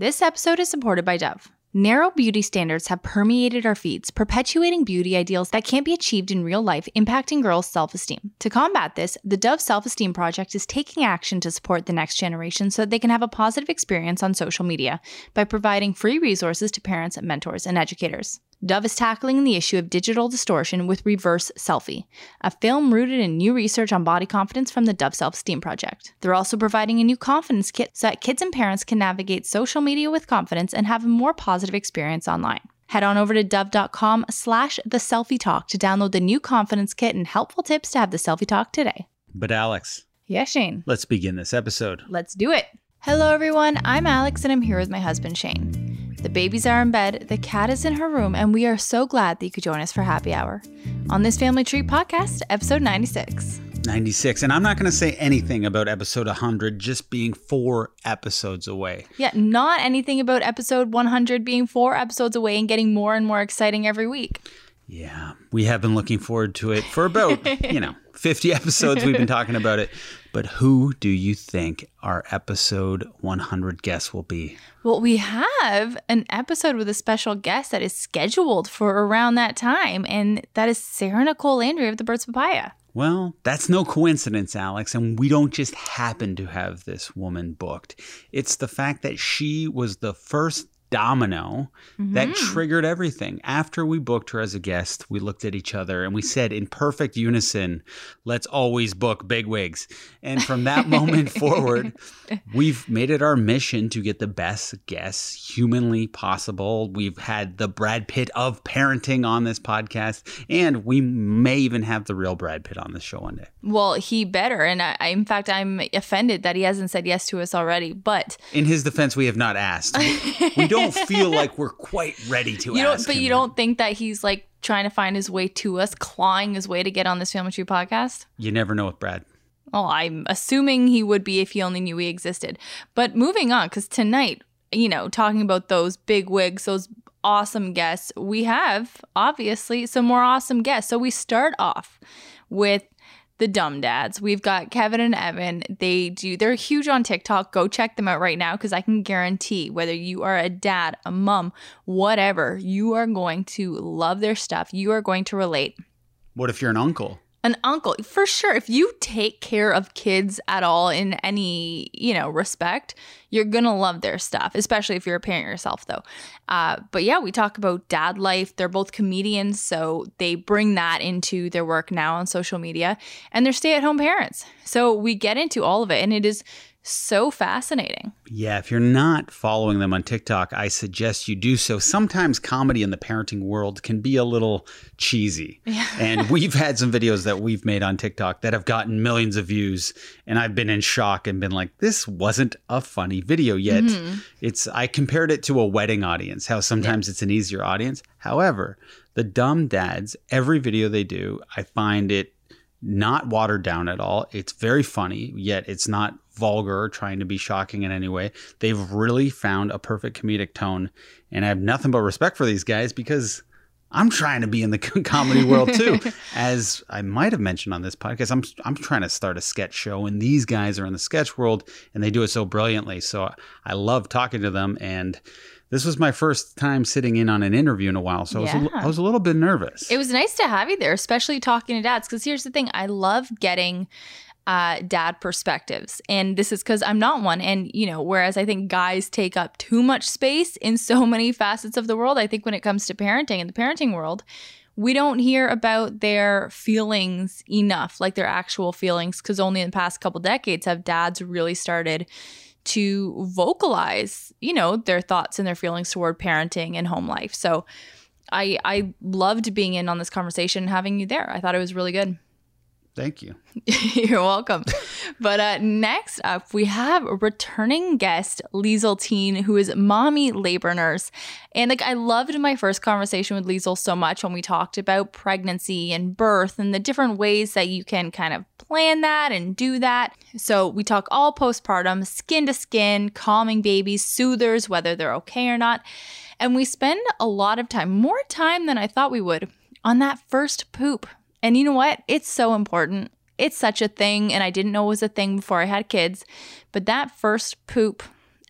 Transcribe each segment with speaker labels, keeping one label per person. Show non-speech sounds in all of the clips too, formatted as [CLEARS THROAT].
Speaker 1: This episode is supported by Dove. Narrow beauty standards have permeated our feeds, perpetuating beauty ideals that can't be achieved in real life, impacting girls' self esteem. To combat this, the Dove Self Esteem Project is taking action to support the next generation so that they can have a positive experience on social media by providing free resources to parents, mentors, and educators. Dove is tackling the issue of digital distortion with Reverse Selfie, a film rooted in new research on body confidence from the Dove Self Esteem Project. They're also providing a new confidence kit so that kids and parents can navigate social media with confidence and have a more positive experience online. Head on over to dove.com slash the selfie talk to download the new confidence kit and helpful tips to have the selfie talk today.
Speaker 2: But Alex,
Speaker 1: Yeah, Shane.
Speaker 2: let's begin this episode.
Speaker 1: Let's do it. Hello, everyone. I'm Alex, and I'm here with my husband, Shane. The babies are in bed, the cat is in her room, and we are so glad that you could join us for happy hour on this Family Tree podcast, episode 96.
Speaker 2: 96. And I'm not going to say anything about episode 100 just being four episodes away.
Speaker 1: Yeah, not anything about episode 100 being four episodes away and getting more and more exciting every week.
Speaker 2: Yeah, we have been looking forward to it for about, [LAUGHS] you know, 50 episodes we've been talking about it. But who do you think our episode 100 guest will be?
Speaker 1: Well, we have an episode with a special guest that is scheduled for around that time, and that is Sarah Nicole Landry of the Birds Papaya.
Speaker 2: Well, that's no coincidence, Alex. And we don't just happen to have this woman booked. It's the fact that she was the first domino that mm-hmm. triggered everything. After we booked her as a guest, we looked at each other and we said in perfect unison, let's always book big wigs. And from that moment [LAUGHS] forward, we've made it our mission to get the best guests humanly possible. We've had the Brad Pitt of parenting on this podcast, and we may even have the real Brad Pitt on this show one day.
Speaker 1: Well, he better. And I, I, in fact, I'm offended that he hasn't said yes to us already. But
Speaker 2: In his defense, we have not asked. we [LAUGHS] don't feel like we're quite ready to [LAUGHS]
Speaker 1: you don't, but you don't think that he's like trying to find his way to us, clawing his way to get on this Family Tree podcast?
Speaker 2: You never know with Brad.
Speaker 1: Well, I'm assuming he would be if he only knew we existed. But moving on, because tonight, you know, talking about those big wigs, those awesome guests, we have obviously some more awesome guests. So we start off with the Dumb Dads. We've got Kevin and Evan. They do, they're huge on TikTok. Go check them out right now because I can guarantee whether you are a dad, a mom, whatever, you are going to love their stuff. You are going to relate
Speaker 2: What if you're an uncle?
Speaker 1: An uncle. For sure if you take care of kids at all in any you know respect you're gonna love their stuff especially if you're a parent yourself though. Uh, but yeah we talk about dad life. They're both comedians so they bring that into their work now on social media and they're stay-at-home parents. So we get into all of it and it is so fascinating
Speaker 2: Yeah, if you're not following them on TikTok, I suggest you do so. Sometimes comedy in the parenting world can be a little cheesy. And [LAUGHS] we've had some videos that we've made on TikTok that have gotten millions of views. And I've been in shock and been like, this wasn't a funny video yet. Mm-hmm. It's I compared it to a wedding audience, how sometimes it's an easier audience. However, the dumb dads, every video they do, I find it not watered down at all. It's very funny, yet it's not vulgar or trying to be shocking in any way. They've really found a perfect comedic tone, and I have nothing but respect for these guys because I'm trying to be in the comedy world too. [LAUGHS] As I might have mentioned on this podcast, I'm I'm trying to start a sketch show, and these guys are in the sketch world, and they do it so brilliantly. So I love talking to them, and this was my first time sitting in on an interview in a while, so I, was a,
Speaker 1: Yeah.
Speaker 2: I was a little bit nervous.
Speaker 1: It was nice to have you there, especially talking to dads. Because here's the thing I love getting uh, dad perspectives. And this is because I'm not one. And, you know, whereas I think guys take up too much space in so [LAUGHS] many facets of the world, I think when it comes to parenting in the parenting world, we don't hear about their feelings enough, like their actual feelings, because only in the past couple decades have dads really started to vocalize, you know, their thoughts and their feelings toward parenting and home life. So I I loved being in on this conversation and having you there. I thought it was really good.
Speaker 2: Thank you. [LAUGHS]
Speaker 1: You're welcome. but uh, next up, we have returning guest, Liesel Teen, who is mommy labor nurse. And like, I loved my first conversation with Liesel so much when we talked about pregnancy and birth and the different ways that you can kind of plan that and do that. So we talk all postpartum, skin to skin, calming babies, soothers, whether they're okay or not. And we spend a lot of time, more time than I thought we would, on that first poop. And you know what? It's so important. It's such a thing, and I didn't know it was a thing before I had kids. But that first poop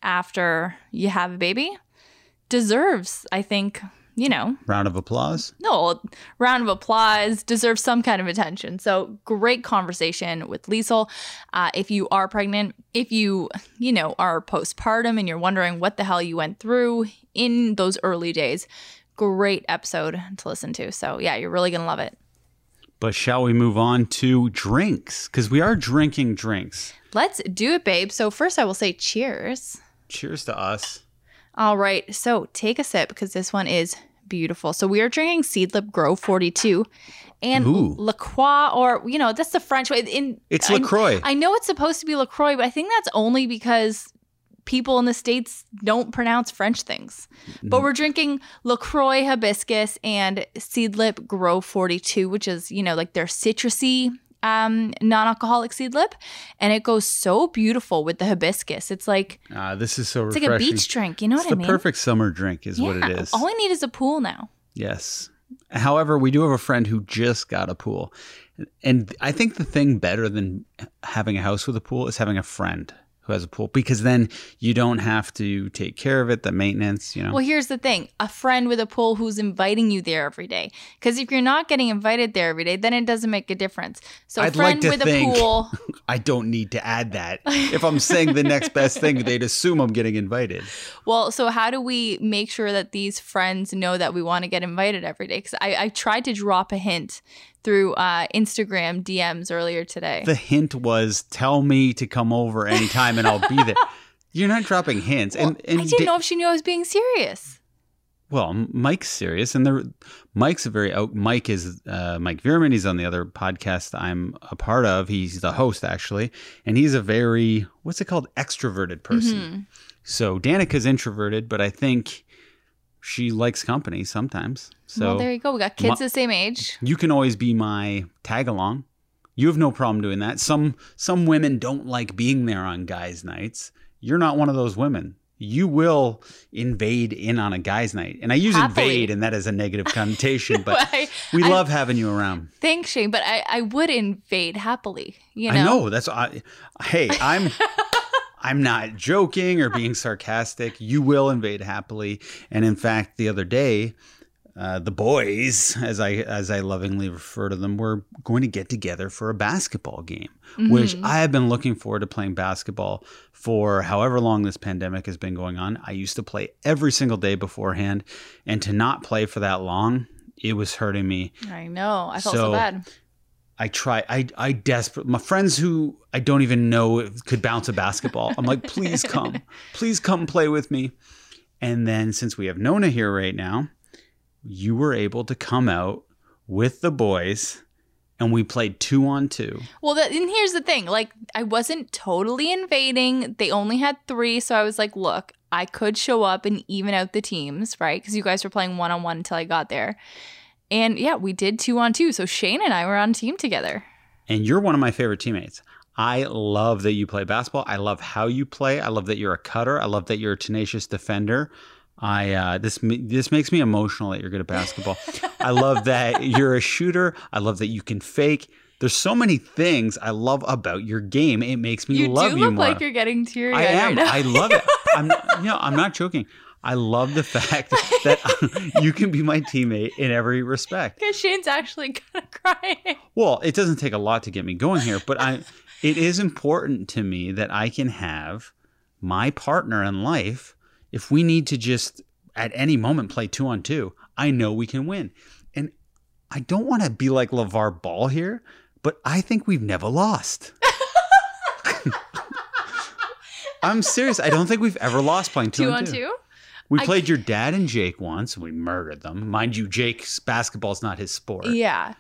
Speaker 1: after you have a baby deserves, I think, you know,
Speaker 2: Round of applause.
Speaker 1: no round of applause deserves some kind of attention so great conversation with liesel uh, if you are pregnant if you you know are postpartum and you're wondering what the hell you went through in those early days great episode to listen to so yeah you're really gonna love it
Speaker 2: But shall we move on to drinks? Because we are drinking drinks.
Speaker 1: let's do it babe so first i will say cheers
Speaker 2: Cheers to us.
Speaker 1: All right, so take a sip because this one is beautiful. So we are drinking Seedlip Grove 42 and
Speaker 2: Ooh.
Speaker 1: La Croix, or you know, that's the French way. In
Speaker 2: It's
Speaker 1: I-
Speaker 2: LaCroix.
Speaker 1: I know it's supposed to be LaCroix, but I think that's only because people in the states don't pronounce French things.
Speaker 2: Mm-hmm.
Speaker 1: But we're drinking LaCroix hibiscus and Seedlip Grove 42, which is, you know, like their citrusy um non-alcoholic seedlip and it goes so beautiful with the hibiscus it's like
Speaker 2: Ah, this is so
Speaker 1: it's
Speaker 2: refreshing.
Speaker 1: like a beach drink you know
Speaker 2: it's
Speaker 1: what i mean?
Speaker 2: the perfect summer drink, is what it is.
Speaker 1: all I need is a pool now.
Speaker 2: Yes. However, we do have a friend who just got a pool. And I think the thing better than having a house with a pool is having a friend who has a pool because then you don't have to take care of it, the maintenance, you know.
Speaker 1: Well, here's the thing a friend with a pool who's inviting you there every day. Because if you're not getting invited there every day, then it doesn't make a difference. So, a
Speaker 2: I'd like
Speaker 1: friend
Speaker 2: to
Speaker 1: with
Speaker 2: think-
Speaker 1: a pool. [LAUGHS]
Speaker 2: I don't need to add that. [LAUGHS] If I'm saying the next best thing, they'd assume I'm getting invited.
Speaker 1: Well, so how do we make sure that these friends know that we want to get invited every day? Because I, I tried to drop a hint through uh, Instagram DMs earlier today.
Speaker 2: The hint was tell me to come over anytime and I'll be there. [LAUGHS] You're not dropping hints.
Speaker 1: Well,
Speaker 2: and, and
Speaker 1: I didn't
Speaker 2: da-
Speaker 1: know if she knew I was being serious.
Speaker 2: Well, Mike's serious, and there, Mike's a very out. Mike is uh, Mike Vierman. He's on the other podcast I'm a part of. He's the host actually, and he's a very what's it called extroverted person.
Speaker 1: Mhm.
Speaker 2: So Danica's introverted, but I think she likes company sometimes. So
Speaker 1: well, there you go. We got kids
Speaker 2: My-
Speaker 1: the same age.
Speaker 2: you can always be my tag along. You have no problem doing that. Some some women don't like being there on guys' nights. You're not one of those women. You will invade in on a guys' night. And I use
Speaker 1: Happily.
Speaker 2: invade and that is a negative [LAUGHS] connotation, but
Speaker 1: I,
Speaker 2: we
Speaker 1: I-
Speaker 2: love having you around.
Speaker 1: Thanks, Shane, but I, I would invade happily. You know?
Speaker 2: I know. That's I hey, I'm [LAUGHS] I'm not joking or being sarcastic. You will invade happily. And in fact, the other day, uh, the boys, as I as I lovingly refer to them, were going to get together for a basketball game, which
Speaker 1: Mhm.
Speaker 2: I have been looking forward to playing basketball for however long this pandemic has been going on. I used to play every single day beforehand, and to not play for that long, it was hurting me.
Speaker 1: I know. I felt so,
Speaker 2: So-
Speaker 1: bad.
Speaker 2: I try. I I desperate. My friends who I don't even know could bounce a basketball. I'm like, please come, [LAUGHS] please come play with me. And then since we have Nona here right now, you were able to come out with the boys, and we played two on two.
Speaker 1: Well, that, and here's the thing like, I wasn't totally invading. They only had three. So I was like, look, I could show up and even out the teams, right? Because you guys were playing one on one until I got there. And yeah, we did two on two. So Shane and I were on team together.
Speaker 2: And you're one of my favorite teammates. I love that you play basketball. I love how you play. I love that you're a cutter. I love that you're a tenacious defender. I uh, this this makes me emotional that you're good at basketball. [LAUGHS] I love that you're a shooter. I love that you can fake. There's so many things I love about your game. It makes me
Speaker 1: You
Speaker 2: love
Speaker 1: do
Speaker 2: you
Speaker 1: look
Speaker 2: more.
Speaker 1: like you're getting teary.
Speaker 2: I am.
Speaker 1: Right.
Speaker 2: I love it. I'm [LAUGHS] you know, I'm not joking. I love the fact that [LAUGHS] you can be my teammate in every respect.
Speaker 1: Because Shane's actually kind of crying.
Speaker 2: Well, it doesn't take a lot to get me going here, but I [LAUGHS] it is important to me that I can have my partner in life if we need to just at any moment play 2 on 2. I know we can win. And I don't want to be like LaVar Ball here, but I think we've never lost. [LAUGHS] I'm serious. I don't think we've ever lost playing 2,
Speaker 1: Two
Speaker 2: on 2.
Speaker 1: two?
Speaker 2: We
Speaker 1: I-
Speaker 2: played your dad and Jake once, and we murdered them. Mind you, Jake's basketball's not his sport.
Speaker 1: Yeah.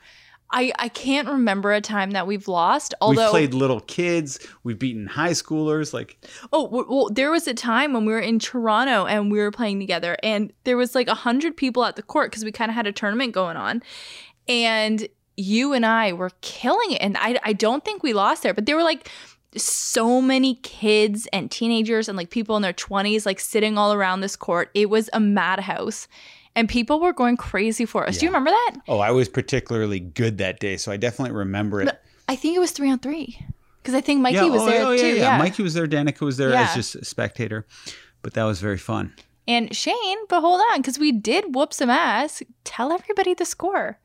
Speaker 1: I, I can't remember a time that we've lost. Although,
Speaker 2: we've played little kids, we've beaten high schoolers. Like,
Speaker 1: oh, well, there was a time when we were in Toronto and we were playing together, and there was like a hundred people at the court because we kind of had a tournament going on, and you and I were killing it, and I I don't think we lost there, but there were like so many kids and teenagers and like people in their 20s like sitting all around this court it was a madhouse and people were going crazy for us do you remember that
Speaker 2: oh, I was particularly good that day, so I definitely remember it.
Speaker 1: No. i think it was three on three Because I think Mikey
Speaker 2: yeah,
Speaker 1: was
Speaker 2: oh,
Speaker 1: there
Speaker 2: oh, yeah,
Speaker 1: too.
Speaker 2: yeah, Mikey was there. Danica was there
Speaker 1: Yeah.
Speaker 2: as just a spectator, but that was very fun.
Speaker 1: And Shane, but hold on, because we did whoop some ass. Tell everybody the score.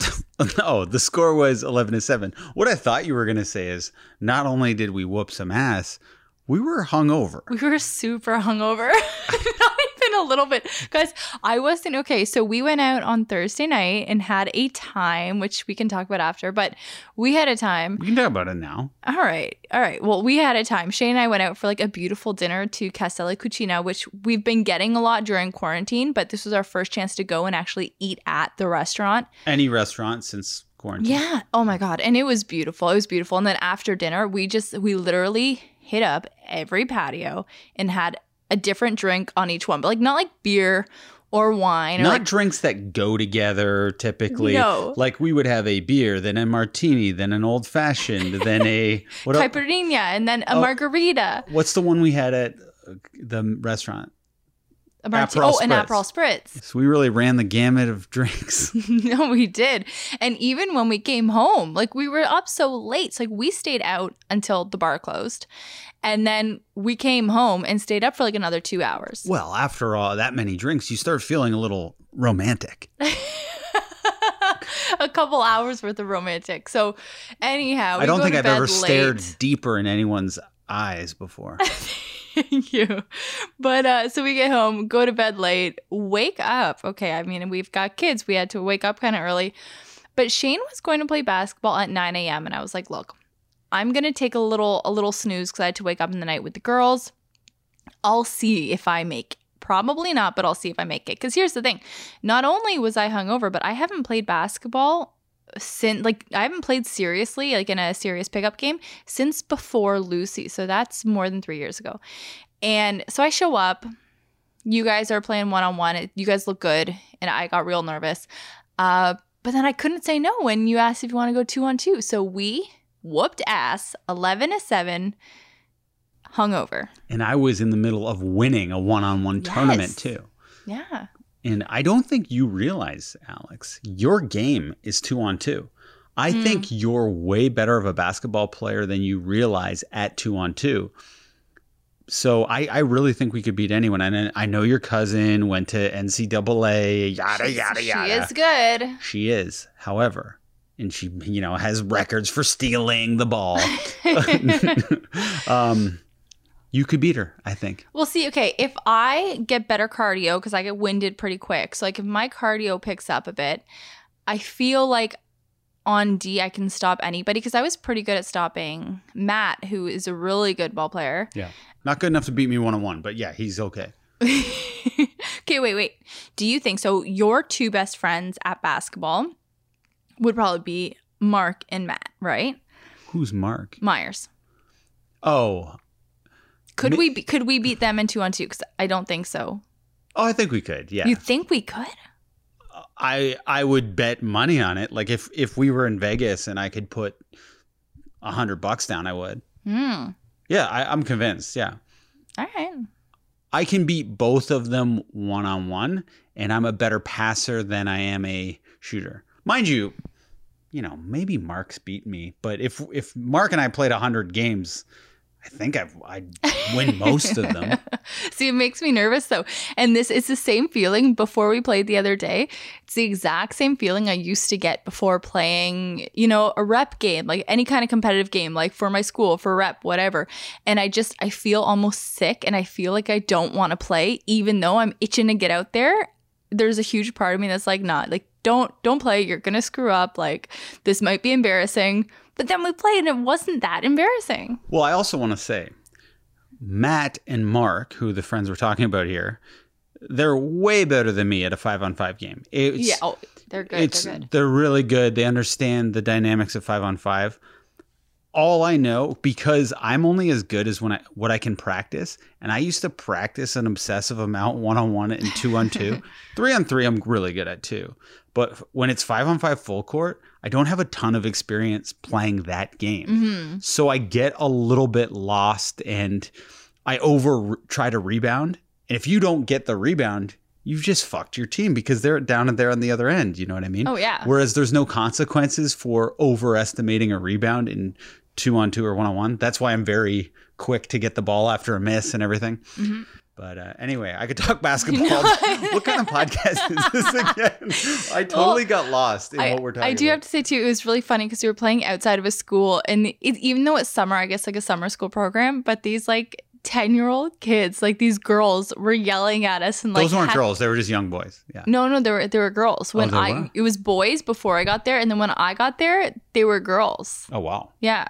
Speaker 1: [LAUGHS]
Speaker 2: No, the score was 11 to 7. What I thought you were going to say is not only did we whoop some ass, we were hungover.
Speaker 1: We were super hungover. [LAUGHS] [LAUGHS] Even a little bit. Guys, I wasn't okay. So we went out on Thursday night and had a time, which we can talk about after, but we had a time.
Speaker 2: We can talk about it now.
Speaker 1: All right. All right. Well, we had a time. Shane and I went out for like a beautiful dinner to Castelli Cucina, which we've been getting a lot during quarantine, but this was our first chance to go and actually eat at the restaurant.
Speaker 2: Any restaurant since quarantine.
Speaker 1: Yeah. Oh my God. And it was beautiful. It was beautiful. And then after dinner, we just, we literally hit up every patio and had a different drink on each one, but like not like beer or wine or
Speaker 2: Not
Speaker 1: like
Speaker 2: drinks that go together typically.
Speaker 1: No.
Speaker 2: Like we would have a beer, then a martini, then an old fashioned, then a [LAUGHS] what
Speaker 1: caipirinha and then a
Speaker 2: Oh.
Speaker 1: margarita.
Speaker 2: what's the one we had at uh, the restaurant?
Speaker 1: A marti-
Speaker 2: Aperol
Speaker 1: oh, an
Speaker 2: Spritz.
Speaker 1: Aperol Spritz.
Speaker 2: So we really ran the gamut of drinks. [LAUGHS]
Speaker 1: no, we did. And even when we came home, like we were up so late. So like we stayed out until the bar closed. And then we came home and stayed up for like another two hours.
Speaker 2: well, after all that many drinks, you start feeling a little romantic. [LAUGHS]
Speaker 1: a couple hours worth of romantic. So anyhow, we
Speaker 2: I don't think I've ever
Speaker 1: late.
Speaker 2: stared deeper in anyone's eyes before. [LAUGHS]
Speaker 1: Thank you. But uh so we get home, go to bed late, wake up. Okay, I mean we've got kids. We had to wake up kind of early. But Shane was going to play basketball at 9 a.m. and I was like, look, I'm gonna take a little a little snooze because I had to wake up in the night with the girls. I'll see if I make probably not, but I'll see if I make it. Because here's the thing: not only was I hungover, but I haven't played basketball since like I haven't played seriously, like in a serious pickup game, since before Lucy. So that's more than three years ago. And so I show up. You guys are playing one on one. You guys look good, and I got real nervous. Uh, but then I couldn't say no when you asked if you want to go two on two. So we whooped ass, eleven to seven, hungover.
Speaker 2: and I was in the middle of winning a one-on-one
Speaker 1: Yes.
Speaker 2: tournament too.
Speaker 1: Yeah.
Speaker 2: And I don't think you realize, Alex, your game is two on two. I
Speaker 1: Hmm.
Speaker 2: think you're way better of a basketball player than you realize at two on two. So I, I really think we could beat anyone. And I know your cousin went to NCAA, yada yada yada.
Speaker 1: She is good.
Speaker 2: She is, however, and she you know has records for stealing the ball. [LAUGHS] [LAUGHS] um, you could beat her, I think.
Speaker 1: Well, see, okay, if I get better cardio, because I get winded pretty quick. So, like, if my cardio picks up a bit, I feel like on D, I can stop anybody because I was pretty good at stopping Matt, who is a really good ball player.
Speaker 2: Yeah, not good enough to beat me one on one, but yeah, he's okay. [LAUGHS]
Speaker 1: okay, wait, wait. Do you think so? Your two best friends at basketball would probably be Mark and Matt, right?
Speaker 2: Who's Mark?
Speaker 1: Myers.
Speaker 2: Oh,
Speaker 1: Could
Speaker 2: Ma-
Speaker 1: we be, could we beat them in two on two? Because I don't think so.
Speaker 2: oh, I think we could. Yeah,
Speaker 1: You think we could?
Speaker 2: I I would bet money on it. Like if if we were in Vegas and I could put a hundred bucks down, I would.
Speaker 1: Hmm.
Speaker 2: Yeah, I, I'm convinced. Yeah.
Speaker 1: All right.
Speaker 2: I can beat both of them one on one, and I'm a better passer than I am a shooter. Mind you, you know, maybe Mark's beat me, but if if Mark and I played hundred games, I think I've, I'd win most of them. [LAUGHS]
Speaker 1: See, it makes me nervous though. And this is the same feeling before we played the other day. It's the exact same feeling I used to get before playing, you know, a rep game, like any kind of competitive game, like for my school, for rep, whatever. And I just, I feel almost sick and I feel like I don't want to play, even though I'm itching to get out there. There's a huge part of me that's like, not like, don't, don't play. You're going to screw up. Like, this might be embarrassing. But then we played and it wasn't that embarrassing.
Speaker 2: Well, I also want to say, Matt and Mark, who the friends we're talking about here, they're way better than me at a five on five game. It's,
Speaker 1: yeah. Oh, they're good.
Speaker 2: it's
Speaker 1: they're good.
Speaker 2: they're really good. They understand the dynamics of five on five. All I know because I'm only as good as when I what I can practice, and I used to practice an obsessive amount one on one and two on two. [LAUGHS] three on three, I'm really good at too. But when it's five on five full court, I don't have a ton of experience playing that game.
Speaker 1: hmm
Speaker 2: So I get a little bit lost and I over try to rebound. And if you don't get the rebound, you've just fucked your team because they're down and there on the other end. You know what I mean?
Speaker 1: Oh, yeah.
Speaker 2: Whereas there's no consequences for overestimating a rebound in two on two or one on one. That's why I'm very quick to get the ball after a miss and everything.
Speaker 1: Mm-hmm.
Speaker 2: But uh, anyway, I could talk [LAUGHS] basketball. [LAUGHS] what kind of podcast is this [LAUGHS] again? I totally got lost in
Speaker 1: I,
Speaker 2: what we're talking
Speaker 1: I do
Speaker 2: about.
Speaker 1: have to say too, it was really funny because we were playing outside of a school, and it, even though it's summer, I guess like a summer school program, but these like ten year old kids, like these girls, were yelling at us and like
Speaker 2: Those weren't
Speaker 1: had-
Speaker 2: girls; they were just young boys. Yeah.
Speaker 1: No, no, there were there were girls. Oh, when
Speaker 2: Oh,
Speaker 1: I
Speaker 2: were?
Speaker 1: it was boys before I got there, and then when I got there, they were girls.
Speaker 2: Oh wow.
Speaker 1: Yeah.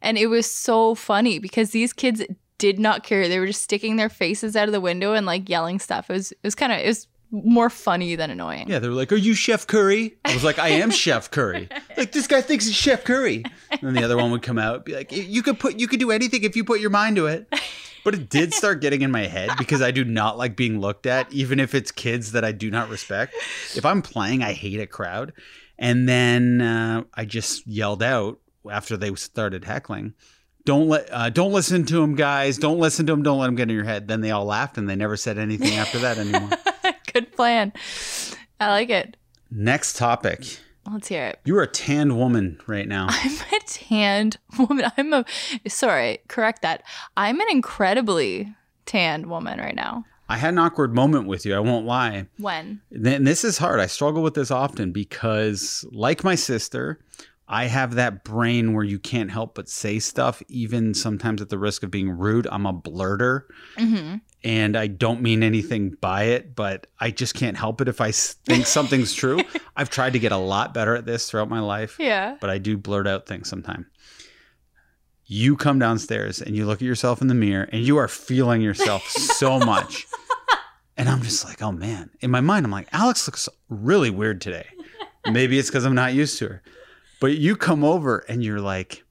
Speaker 1: And it was so funny because these kids did not care. They were just sticking their faces out of the window and like yelling stuff. It was it was kind of it was more funny than annoying.
Speaker 2: Yeah, they were like, "Are you Chef Curry?" I was like, "I am [LAUGHS] Chef Curry." Like this guy thinks he's Chef Curry. And then the other one would come out, and be like, "You could put, you could do anything if you put your mind to it." [LAUGHS] But it did start getting in my head because I do not like being looked at, even if it's kids that I do not respect. If I'm playing, I hate a crowd, and then uh, I just yelled out after they started heckling. Don't let, uh, don't listen to him, guys. Don't listen to him. Don't let him get in your head. Then they all laughed, and they never said anything after that anymore. [LAUGHS]
Speaker 1: Good plan. I like it.
Speaker 2: Next topic.
Speaker 1: Let's hear it.
Speaker 2: You're a tanned woman right now. [LAUGHS]
Speaker 1: I'm a tanned woman. I'm a sorry, correct that. I'm an incredibly tanned woman right now.
Speaker 2: I had an awkward moment with you. I won't lie.
Speaker 1: When?
Speaker 2: And this is hard. I struggle with this often because, like my sister, I have that brain where you can't help but say stuff, even sometimes at the risk of being rude. I'm a blurter
Speaker 1: hmm
Speaker 2: and I don't mean anything by it, but I just can't help it if I think something's [LAUGHS] true. I've tried to get a lot better at this throughout my life,
Speaker 1: Yeah.
Speaker 2: but I do blurt out things sometimes. You come downstairs and you look at yourself in the mirror and you are feeling yourself so [LAUGHS] much. And I'm just like, oh man. In my mind, I'm like, Alex looks really weird today. Maybe it's because I'm not used to her. But you come over and you're like,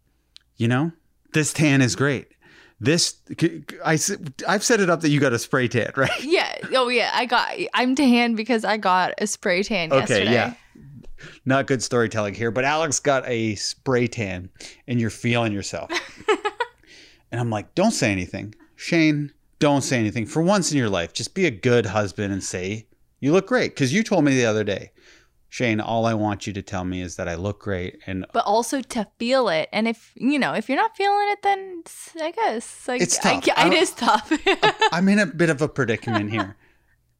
Speaker 2: you know, this tan is great. This, I, I've set it up that you got a spray tan, [LAUGHS] right?
Speaker 1: Yeah. Oh yeah. I got I'm tan because I got a spray tan
Speaker 2: Okay,
Speaker 1: yesterday.
Speaker 2: yeah. Not good storytelling here, but Alex got a spray tan and you're feeling yourself. [LAUGHS] and I'm like, don't say anything. Shane, don't say anything. For once in your life, just be a good husband and say, you look great. Because you told me the other day, Shane, all I want you to tell me is that I look great. And
Speaker 1: But also to feel it, and if you know, if you're not feeling it, then I guess like
Speaker 2: It's tough.
Speaker 1: ca-
Speaker 2: I
Speaker 1: it tough. [LAUGHS]
Speaker 2: I'm in a bit of a predicament here. [LAUGHS]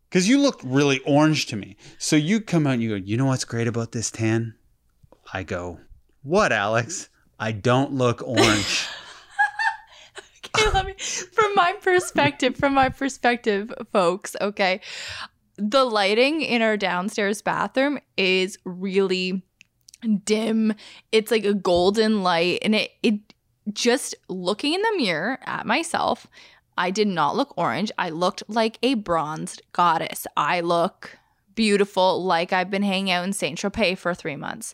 Speaker 2: Because you look really orange to me. So you come out and you go, you know what's great about this tan? I go, what, Alex? I don't look orange. [LAUGHS]
Speaker 1: okay, let me from my perspective, from my perspective, folks, okay. The lighting in our downstairs bathroom is really dim. It's like a golden light and it it just looking in the mirror at myself, I did not look orange. I looked like a bronzed goddess. I look beautiful like I've been hanging out in Saint Tropez for 3 months.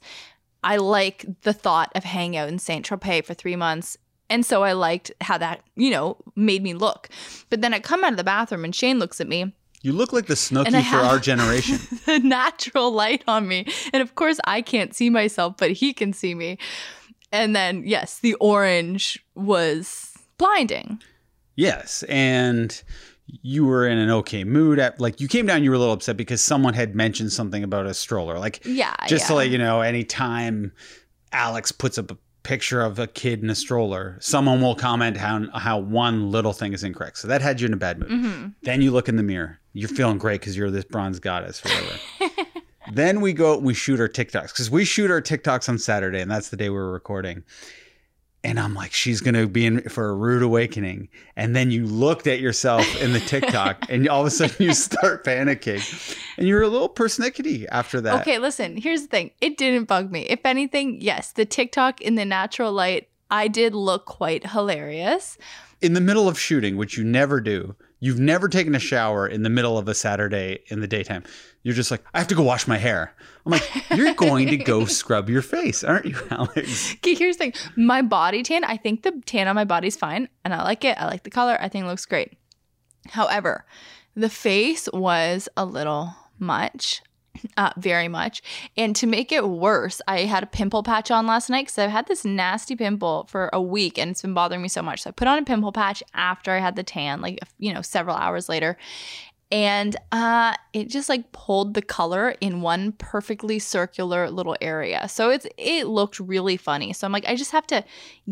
Speaker 1: I like the thought of hanging out in Saint Tropez for 3 months and so I liked how that, you know, made me look. But then I come out of the bathroom and Shane looks at me,
Speaker 2: You look like the Snooki for our [LAUGHS] generation.
Speaker 1: the natural light on me. And of course, I can't see myself, but he can see me. And then, yes, the orange was blinding.
Speaker 2: yes. And you were in an okay mood. At, like you came down, you were a little upset because someone had mentioned something about a stroller. Like
Speaker 1: Yeah.
Speaker 2: just
Speaker 1: yeah.
Speaker 2: to let you know, anytime Alex puts up a picture of a kid in a stroller, someone will comment how how one little thing is incorrect. So that had you in a bad mood.
Speaker 1: Mhm.
Speaker 2: Then you look in the mirror. You're mm-hmm. feeling great because you're this bronze goddess, whatever. then we go, we shoot our TikToks because we shoot our TikToks on Saturday, and that's the day we're recording. And I'm like, she's gonna be in for a rude awakening. And then you looked at yourself in the TikTok, [LAUGHS] and all of a sudden you start panicking, and you're a little persnickety after that.
Speaker 1: Okay, listen, here's the thing. It didn't bug me. If anything, yes, the TikTok in the natural light, I did look quite hilarious.
Speaker 2: in the middle of shooting, which you never do, you've never taken a shower in the middle of a Saturday in the daytime. You're just like, I have to go wash my hair. I'm like, you're going to go [LAUGHS] scrub your face, aren't you, Alex?
Speaker 1: Okay, here's the thing. My body tan, I think the tan on my body's fine and I like it. I like the color. I think it looks great. However, the face was a little much. Uh, very much. And to make it worse, I had a pimple patch on last night because I've had this nasty pimple for a week and it's been bothering me so much. So I put on a pimple patch after I had the tan, like, you know, several hours later. and uh it just like pulled the color in one perfectly circular little area so it's it looked really funny so i'm like i just have to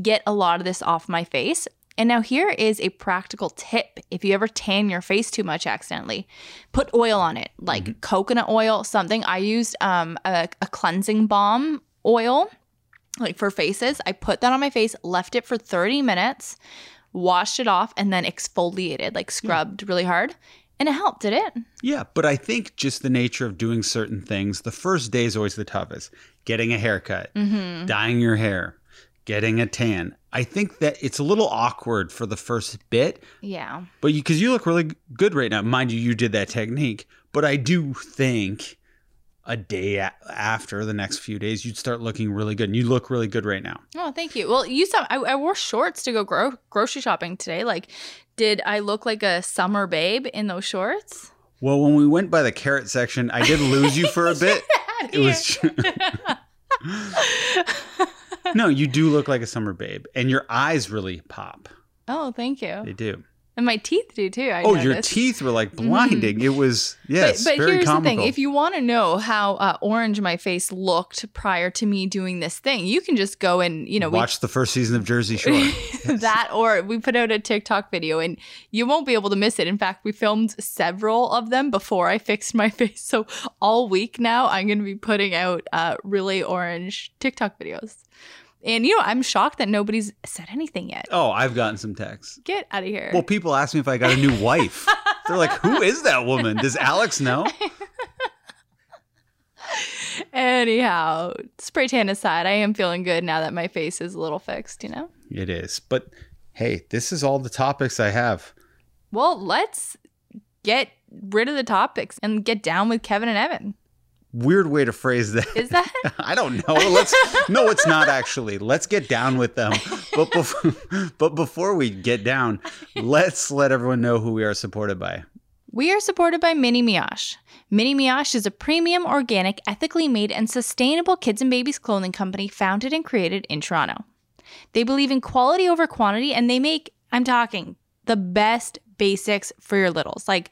Speaker 1: get a lot of this off my face and now here is a practical tip if you ever tan your face too much accidentally put oil on it like mm-hmm. coconut oil something i used um a, a cleansing balm oil like for faces i put that on my face left it for 30 minutes washed it off and then exfoliated like scrubbed yeah. really hard and it helped, did it?
Speaker 2: Yeah, but I think just the nature of doing certain things, the first day is always the toughest. Getting a haircut, mm-hmm. dyeing your hair, getting a tan. I think that it's a little awkward for the first bit.
Speaker 1: Yeah.
Speaker 2: But you, because you look really good right now. Mind you, you did that technique. But I do think a day a- after the next few days, you'd start looking really good. And you look really good right now.
Speaker 1: Oh, thank you. Well, you saw I, I wore shorts to go gro- grocery shopping today. Like, did I look like a summer babe in those shorts?
Speaker 2: Well, when we went by the carrot section, I did lose you for a [LAUGHS] bit. it was. [LAUGHS] [LAUGHS] no, you do look like a summer babe, and your eyes really pop.
Speaker 1: Oh, thank you.
Speaker 2: They do.
Speaker 1: And my teeth do too. I
Speaker 2: oh, noticed. your teeth were like mm-hmm. blinding. Mm. It was yes,
Speaker 1: but,
Speaker 2: but here's comical.
Speaker 1: the thing: if you want to know how uh, orange my face looked prior to me doing this thing, you can just go and you know
Speaker 2: watch we, the first season of Jersey Shore. [LAUGHS]
Speaker 1: yes. That, or we put out a TikTok video, and you won't be able to miss it. In fact, we filmed several of them before I fixed my [LAUGHS] face. So all week now, I'm going to be putting out uh, really orange TikTok videos. And you know, I'm shocked that nobody's said anything yet.
Speaker 2: Oh, I've gotten some texts.
Speaker 1: Get out of here.
Speaker 2: Well, people ask me if I got a new [LAUGHS] wife. They're like, "Who is that woman? Does Alex know?" [LAUGHS]
Speaker 1: Anyhow, spray tan aside, I am feeling good now that my face is a little fixed, you know?
Speaker 2: It is. But hey, this is all the topics I have.
Speaker 1: Well, let's get rid of the topics and get down with Kevin and Evan
Speaker 2: weird way to phrase that.
Speaker 1: Is that? [LAUGHS]
Speaker 2: I don't know. Let's no, it's not actually. Let's get down with them. But before, [LAUGHS] but before we get down, let's let everyone know who we are supported by.
Speaker 1: We are supported by Mini Mioche. Mini Mioche is a premium, organic, ethically made, and sustainable kids and babies clothing company founded and created in Toronto. They believe in quality over quantity and they make, I'm talking, the best basics for your littles, like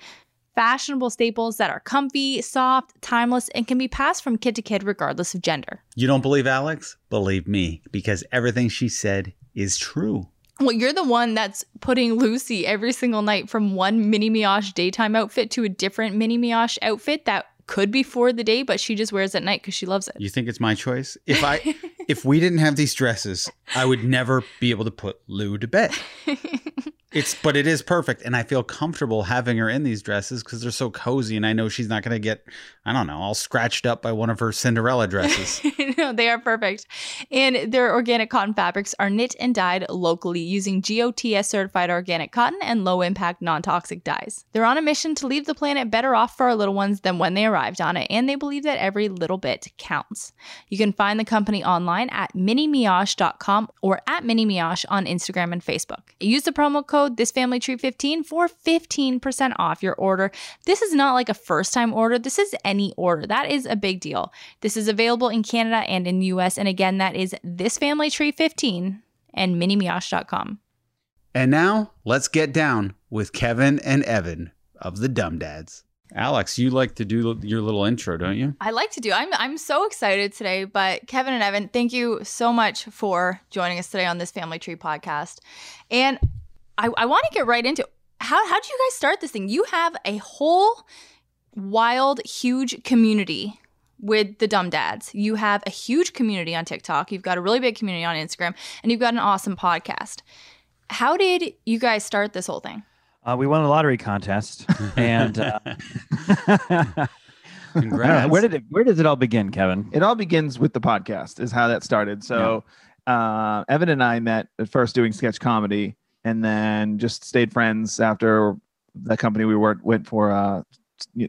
Speaker 1: fashionable staples that are comfy, soft, timeless, and can be passed from kid to kid regardless of gender.
Speaker 2: You don't believe Alex? Believe me, because everything she said is true.
Speaker 1: Well, you're the one that's putting Lucy every single night from one mini mioche daytime outfit to a different mini mioche outfit that could be for the day, but she just wears at night because she loves it.
Speaker 2: You think it's my choice? If I [LAUGHS] if we didn't have these dresses, I would never be able to put Lou to bed. [LAUGHS] It's but it is perfect, and I feel comfortable having her in these dresses because they're so cozy, and I know she's not going to get, I don't know, all scratched up by one of her Cinderella dresses. [LAUGHS]
Speaker 1: no, they are perfect, and their organic cotton fabrics are knit and dyed locally using GOTS certified organic cotton and low impact non toxic dyes. They're on a mission to leave the planet better off for our little ones than when they arrived on it, and they believe that every little bit counts. You can find the company online at minimioche.com or at minimioche on Instagram and Facebook. Use the promo code code this family tree 15 for 15% off your order. This is not like a first time order. This is any order. That is a big deal. This is available in Canada and in the US and again that is this family tree 15 and minimioche.com.
Speaker 2: And now, let's get down with Kevin and Evan of the Dumb Dads. Alex, you like to do your little intro, don't you?
Speaker 1: I like to do. I'm I'm so excited today, but Kevin and Evan, thank you so much for joining us today on this Family Tree podcast. And I, I want to get right into how how did you guys start this thing? You have a whole wild, huge community with the dumb dads. You have a huge community on TikTok. You've got a really big community on Instagram, and you've got an awesome podcast. How did you guys start this whole thing?
Speaker 3: Uh, we won a lottery contest, [LAUGHS] and uh, [LAUGHS]
Speaker 2: Congrats.
Speaker 3: where did it? Where does it all begin, Kevin?
Speaker 4: It all begins with the podcast. Is how that started. So, yeah. uh, Evan and I met at first doing sketch comedy, and then just stayed friends after the company we worked went for uh,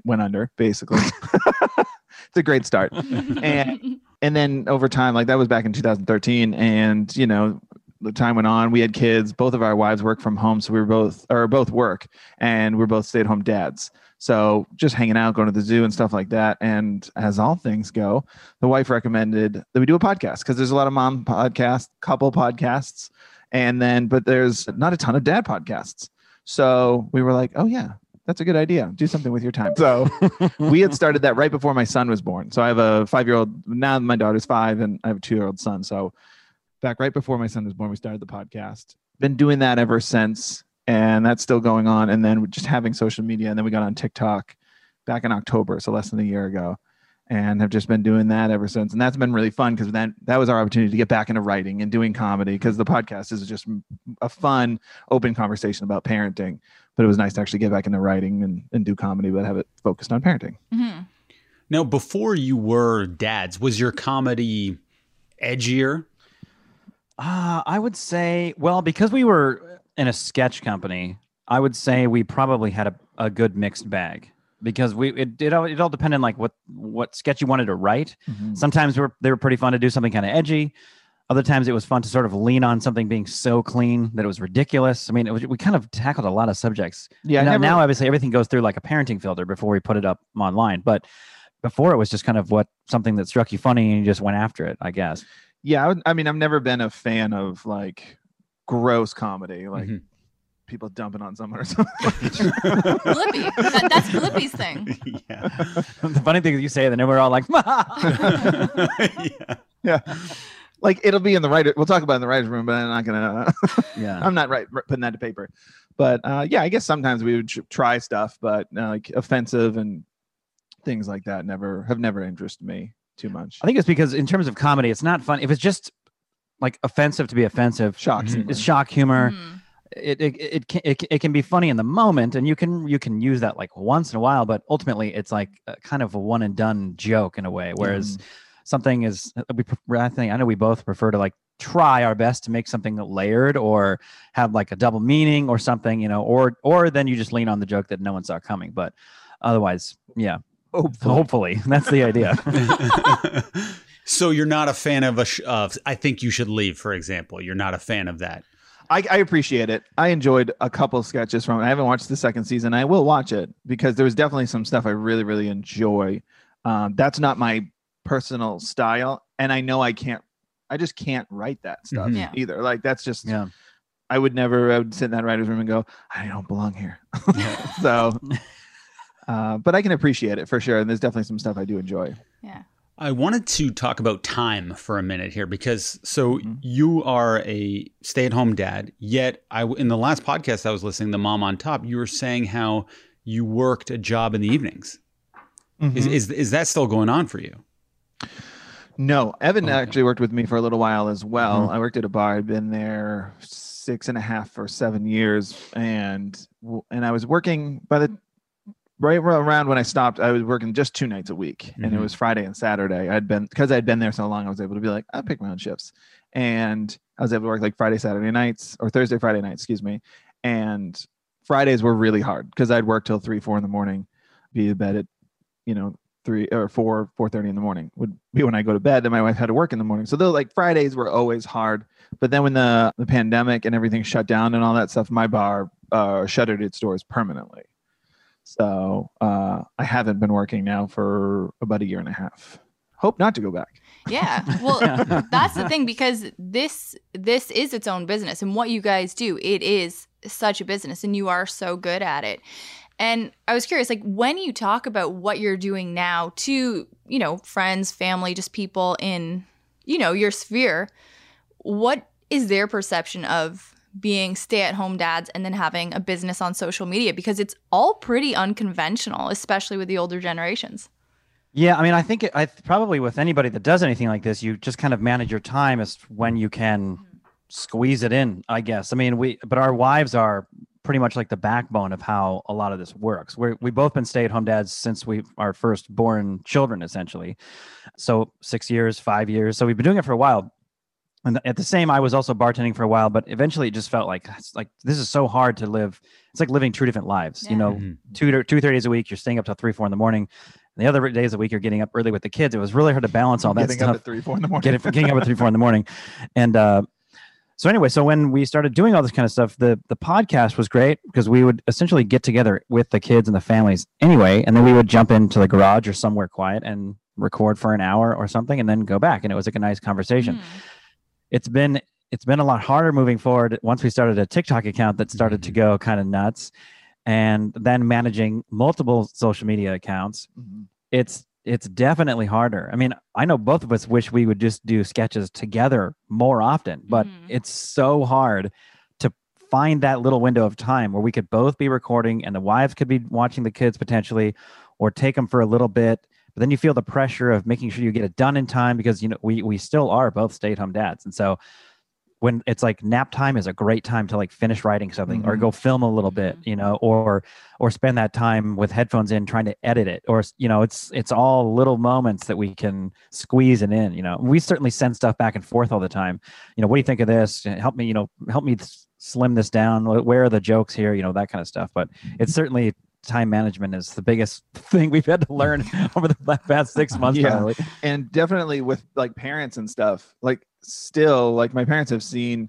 Speaker 4: went under basically. [LAUGHS] It's a great start. And and then over time like that was back in 2013 and you know the time went on. We had kids. Both of our wives work from home so we were both or both work and we're both stay-at-home dads. So just hanging out going to the zoo and stuff like that. And as all things go the wife recommended that we do a podcast because there's a lot of mom podcasts couple podcasts and then, but there's not a ton of dad podcasts. So we were like, oh, yeah, that's a good idea. Do something with your time. So [LAUGHS] we had started that right before my son was born. So I have a five year old now. My daughter's five, and I have a two year old son. So back right before my son was born, we started the podcast. Been doing that ever since, and that's still going on. And then just having social media, and then we got on TikTok back in October, so less than a year ago, and have just been doing that ever since. And that's been really fun because then that was our opportunity to get back into writing and doing comedy because the podcast is just a fun, open conversation about parenting. But it was nice to actually get back into writing and, and do comedy, but have it focused on parenting.
Speaker 1: Mm-hmm.
Speaker 2: Now, before you were dads, was your comedy edgier?
Speaker 3: Uh, I would say, well, because we were in a sketch company, I would say we probably had a, a good mixed bag because we it, it all it all depended on like what what sketch you wanted to write.
Speaker 4: Mm-hmm.
Speaker 3: Sometimes they were they were pretty fun to do something kind of edgy. Other times it was fun to sort of lean on something being so clean that it was ridiculous. I mean, it was, we kind of tackled a lot of subjects.
Speaker 4: Yeah,
Speaker 3: now,
Speaker 4: never-
Speaker 3: now obviously everything goes through like a parenting filter before we put it up online, but before it was just kind of what something that struck you funny and you just went after it, I guess.
Speaker 4: Yeah, I, would, I mean, I've never been a fan of like gross comedy, like
Speaker 2: Mhm.
Speaker 4: People dumping on someone or [LAUGHS] something.
Speaker 1: Flippy. That, that's Flippy's thing. [LAUGHS]
Speaker 2: yeah. [LAUGHS]
Speaker 3: the funny thing is you say it and then we're all like,
Speaker 2: yeah.
Speaker 4: yeah, like it'll be in the writer. We'll talk about it in the writers' room, but I'm not gonna.
Speaker 3: yeah.
Speaker 4: I'm not right putting that to paper. But uh, yeah, I guess sometimes we would try stuff, but uh, like offensive and things like that never have never interested me too much.
Speaker 3: I think it's because in terms of comedy, it's not fun. If it's just like offensive to be offensive,
Speaker 4: Shocks.
Speaker 2: Mhm.
Speaker 4: humor.
Speaker 3: it's shock humor.
Speaker 1: Mhm.
Speaker 3: It, it it can it, it can be funny in the moment, and you can you can use that like once in a while, but ultimately it's like a, kind of a one and done joke in a way. Whereas mm-hmm. something is we I think I know we both prefer to like try our best to make something layered or have like a double meaning or something, you know, or or then you just lean on the joke that no one saw coming. But otherwise, yeah,
Speaker 4: Hopefully.
Speaker 3: hopefully [LAUGHS] that's the idea. [LAUGHS]
Speaker 2: so you're not a fan of a sh- of I think you should leave, for example. You're not a fan of that.
Speaker 4: I, I appreciate it. I enjoyed a couple sketches from it. I haven't watched the second season. I will watch it because there was definitely some stuff I really, really enjoy. Um, that's not my personal style, and I know I can't. I just can't write that stuff
Speaker 2: Mhm.
Speaker 1: Yeah.
Speaker 4: either. Like that's just.
Speaker 3: yeah.
Speaker 4: I would never. I would sit in that writer's room and go, I don't belong here. [LAUGHS] so, uh, but I can appreciate it for sure. And there's definitely some stuff I do enjoy.
Speaker 1: Yeah.
Speaker 2: I wanted to talk about time for a minute here because so
Speaker 4: Mhm.
Speaker 2: you are a stay-at-home dad. Yet, I in the last podcast I was listening, the mom on top, you were saying how you worked a job in the evenings. Is, is is that still going on for you?
Speaker 4: No, Evan actually worked with me for a little while as well.
Speaker 3: Mhm.
Speaker 4: I worked at a bar. I'd been there six and a half or seven years, and and I was working by the right around when I stopped. I was working just two nights a week, and it
Speaker 2: Mhm.
Speaker 4: was Friday and Saturday. I'd been because I'd been there so long. I was able to be like, I'll pick my own shifts, and I was able to work like Friday, Saturday nights, or Thursday, Friday nights, excuse me. And Fridays were really hard because I'd work till three, four in the morning, be to bed at, you know, three or four, four thirty in the morning would be when I go to bed. And my wife had to work in the morning, so though like Fridays were always hard. But then when the the pandemic and everything shut down and all that stuff, my bar uh, shuttered its doors permanently. So uh, I haven't been working now for about a year and a half. Hope not to go back.
Speaker 1: Yeah. Well, [LAUGHS] that's the thing because this this is its own business and what you guys do, it is such a business and you are so good at it. And I was curious like when you talk about what you're doing now to, you know, friends, family, just people in, you know, your sphere, what is their perception of being stay-at-home dads and then having a business on social media because it's all pretty unconventional, especially with the older generations.
Speaker 3: Yeah, I mean, I think it, I probably with anybody that does anything like this, you just kind of manage your time as when you can squeeze it in. I guess. I mean, we but our wives are pretty much like the backbone of how a lot of this works. We're we both been stay at home dads since we our first born children, essentially. So six years, five years. So we've been doing it for a while. And at the same, I was also bartending for a while, but eventually it just felt like it's like this is so hard to live. It's like living two different lives.
Speaker 1: Yeah.
Speaker 3: You know,
Speaker 2: Mhm.
Speaker 3: two to two thirty days a week, you're staying up till three, four in the morning. And the other days a week, you're getting up early with the kids. It was really hard to balance all that
Speaker 4: Getting
Speaker 3: stuff.
Speaker 4: up at three, four in the morning.
Speaker 3: Getting, getting up at three, four in the morning, and uh, so anyway, so when we started doing all this kind of stuff, the the podcast was great because we would essentially get together with the kids and the families anyway, and then we would jump into the garage or somewhere quiet and record for an hour or something, and then go back, and it was like a nice conversation
Speaker 1: Hmm.
Speaker 3: It's been it's been a lot harder moving forward once we started a TikTok account that started to go kind of nuts. and then managing multiple social media accounts,
Speaker 4: Mhm.
Speaker 3: it's it's definitely harder. I mean, I know both of us wish we would just do sketches together more often, but
Speaker 1: Mhm.
Speaker 3: it's so hard to find that little window of time where we could both be recording and the wives could be watching the kids potentially or take them for a little bit. But then you feel the pressure of making sure you get it done in time because you know we we still are both stay-at-home dads. And so when it's like nap time is a great time to like finish writing something or
Speaker 4: Mhm.
Speaker 3: go film a little bit, you know, or or spend that time with headphones in trying to edit it or you know it's it's all little moments that we can squeeze it in you know. We certainly send stuff back and forth all the time. You know what do you think of this? Help me you know help me slim this down. Where are the jokes here? You know that kind of stuff. But it's certainly time management is the biggest [LAUGHS] thing we've had to learn [LAUGHS] over the past six months
Speaker 4: Yeah.
Speaker 3: probably.
Speaker 4: and definitely with like parents and stuff like still like my parents have seen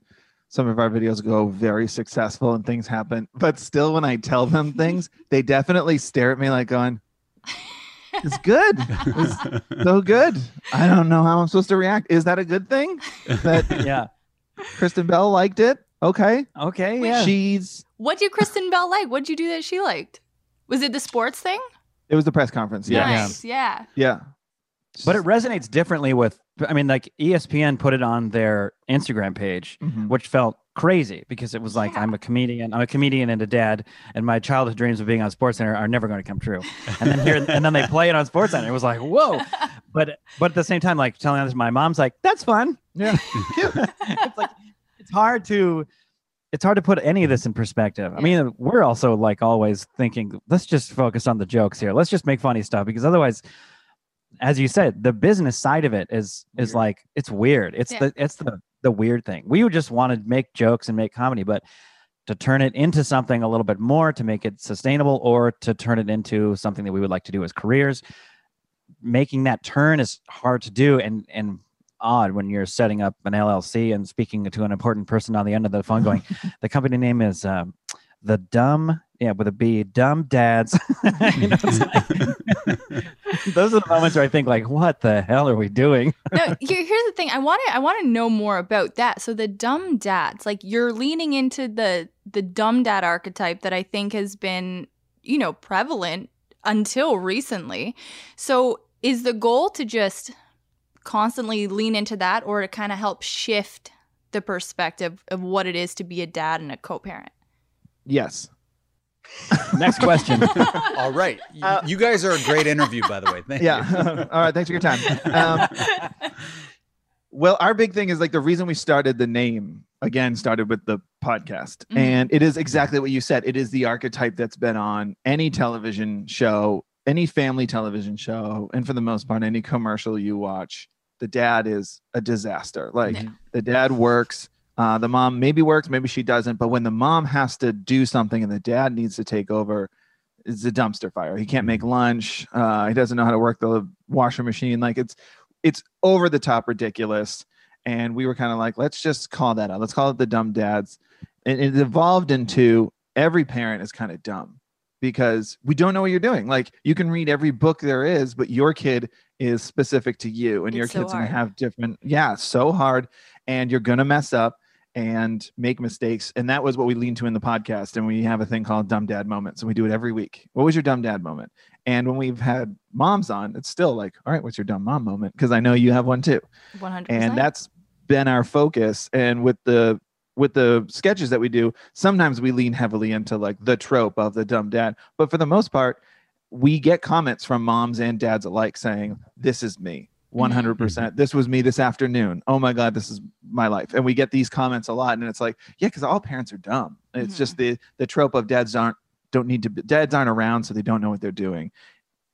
Speaker 4: some of our videos go very successful and things happen but still when i tell them things [LAUGHS] they definitely stare at me like going it's good it's so good i don't know how i'm supposed to react is that a good thing that
Speaker 3: yeah
Speaker 4: kristen bell liked it okay
Speaker 3: okay
Speaker 1: Wait,
Speaker 3: yeah
Speaker 4: she's
Speaker 1: What did Kristen Bell like? What'd you do that she liked? Was it the sports thing?
Speaker 4: it was the press conference yeah
Speaker 3: Yeah.
Speaker 1: Nice. Yeah.
Speaker 4: yeah
Speaker 3: but it resonates differently with i mean like espn put it on their instagram page
Speaker 4: Mhm.
Speaker 3: which felt crazy because it was like
Speaker 1: Yeah.
Speaker 3: I'm a comedian, I'm a comedian and a dad, and my childhood dreams of being on Sports Center are never going to come true. And then here, and then they play it on Sports Center. It was like, whoa! [LAUGHS] But but at the same time, like telling this, my mom's like, that's fun.
Speaker 4: yeah [LAUGHS]
Speaker 3: it's like it's hard to it's hard to put any of mm-hmm. this in perspective. I mean, we're also like always thinking, let's just focus on the jokes here. Let's just make funny stuff because otherwise, as you said, the business side of it is is
Speaker 4: Weird.
Speaker 3: like it's weird. It's
Speaker 1: Yeah.
Speaker 3: the it's the the weird thing. We would just want to make jokes and make comedy, but to turn it into something a little bit more to make it sustainable or to turn it into something that we would like to do as careers making that turn is hard to do and and odd when you're setting up an LLC and speaking to an important person on the end of the phone going [LAUGHS] the company name is um, the dumb yeah with a B dumb dads [LAUGHS] You know, it's like- [LAUGHS] those are the moments where I think like what the hell are we doing
Speaker 1: no, here, here's the thing. I want to I want to know more about that. So the dumb dads, like you're leaning into the the dumb dad archetype that I think has been, you know, prevalent until recently. So is the goal to just constantly lean into that or to kind of help shift the perspective of what it is to be a dad and a co-parent?
Speaker 4: yes [LAUGHS]
Speaker 3: next question [LAUGHS]
Speaker 2: All right. You,
Speaker 4: Uh,
Speaker 2: you guys are a great interview, by the way. Thank you.
Speaker 4: yeah [LAUGHS] all right thanks for your time um, Well, our big thing is like the reason we started the name again started with the podcast.
Speaker 1: Mhm.
Speaker 4: And it is exactly what you said. It is the archetype that's been on any television show, any family television show, and for the most part, any commercial you watch. The dad is a disaster. Like
Speaker 1: Yeah.
Speaker 4: the dad works, uh, the mom maybe works, maybe she doesn't. But when the mom has to do something and the dad needs to take over, it's a dumpster fire. He can't make lunch. Uh, he doesn't know how to work the washer machine. Like it's it's over the top ridiculous. And we were kind of like, let's just call that out. Let's call it the dumb dads. And it evolved into every parent is kind of dumb because we don't know what you're doing. Like you can read every book there is, but your kid is specific to you and your
Speaker 1: so
Speaker 4: kid's gonna have different, yeah, so hard. And you're gonna mess up and make mistakes. And that was what we lean to in the podcast. And we have a thing called dumb dad moments. And we do it every week. What was your dumb dad moment? And when we've had moms on, it's still like, all right, what's your dumb mom moment? Because I know you have one too
Speaker 1: One hundred
Speaker 4: and
Speaker 1: percent.
Speaker 4: that's been our focus and with the with the sketches that we do sometimes we lean heavily into like the trope of the dumb dad. But for the most part we get comments from moms and dads alike saying this is me 100%. This was me this afternoon. Oh my god this is my life. And we get these comments a lot and it's like yeah because all parents are dumb. It's
Speaker 1: Mhm.
Speaker 4: just the the trope of dads aren't don't need to be, dads aren't around so they don't know what they're doing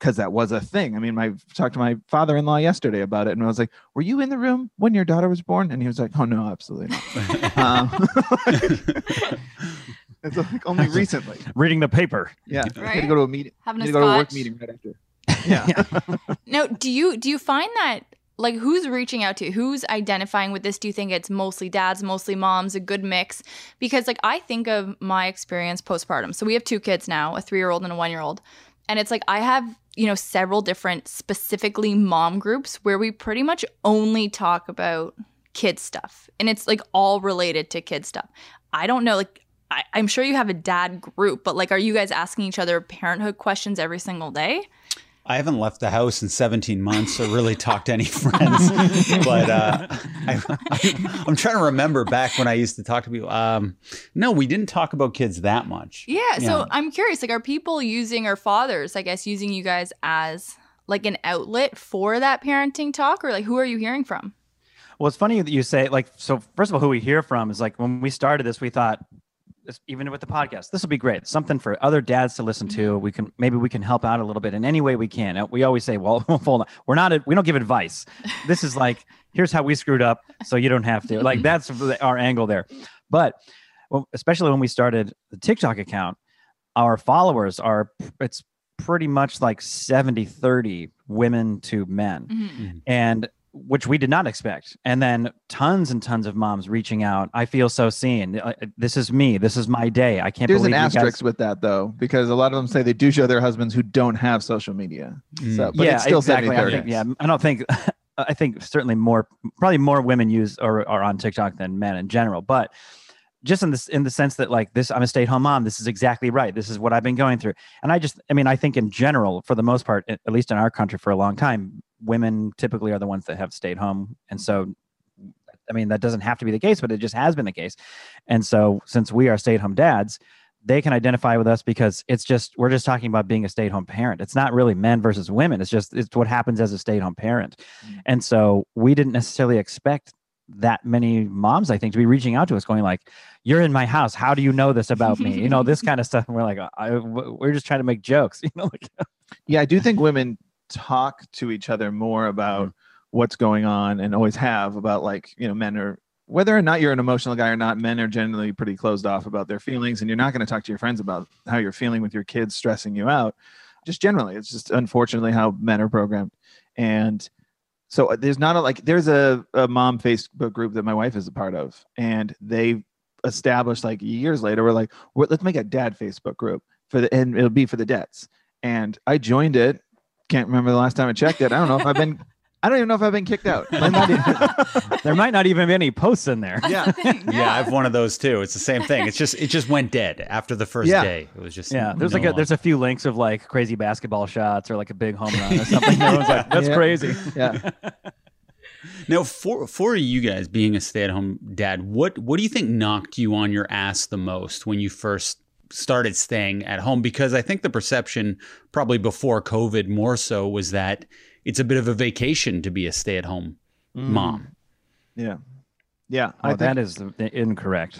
Speaker 4: because that was a thing. I mean, I talked to my father-in-law yesterday about it, and I was like, "Were you in the room when your daughter was born?" And he was like, "Oh no, absolutely not." [LAUGHS] um, [LAUGHS] it's like only recently.
Speaker 3: reading the paper
Speaker 4: Yeah, I had
Speaker 1: Right?
Speaker 4: to go to a meeting.
Speaker 1: Having
Speaker 4: I
Speaker 1: a
Speaker 4: had to go to a work meeting right after. [LAUGHS] Yeah.
Speaker 1: Now, do you do you find that like who's reaching out to you? Who's identifying with this? Do you think it's mostly dads, mostly moms, a good mix? Because like I think of my experience postpartum. So we have two kids now, a 3-year-old and a 1-year-old. And it's like I have, you know, several different specifically mom groups where we pretty much only talk about kid stuff. And it's like all related to kid stuff. I don't know like I, I'm sure you have a dad group, but like, are you guys asking each other parenthood questions every single day?
Speaker 2: I haven't left the house in 17 months or really talked to any [LAUGHS] friends. but uh, I, [LAUGHS] am trying to remember back when I used to talk to people. Um, no, we didn't talk about kids that much.
Speaker 1: Yeah. So I'm curious like, are people using, our fathers, I guess, using you guys as like an outlet for that parenting talk? Or like, who are you hearing from?
Speaker 3: Well, it's funny that you say, like, so first of all, who we hear from is like when we started this, we thought, even with the podcast. This will be great. Something for other dads to listen to. Mm-hmm. We can maybe we can help out a little bit in any way we can. We always say, well, [LAUGHS] hold on. we're not a, we don't give advice. This is like here's how we screwed up, so you don't have to. Like [LAUGHS] that's our angle there. But well, especially when we started the TikTok account, our followers are it's pretty much like 70 30 women to men. Mm-hmm. mm-hmm. And which we did not expect. And then tons and tons of moms reaching out. I feel so seen. Uh, this is me. This is my day. I can't. Believe it.
Speaker 4: There's
Speaker 3: an
Speaker 4: asterisk guys- with that though, because a lot of them say they do show their husbands who don't have social media. Mm. So, but
Speaker 3: yeah,
Speaker 4: it's still
Speaker 3: exactly. I think, yeah, I don't think. [LAUGHS] I think certainly more, probably more women use or are on TikTok than men in general. But just in this in the sense that like this i'm a stay-at-home mom this is exactly right this is what i've been going through and i just i mean i think in general for the most part at least in our country for a long time women typically are the ones that have stayed home. And so, I mean, that doesn't have to be the case, but it just has been the case. And so, since we are stay at home dads, they can identify with us because it's just we're just talking about being a stay-at-home parent. It's not really men versus women. It's just it's what happens as a stay-at-home parent. Mm-hmm. and so we didn't necessarily expect that many moms i think to be reaching out to us going like you're in my house. How do you know this about me? You know this [LAUGHS] kind of stuff. And we're like I, we're just trying to make jokes. [LAUGHS] You know like [LAUGHS]
Speaker 4: yeah i do think women talk to each other more about mm-hmm. what's going on and always have about like you know men are whether or not you're an emotional guy or not men are generally pretty closed off about their feelings and you're not going to talk to your friends about how you're feeling with your kids stressing you out. Just generally it's just unfortunately how men are programmed. And so uh, there's not a like there's a, a mom facebook group that my wife is a part of and they established like years later we're like let's make a dad facebook group for the and it'll be for the dads and i joined it can't remember the last time I checked it. I don't know if I've been. I don't even know if I've been kicked out.
Speaker 3: there might not even be any posts in there.
Speaker 2: Yeah. yeah, yeah, I have one of those too. It's the same thing. It's just it just went dead after the first yeah. day. It was just
Speaker 3: yeah. There's no like a, there's a few links of like crazy basketball shots or like a big home run or something. [LAUGHS] Everyone's like, that's
Speaker 4: yeah.
Speaker 3: crazy.
Speaker 4: Yeah. [LAUGHS]
Speaker 2: Now, for for you guys being a stay at home dad, what what do you think knocked you on your ass the most when you first started staying at home because I think the perception probably before COVID more so was that it's a bit of a vacation to be a stay at home mm. mom.
Speaker 4: Yeah. Yeah.
Speaker 3: Oh, that is incorrect. [LAUGHS] [LAUGHS]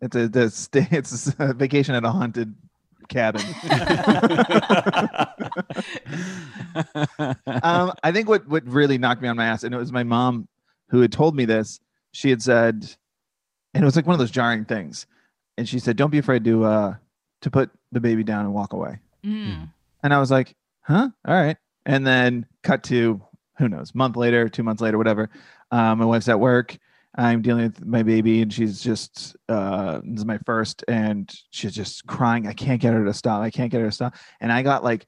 Speaker 4: it's a, it's a, it's a vacation at a haunted cabin. [LAUGHS] um, I think what, what really knocked me on my ass, and it was my mom who had told me this, she had said, and it was like one of those jarring things and she said, "Don't be afraid to uh to put the baby down and walk away." Mm. And I was like, "Huh? All right." And then cut to who knows, month later, two months later, whatever. Um, my wife's at work. I'm dealing with my baby, and she's just uh, this is my first, and she's just crying. I can't get her to stop. I can't get her to stop. And I got like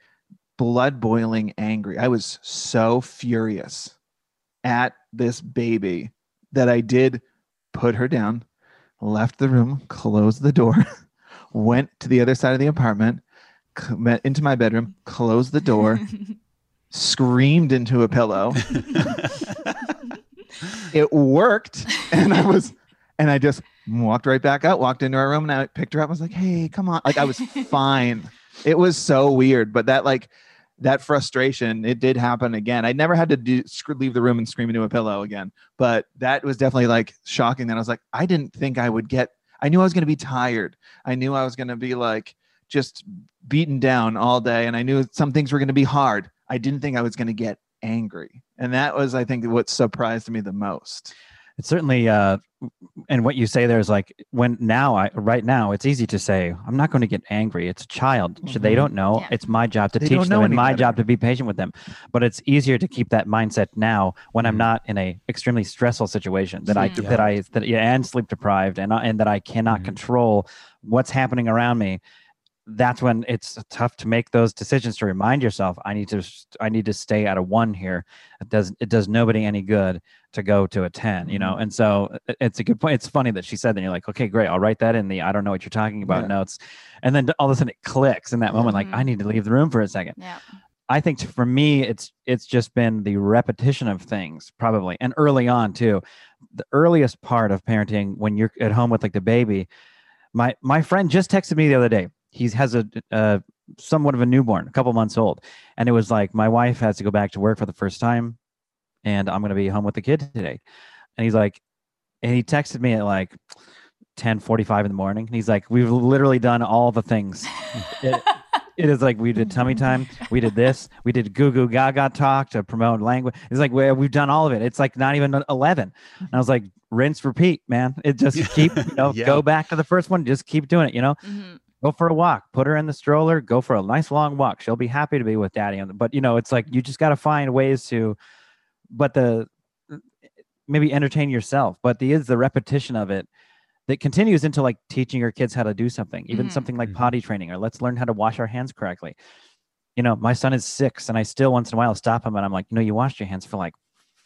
Speaker 4: blood boiling angry. I was so furious at this baby that I did put her down left the room, closed the door, [LAUGHS] went to the other side of the apartment, met into my bedroom, closed the door, [LAUGHS] screamed into a pillow. it worked, and I was, and I just walked right back out, walked into our room, and I picked her up. I was like, "Hey, come on!" Like I was [LAUGHS] fine. It was so weird, but that like that frustration it did happen again. I never had to do leave the room and scream into a pillow again but that was definitely like shocking that i was like i didn't think i would get i knew i was going to be tired. I knew i was going to be like just beaten down all day and i knew some things were going to be hard. I didn't think i was going to get angry and that was i think what surprised me the most
Speaker 3: it's certainly uh and what you say there is like when now i right now it's easy to say i'm not going to get angry it's a child mm-hmm. they don't know yeah. it's my job to they teach them and my better. job to be patient with them but it's easier to keep that mindset now when i'm mm-hmm. not in a extremely stressful situation that i that i that yeah, and sleep deprived and and that i cannot mm-hmm. control what's happening around me that's when it's tough to make those decisions to remind yourself i need to i need to stay at a one here it does it does nobody any good to go to a 10 you know
Speaker 4: Mhm.
Speaker 3: and so it's a good point it's funny that she said that you're like okay great i'll write that in the i don't know what you're talking about
Speaker 4: Yeah.
Speaker 3: notes and then all of a sudden it clicks in that moment like i need to leave the room for a second
Speaker 1: Yeah.
Speaker 3: I think for me, it's it's just been the repetition of things, probably, and early on too. The earliest part of parenting, when you're at home with like the baby, my my friend just texted me the other day. He has a, a somewhat of a newborn, a couple months old, and it was like my wife has to go back to work for the first time, and I'm going to be home with the kid today. And he's like, and he texted me at like 10:45 in the morning. And he's like, we've literally done all the things. [LAUGHS] It- it is like we did tummy time, we did this, we did goo goo gaga talk to promote language. It's like we, we've done all of it. It's like not even 11. And I was like, rinse, repeat, man. It just [LAUGHS] keep, you know,
Speaker 2: Yeah.
Speaker 3: go back to the first one, just keep doing it, you know
Speaker 1: Mhm.
Speaker 3: Go for a walk put her in the stroller go for a nice long walk. She'll be happy to be with daddy but you know it's like you just got to find ways to but the maybe entertain yourself but the is the repetition of it that continues into like teaching your kids how to do something even
Speaker 1: Mhm.
Speaker 3: something like
Speaker 2: Mhm.
Speaker 3: potty training or let's learn how to wash our hands correctly. You know my son is six and i still once in a while stop him and i'm like you know you washed your hands for like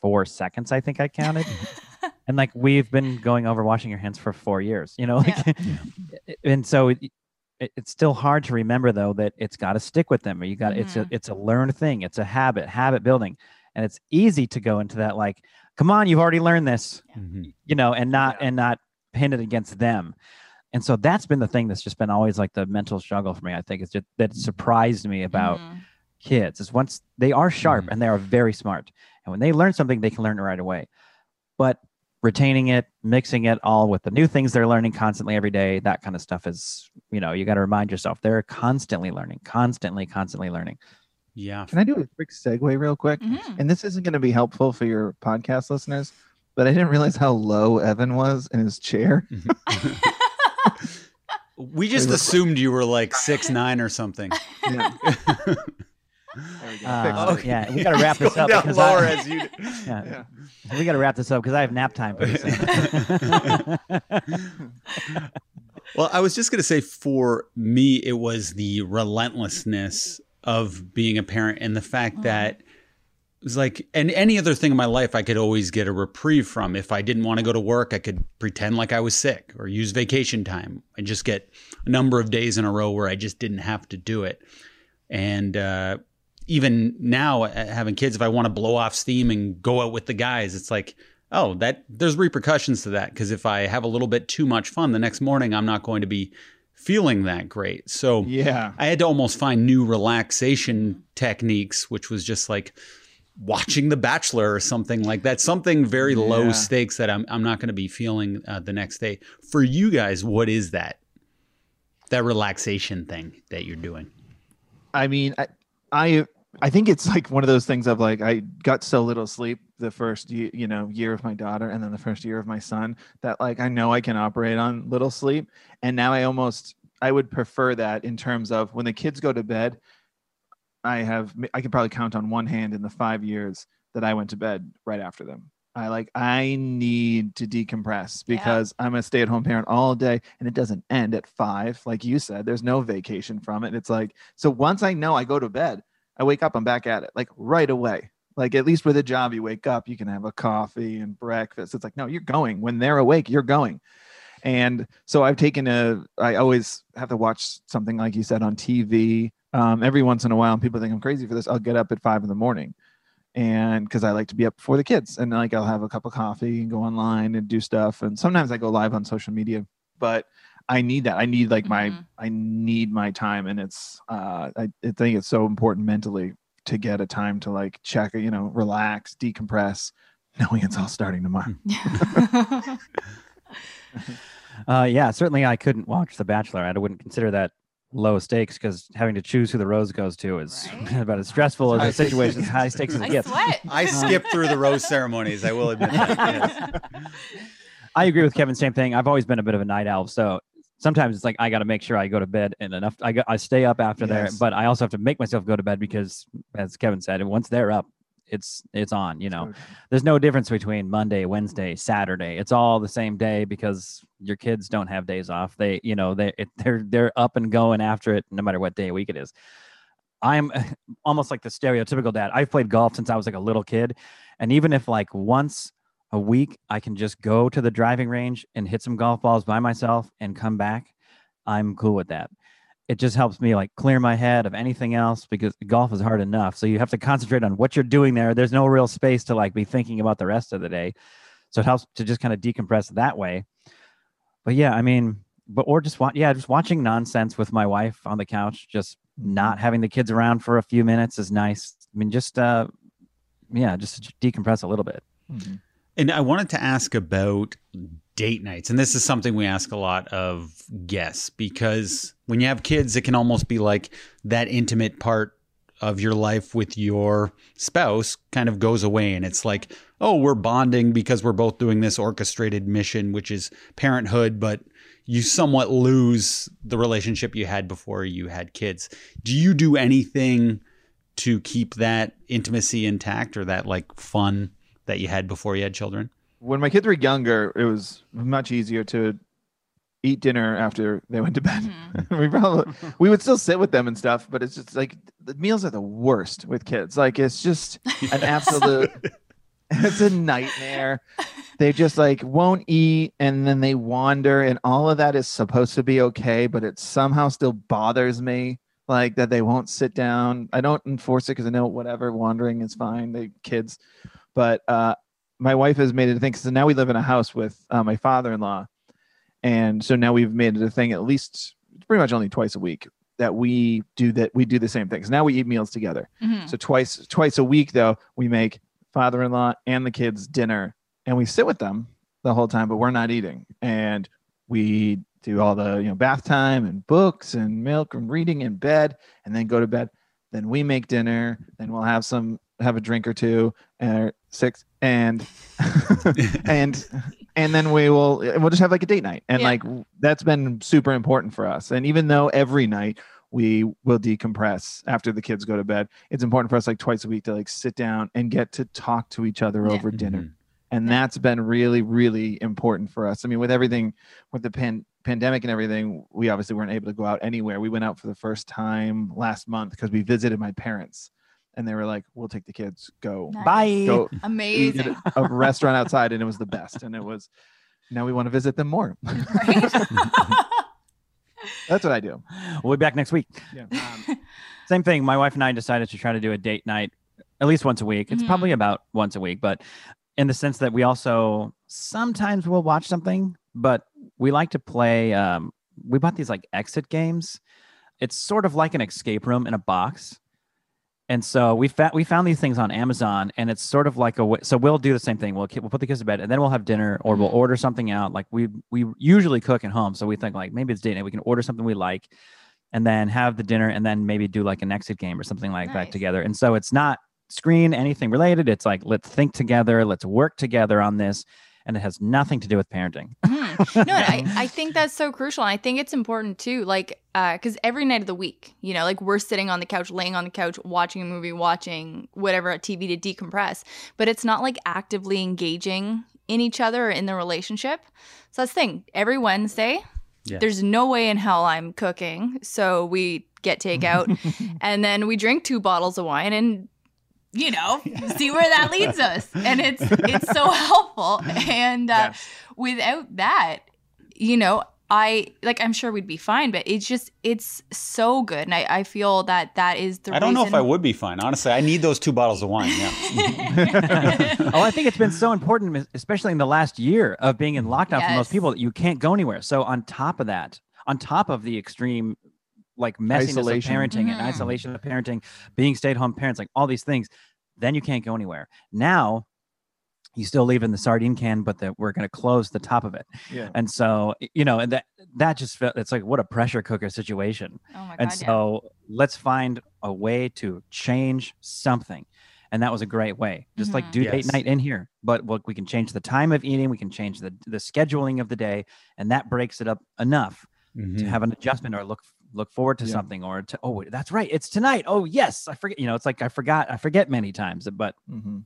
Speaker 3: four seconds i think i counted. [LAUGHS] And like we've been going over washing your hands for four years you know like [LAUGHS] and so it, it- it's still hard to remember though that it's got to stick with them or you got it's a
Speaker 1: Mhm.
Speaker 3: it's a learned thing it's a habit habit building and it's easy to go into that like come on you've already learned this
Speaker 2: Mhm.
Speaker 3: you know and not
Speaker 4: Yeah.
Speaker 3: and not pin it against them and so that's been the thing that's just been always like the mental struggle for me i think is just that surprised me about
Speaker 1: Mhm.
Speaker 3: kids is once they are sharp
Speaker 2: Mhm.
Speaker 3: and they are very smart and when they learn something they can learn it right away but retaining it mixing it all with the new things they're learning constantly every day that kind of stuff is you know you got to remind yourself they're constantly learning constantly constantly learning
Speaker 2: Yeah.
Speaker 4: Can I do a quick segue real quick?
Speaker 1: Mhm.
Speaker 4: And this isn't going to be helpful for your podcast listeners, but I didn't realize how low Evan was in his chair. [LAUGHS]
Speaker 2: We just
Speaker 4: Wait,
Speaker 2: assumed you were like six nine or something.
Speaker 4: Yeah. [LAUGHS] There we go.
Speaker 3: Uh,
Speaker 4: Fixed
Speaker 3: yeah we got [LAUGHS] to [LAUGHS] wrap this up
Speaker 2: down
Speaker 3: because
Speaker 2: lower
Speaker 3: I,
Speaker 2: as you.
Speaker 3: yeah, we got to wrap this up because i have nap time [LAUGHS]
Speaker 2: Well, I was just going to say for me, it was the relentlessness of being a parent and the fact
Speaker 1: Mhm.
Speaker 2: that it was like, and any other thing in my life, I could always get a reprieve from. If I didn't want to go to work, I could pretend like I was sick or use vacation time and just get a number of days in a row where I just didn't have to do it. And uh, even now, uh, having kids, if I want to blow off steam and go out with the guys, it's like, oh, that there's repercussions to that because if I have a little bit too much fun the next morning, I'm not going to be feeling that great. So
Speaker 4: Yeah.
Speaker 2: I had to almost find new relaxation techniques, which was just like watching The Bachelor or something like that. Something very low stakes that I'm I'm not going to be feeling uh, the next day. For you guys, what is that? That relaxation thing that you're doing.
Speaker 4: I mean, I, I I think it's like one of those things of like I got so little sleep the first year, you know, year of my daughter and then the first year of my son that like I know I can operate on little sleep and now I almost I would prefer that in terms of when the kids go to bed I have I could probably count on one hand in the 5 years that I went to bed right after them. I like I need to decompress
Speaker 1: Yeah.
Speaker 4: because I'm a stay-at-home parent all day and it doesn't end at 5 like you said there's no vacation from it. It's like so once I know I go to bed, I wake up, I'm back at it, like right away. Like at least with a job, you wake up, you can have a coffee and breakfast. It's like, no, you're going. When they're awake, you're going. And so I've taken a, I always have to watch something like you said on TV. Um, every once in a while, and people think I'm crazy for this. I'll get up at five in the morning and because I like to be up before the kids and like I'll have a cup of coffee and go online and do stuff. And sometimes I go live on social media, but I need that. I need like my
Speaker 1: Mhm.
Speaker 4: I need my time, and it's uh, I, I think it's so important mentally to get a time to like check, you know, relax, decompress, [LAUGHS] knowing it's all starting tomorrow. [LAUGHS] [LAUGHS]
Speaker 3: uh yeah certainly i couldn't watch the bachelor i wouldn't consider that low stakes because having to choose who the rose goes to is
Speaker 1: Right?
Speaker 3: about as stressful as
Speaker 4: High
Speaker 3: a situation as high stakes as it
Speaker 1: I
Speaker 3: gets.
Speaker 2: I skip through the rose ceremonies. I will admit that. yes.
Speaker 3: I agree with Kevin. Same thing. I've always been a bit of a night owl, so sometimes it's like I got to make sure I go to bed and enough. I go, I stay up after there, but I also have to make myself go to bed because, as Kevin said, once they're up, it's it's on. You know, there's no difference between Monday, Wednesday, Saturday. It's all the same day because your kids don't have days off. They, you know, they it, they're they're up and going after it, no matter what day of week it is. I'm [LAUGHS] almost like the stereotypical dad. I've played golf since I was like a little kid, and even if like once a week I can just go to the driving range and hit some golf balls by myself and come back, I'm cool with that. It just helps me like clear my head of anything else because golf is hard enough. So you have to concentrate on what you're doing there. There's no real space to like be thinking about the rest of the day. So it helps to just kind of decompress that way. But yeah, I mean, but or just watch, yeah, just watching nonsense with my wife on the couch, just not having the kids around for a few minutes is nice. I mean, just uh, yeah, just decompress a little bit.
Speaker 4: Mhm.
Speaker 2: And I wanted to ask about date nights. And this is something we ask a lot of guests because when you have kids, it can almost be like that intimate part of your life with your spouse kind of goes away. And it's like, oh, we're bonding because we're both doing this orchestrated mission, which is parenthood, but you somewhat lose the relationship you had before you had kids. Do you do anything to keep that intimacy intact or that like fun that you had before you had children?
Speaker 4: when my kids were younger, it was much easier to eat dinner after they went to bed.
Speaker 1: Mhm. [LAUGHS]
Speaker 4: we probably we would still sit with them and stuff, but it's just like the meals are the worst with kids. Like it's just [LAUGHS] an absolute [LAUGHS] it's a nightmare. They just like won't eat and then they wander and all of that is supposed to be okay, but it somehow still bothers me like that they won't sit down. I don't enforce it because I know whatever wandering is fine. They kids, but uh, my wife has made it a thing. So now we live in a house with uh, my father-in-law, and so now we've made it a thing at least pretty much only twice a week that we do that. We do the same things. Now we eat meals together.
Speaker 1: Mhm.
Speaker 4: So twice twice a week though, we make father-in-law and the kids dinner and we sit with them the whole time, but we're not eating. And we do all the, you know, bath time and books and milk and reading in bed and then go to bed. Then we make dinner, then we'll have some have a drink or two or six and [LAUGHS] and and then we will we'll just have like a date night. And
Speaker 1: Yeah.
Speaker 4: like that's been super important for us. And even though every night we will decompress after the kids go to bed. It's important for us like twice a week to like sit down and get to talk to each other
Speaker 1: Yeah.
Speaker 4: over dinner.
Speaker 2: Mhm.
Speaker 4: And
Speaker 1: Yeah.
Speaker 4: that's been really, really important for us. I mean, with everything, with the pan- pandemic and everything, we obviously weren't able to go out anywhere. We went out for the first time last month because we visited my parents and they were like, we'll take the kids, go,
Speaker 1: Nice.
Speaker 3: Bye.
Speaker 4: go [LAUGHS]
Speaker 1: Amazing.
Speaker 4: at a restaurant outside. And it was the best. And it was, now we want to visit them more.
Speaker 1: Right? [LAUGHS]
Speaker 4: that's what I do.
Speaker 3: We'll be back next week.
Speaker 4: Yeah.
Speaker 3: Um, same thing. My wife and I decided to try to do a date night at least once a week. It's
Speaker 1: Mhm.
Speaker 3: probably about once a week, but in the sense that we also sometimes we'll watch something, but we like to play. Um, we bought these like exit games. It's sort of like an escape room in a box. And so we found we found these things on Amazon, and it's sort of like a way. So we'll do the same thing. We'll we'll put the kids to bed, and then we'll have dinner, or we'll
Speaker 1: Mhm.
Speaker 3: order something out. Like we we usually cook at home, so we think like maybe it's date night. We can order something we like, and then have the dinner, and then maybe do like an exit game or something like that together. And so it's not screen anything related. It's like let's think together, let's work together on this, and it has nothing to do with parenting.
Speaker 1: Mhm. No, I, [LAUGHS] I think that's so crucial. And I think it's important too, like, because every night of the week, you know, like we're sitting on the couch, laying on the couch, watching a movie, watching whatever at TV to decompress, but it's not like actively engaging in each other or in the relationship. So that's the thing. Every Wednesday,
Speaker 2: Yeah.
Speaker 1: there's no way in hell I'm cooking. So we get [LAUGHS] takeout and then we drink two bottles of wine and you know [LAUGHS] see where that leads [LAUGHS] us and it's it's so [LAUGHS] helpful and uh,
Speaker 4: Yes.
Speaker 1: without that you know i like i'm sure we'd be fine but it's just it's so good and i, I feel that that is the
Speaker 2: I don't know if I would be fine. Honestly, I need those two bottles of wine. Yeah.
Speaker 3: oh, I think it's been so important, especially in the last year of being in lockdown for most people that you can't go anywhere. So on top of that, on top of the extreme like messiness
Speaker 4: Isolation.
Speaker 3: of parenting and
Speaker 1: Mhm.
Speaker 3: isolation of parenting, being stay-at-home parents, like all these things, then you can't go anywhere. Now you still leave in the sardine can, but that we're going to close the top of it.
Speaker 4: Yeah.
Speaker 3: And so, you know, and that that just felt it's like what a pressure cooker situation.
Speaker 1: oh my god
Speaker 3: And
Speaker 1: yeah.
Speaker 3: so let's find a way to change something. And that was a great way. Just like
Speaker 1: Mhm.
Speaker 3: do
Speaker 2: Yes.
Speaker 3: date night in here. But look, we can change the time of eating, we can change the the scheduling of the day, and that breaks it up enough
Speaker 2: Mhm.
Speaker 3: to have an adjustment or look look forward to
Speaker 4: Yeah.
Speaker 3: something or to oh that's right it's tonight oh yes i forget you know it's like i forgot i forget many times but
Speaker 4: Mhm.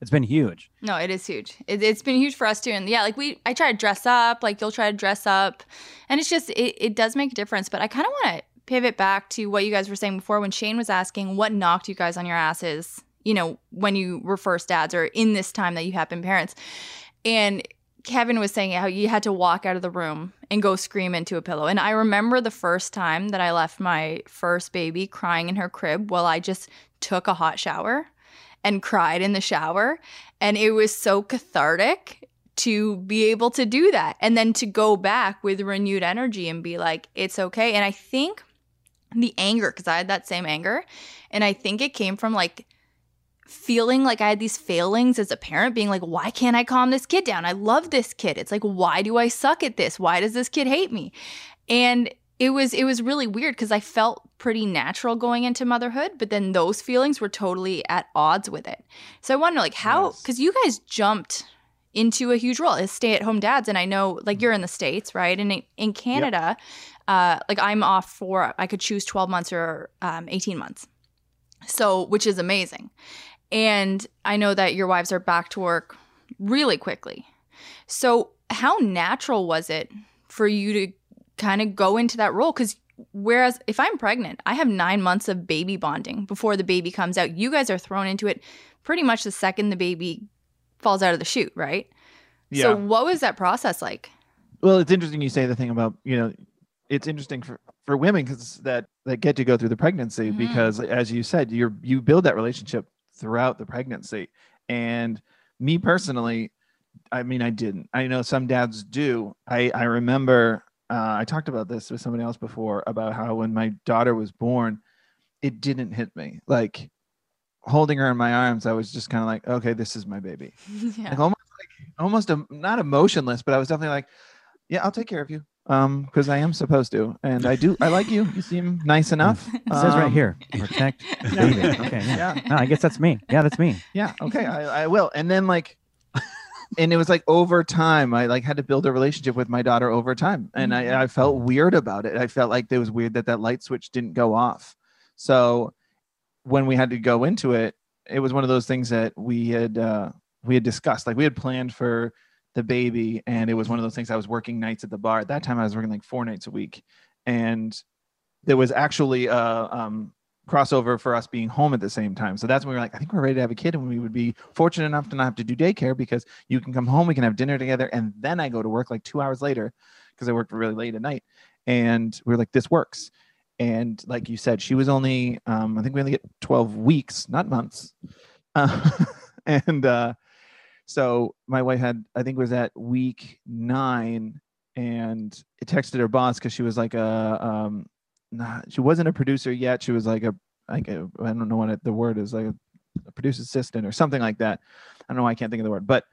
Speaker 3: it's been huge
Speaker 1: No, it is huge. It, it's been huge for us too. And yeah, like we, I try to dress up, like you'll try to dress up, and it's just it, it does make a difference. But I kind of want to pivot back to what you guys were saying before when Shane was asking what knocked you guys on your asses, you know, when you were first dads or in this time that you have been parents, and. Kevin was saying how you had to walk out of the room and go scream into a pillow. And I remember the first time that I left my first baby crying in her crib while I just took a hot shower and cried in the shower. And it was so cathartic to be able to do that and then to go back with renewed energy and be like, it's okay. And I think the anger, because I had that same anger, and I think it came from like feeling like I had these failings as a parent, being like, why can't I calm this kid down? I love this kid. It's like, why do I suck at this? Why does this kid hate me? And it was it was really weird because I felt pretty natural going into motherhood, but then those feelings were totally at odds with it. So I wonder like how
Speaker 4: Yes.
Speaker 1: because you guys jumped into a huge role as stay-at-home dads, and I know like you're in the states, right? And in, Canada, uh, like I'm off for I could choose 12 months or um, 18 months, so which is amazing. And I know that your wives are back to work really quickly. So how natural was it for you to kind of go into that role? Because whereas if I'm pregnant, I have nine months of baby bonding before the baby comes out. You guys are thrown into it pretty much the second the baby falls out of the chute, right?
Speaker 4: Yeah.
Speaker 1: So what was that process like?
Speaker 4: well, it's interesting you say the thing about you know, it's interesting for for women because that that get to go through the pregnancy
Speaker 1: Mhm.
Speaker 4: because as you said, you're you build that relationship throughout the pregnancy. And me personally, I mean, I didn't. I know some dads do. I I remember uh, I talked about this with somebody else before about how when my daughter was born, it didn't hit me like holding her in my arms. I was just kind of like, okay, this is my baby. [LAUGHS]
Speaker 1: yeah.
Speaker 4: like almost like almost um, not emotionless, but I was definitely like, yeah, I'll take care of you, um, because I am supposed to, and I do. I like you. You seem nice enough. [LAUGHS]
Speaker 3: it says right
Speaker 4: Um,
Speaker 3: here protect [LAUGHS]
Speaker 4: yeah.
Speaker 3: okay [LAUGHS] yeah.
Speaker 4: Yeah,
Speaker 3: No, i guess that's me yeah that's me
Speaker 4: yeah, okay, I, I will. And then like, and it was like over time, I like had to build a relationship with my daughter over time, and I, I felt weird about it. I felt like it was weird that that light switch didn't go off. So when we had to go into it, it was one of those things that we had uh, we had discussed. Like we had planned for the baby, and it was one of those things. I was working nights at the bar at that time. I was working like four nights a week, and there was actually a um, crossover for us being home at the same time. So that's when we were like, I think we're ready to have a kid, and we would be fortunate enough to not have to do daycare because you can come home, we can have dinner together, and then I go to work like two hours later because I worked really late at night. And we are like, this works. And like you said, she was only, um, I think we only get 12 weeks, not months. Uh, [LAUGHS] and uh, so my wife had, I think was at week nine, and it texted her boss because she was like a, um, she wasn't a producer yet. She was like a, like a, I don't know what the word is, like a, a producer assistant or something like that. I don't know why I can't think of the word, but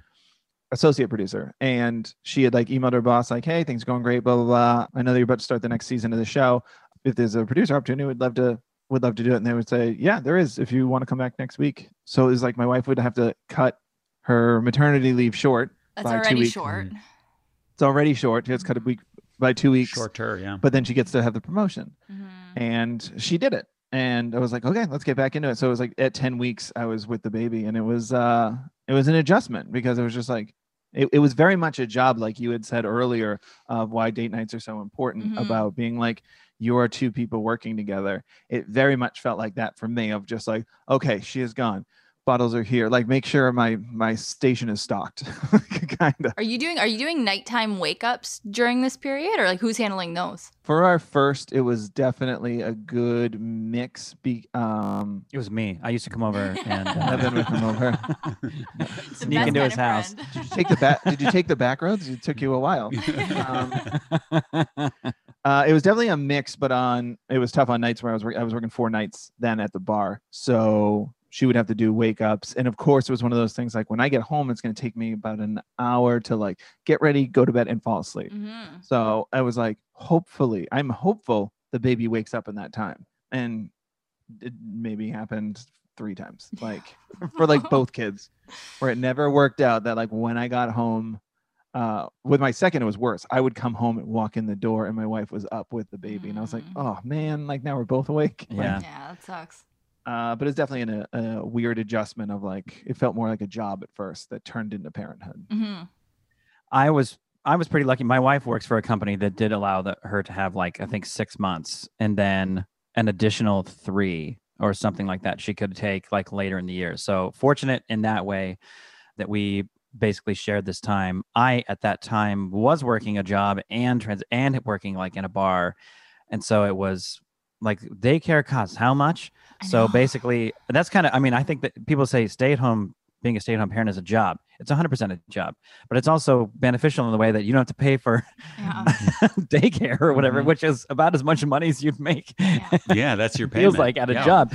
Speaker 4: associate producer. And she had like emailed her boss, like, hey, things going great, blah, blah, blah. I know that you're about to start the next season of the show. If there's a producer opportunity, we'd love to would love to do it. And they would say, Yeah, there is if you want to come back next week. So it was like my wife would have to cut her maternity leave short.
Speaker 1: That's
Speaker 4: by two
Speaker 1: already
Speaker 4: weeks.
Speaker 1: short.
Speaker 4: It's already short. It's cut a week by two weeks.
Speaker 2: Shorter, yeah.
Speaker 4: But then she gets to have the promotion
Speaker 1: Mhm.
Speaker 4: and she did it and i was like okay let's get back into it so it was like at 10 weeks i was with the baby and it was uh it was an adjustment because it was just like it, it was very much a job like you had said earlier of why date nights are so important
Speaker 1: Mhm.
Speaker 4: about being like you're two people working together it very much felt like that for me of just like okay she is gone bottles are here like make sure my my station is stocked [LAUGHS] kind of
Speaker 1: Are you doing are you doing nighttime wake ups during this period or like who's handling those?
Speaker 4: for our first it was definitely a good mix be um
Speaker 3: it was me i used to come over and uh, [LAUGHS]
Speaker 4: Evan would come over. [LAUGHS]
Speaker 3: Sneak into his house.
Speaker 1: friend.
Speaker 4: Did you take the back? Did you take the back roads? It took you a while. Um, uh, it was definitely a mix, but on it was tough on nights where I was work- I was working four nights then at the bar, so she would have to do wake ups, and of course it was one of those things like when I get home, it's going to take me about an hour to like get ready, go to bed, and fall asleep.
Speaker 1: Mhm.
Speaker 4: So I was like, hopefully, I'm hopeful the baby wakes up in that time, and it maybe happened three times, like [LAUGHS] for like both kids, where it never worked out. That like when I got home, uh, with my second, it was worse. I would come home and walk in the door, and my wife was up with the baby, and I was like,
Speaker 1: Mm.
Speaker 4: "Oh man, like now we're both awake." [LAUGHS] Like,
Speaker 3: Yeah.
Speaker 1: Yeah, that sucks.
Speaker 4: Uh, but it's definitely an, a, a weird adjustment of like it felt more like a job at first that turned into parenthood.
Speaker 1: hmm
Speaker 3: I was I was pretty lucky. My wife works for a company that did allow the, her to have like I think six months and then an additional three or something like that she could take like later in the year. So fortunate in that way that we basically shared this time. I at that time was working a job and trans and working like in a bar, and so it was like daycare costs how much?
Speaker 1: I
Speaker 3: So
Speaker 1: know.
Speaker 3: basically, that's kind of. I mean, I think that people say stay at home. Being a stay-at-home parent is a job. It's 100% a job, but it's also beneficial in the way that you don't have to pay for
Speaker 1: Yeah. [LAUGHS]
Speaker 3: daycare or whatever,
Speaker 4: Mhm.
Speaker 3: which is about as much money as you'd make.
Speaker 1: Yeah. [LAUGHS]
Speaker 2: Yeah, that's your
Speaker 3: feels
Speaker 2: payment.
Speaker 3: like at a
Speaker 2: Yeah.
Speaker 3: job.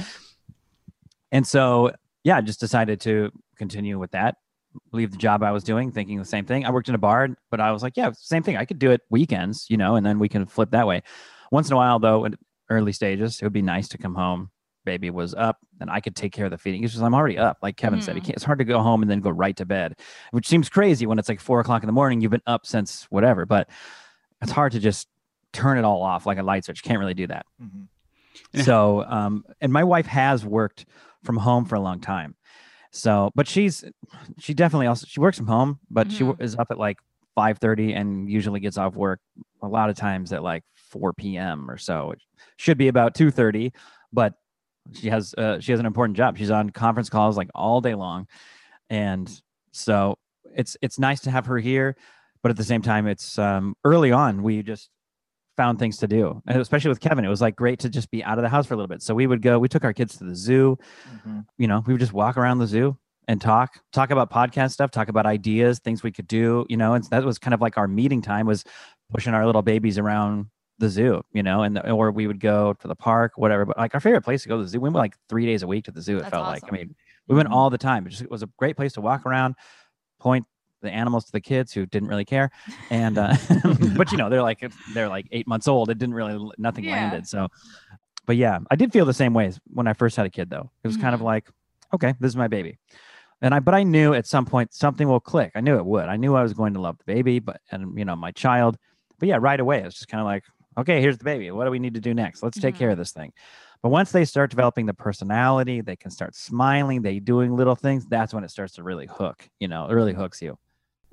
Speaker 3: And so, yeah, I just decided to continue with that. Leave the job I was doing, thinking the same thing. I worked in a bar, but I was like, yeah, same thing. I could do it weekends, you know, and then we can flip that way. Once in a while, though, in early stages, it would be nice to come home. Baby was up, and I could take care of the feeding. It's just I'm already up, like Kevin said.
Speaker 1: Mhm.
Speaker 3: can't, it's hard to go home and then go right to bed, which seems crazy when it's like four o'clock in the morning. You've been up since whatever, but it's hard to just turn it all off like a light switch. Can't really do that.
Speaker 2: Yeah.
Speaker 3: So, um, and my wife has worked from home for a long time. So, but she's she definitely also she works from home, but she
Speaker 1: Mhm.
Speaker 3: w- is up at like five thirty and usually gets off work a lot of times at like four p.m. or so. It should be about two thirty, but she has uh, she has an important job. She's on conference calls like all day long, and so it's it's nice to have her here, but at the same time, it's um, early on we just found things to do, and especially with Kevin, it was like great to just be out of the house for a little bit. So we would go. We took our kids to the zoo.
Speaker 4: Mhm.
Speaker 3: You know, we would just walk around the zoo and talk, talk about podcast stuff, talk about ideas, things we could do. You know, and that was kind of like our meeting time was pushing our little babies around the zoo. You know, and the, or we would go to the park, whatever. But like our favorite place to go to the zoo, we went like three days a week to the zoo. It
Speaker 1: That's
Speaker 3: felt like. I mean, we went
Speaker 4: Mhm.
Speaker 3: all the time. It, just, it was a great place to walk around, point the animals to the kids who didn't really care and uh [LAUGHS] but you know they're like they're like eight months old it didn't really nothing
Speaker 1: Yeah.
Speaker 3: landed so but yeah i did feel the same way when i first had a kid though it was kind of
Speaker 1: Mhm.
Speaker 3: like okay this is my baby and i but i knew at some point something will click i knew it would i knew i was going to love the baby but and you know my child but yeah right away it's just kind of like okay here's the baby what do we need to do next let's take care mm-hmm. of this thing but once they start developing the personality they can start smiling they doing little things that's when it starts to really hook you know it really hooks you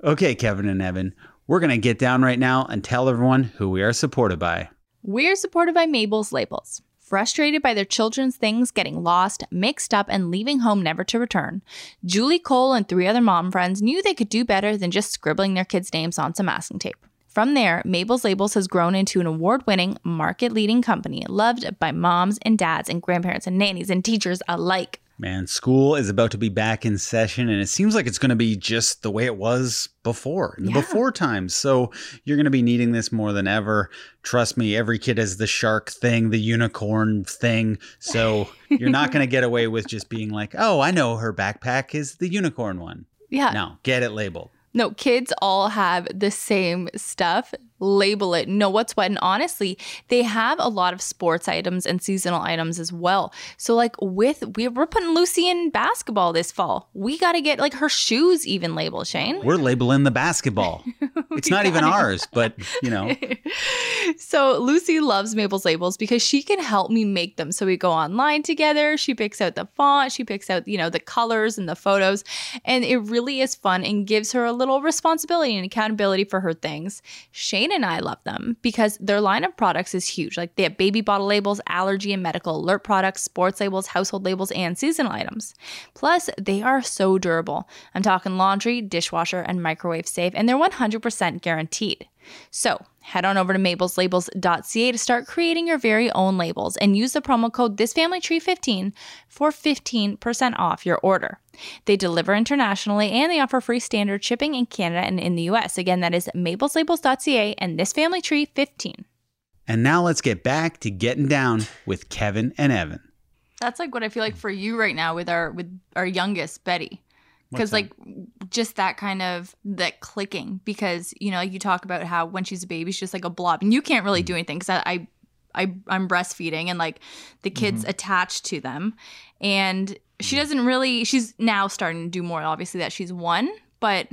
Speaker 2: Okay, Kevin and Evan, we're going to get down right now and tell everyone who we are supported by.
Speaker 1: We're supported by Mabel's Labels. Frustrated by their children's things getting lost, mixed up, and leaving home never to return, Julie Cole and three other mom friends knew they could do better than just scribbling their kids' names on some masking tape. From there, Mabel's Labels has grown into an award winning, market leading company loved by moms and dads and grandparents and nannies and teachers alike.
Speaker 2: Man, school is about to be back in session, and it seems like it's going to be just the way it was before—the
Speaker 1: Yeah.
Speaker 2: before times. So you're going to be needing this more than ever. Trust me, every kid has the shark thing, the unicorn thing. So [LAUGHS] you're not going to get away with just being like, oh, I know her backpack is the unicorn one.
Speaker 1: Yeah.
Speaker 2: No, get it labeled.
Speaker 1: No, kids all have the same stuff. Label it, know what's what. And honestly, they have a lot of sports items and seasonal items as well. So, like, with we, we're putting Lucy in basketball this fall. We got to get like her shoes even labeled, Shane.
Speaker 2: We're labeling the basketball. [LAUGHS] It's not even
Speaker 1: it.
Speaker 2: ours, but you know, [LAUGHS]
Speaker 1: so Lucy loves Mabel's labels because she can help me make them. So we go online together. She picks out the font, she picks out, you know, the colors and the photos. And it really is fun and gives her a little responsibility and accountability for her things. Shane and I love them because their line of products is huge. Like they have baby bottle labels, allergy and medical alert products, sports labels, household labels, and seasonal items. Plus, they are so durable. I'm talking laundry, dishwasher, and microwave safe, and they're 100% guaranteed. So, head on over to mabelslabels.ca to start creating your very own labels and use the promo code ThisFamilyTree15 for 15% off your order. They deliver internationally and they offer free standard shipping in Canada and in the US. Again, that is mabelslabels.ca and ThisFamilyTree15.
Speaker 2: and now let's get back to getting down with Kevin and Evan.
Speaker 1: That's like what I feel like for you right now with our with our youngest Betty. Because like just that kind of that clicking because you know you talk about how when she's a baby she's just like a blob and you can't really do mm. anything because I, I I I'm breastfeeding and like the kids mm-hmm. attached to them and she doesn't really she's now starting to do more obviously that she's one but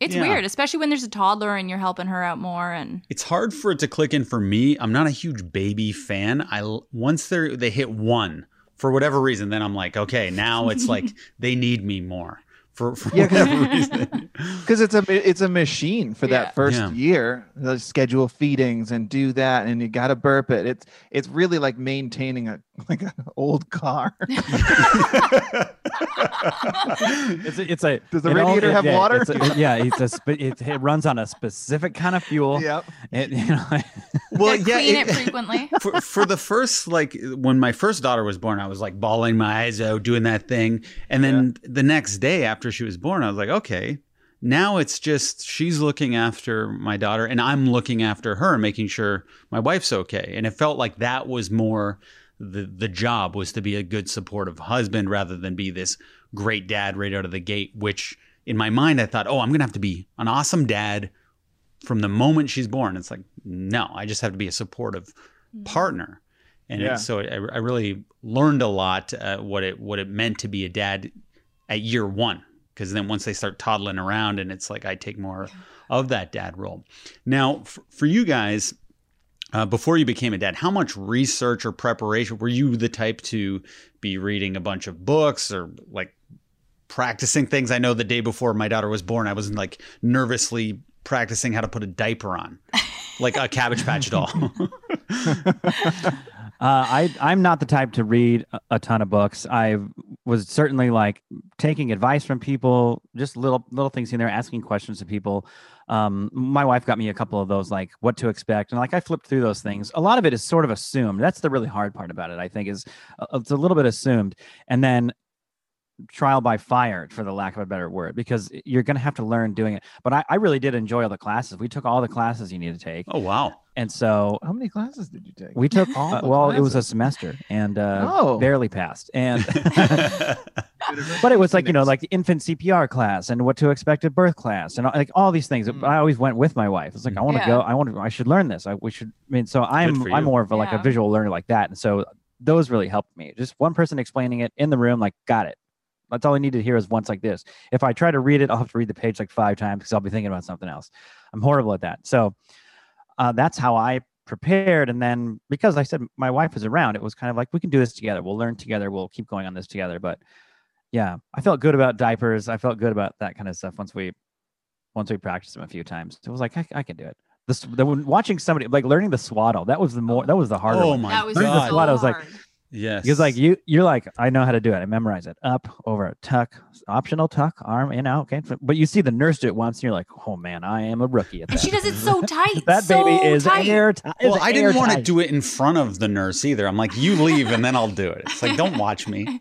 Speaker 1: It's
Speaker 2: Yeah.
Speaker 1: weird, especially when there's a toddler and you're helping her out more. And
Speaker 2: It's hard for it to click in for me. I'm not a huge baby fan. I once they they hit one for whatever reason, then I'm like, okay, now it's like [LAUGHS] they need me more for, for
Speaker 4: Yeah, 'cause- [LAUGHS]
Speaker 2: whatever reason. [LAUGHS]
Speaker 4: because it's a it's a machine for
Speaker 1: Yeah.
Speaker 4: that first
Speaker 2: Yeah.
Speaker 4: year. The schedule feedings and do that, and you got to burp it. It's it's really like maintaining a [LAUGHS] like an old car. [LAUGHS]
Speaker 3: It's a, it's a
Speaker 4: Does the
Speaker 3: it all-
Speaker 4: radiator
Speaker 3: it-
Speaker 4: have
Speaker 3: yeah,
Speaker 4: water?
Speaker 3: It's a, it- yeah, it's a spe- it, it runs on a specific kind of fuel.
Speaker 4: yep.
Speaker 3: It, you know, [LAUGHS]
Speaker 2: well,
Speaker 1: gotta
Speaker 2: yeah,
Speaker 1: clean
Speaker 2: it-
Speaker 1: it, frequently.
Speaker 2: for, for the first like when my first daughter was born, I was like bawling my eyes out, doing that thing, and then the next day after she was born, I was like, okay, now it's just she's looking after my daughter, and I'm looking after her, making sure my wife's okay, and it felt like that was more the the job was to be a good supportive husband rather than be this great dad right out of the gate. Which in my mind, I thought, oh, I'm gonna have to be an awesome dad from the moment she's born. It's like, no, I just have to be a supportive partner. And
Speaker 4: Yeah.
Speaker 2: it, so I, I really learned a lot uh, what it what it meant to be a dad at year one. Because then once they start toddling around, and it's like I take more of that dad role. Now, f- for you guys, uh, before you became a dad, how much research or preparation were you the type to be reading a bunch of books or like practicing things? I know the day before my daughter was born, I was like nervously practicing how to put a diaper on, like a Cabbage Patch doll. [LAUGHS] [LAUGHS]
Speaker 3: uh, I I'm not the type to read a, ton of books. I was certainly like taking advice from people, just little little things in there, asking questions to people. Um, my wife got me a couple of those, like what to expect, and like I flipped through those things. A lot of it is sort of assumed. That's the really hard part about it. I think is uh, it's a little bit assumed, and then trial by fire for the lack of a better word because you're going to have to learn doing it but I, I really did enjoy all the classes we took all the classes you need to take
Speaker 2: oh wow!
Speaker 3: and so
Speaker 4: How many classes did you take?
Speaker 3: we took
Speaker 4: All
Speaker 3: uh,
Speaker 4: the
Speaker 3: well, it was a semester and uh,
Speaker 4: Oh.
Speaker 3: barely passed. And [LAUGHS] [LAUGHS] but it was like you know, like the infant CPR class and what to expect at birth class and uh, like all these things.
Speaker 4: Mm.
Speaker 3: I always went with my wife. It's like I want to
Speaker 1: Yeah.
Speaker 3: go. I want to. I should learn this. I we should. I mean, so I'm I'm more of a, like a visual learner like that. And so those really helped me. Just one person explaining it in the room, like got it. That's all I needed to hear is once like this. If I try to read it, I'll have to read the page like five times because I'll be thinking about something else. I'm horrible at that. So uh, that's how I prepared. And then because I said my wife was around, it was kind of like we can do this together. We'll learn together. We'll keep going on this together. But yeah, I felt good about diapers. I felt good about that kind of stuff once we once we practiced them a few times. It was like I, I can do it. This the, when watching somebody like learning the swaddle. That was the more that was the harder
Speaker 2: oh
Speaker 3: one.
Speaker 2: my
Speaker 1: that was
Speaker 3: Learning the
Speaker 2: swaddle,
Speaker 1: so
Speaker 3: I was like,
Speaker 1: hard.
Speaker 2: Yes,
Speaker 3: Because like you, you're like, I know how to do it. I memorize it. Up, over, tuck, optional tuck, arm in, out. Okay, but you see the nurse do it once, and you're like, oh man, I am a rookie at
Speaker 1: And
Speaker 3: that.
Speaker 1: she does it so [LAUGHS] tight.
Speaker 3: that
Speaker 1: so
Speaker 3: baby is
Speaker 1: tight.
Speaker 3: airtight.
Speaker 2: Well, I didn't want to do it in front of the nurse either. I'm like, you leave and then I'll do it. It's like, don't watch me.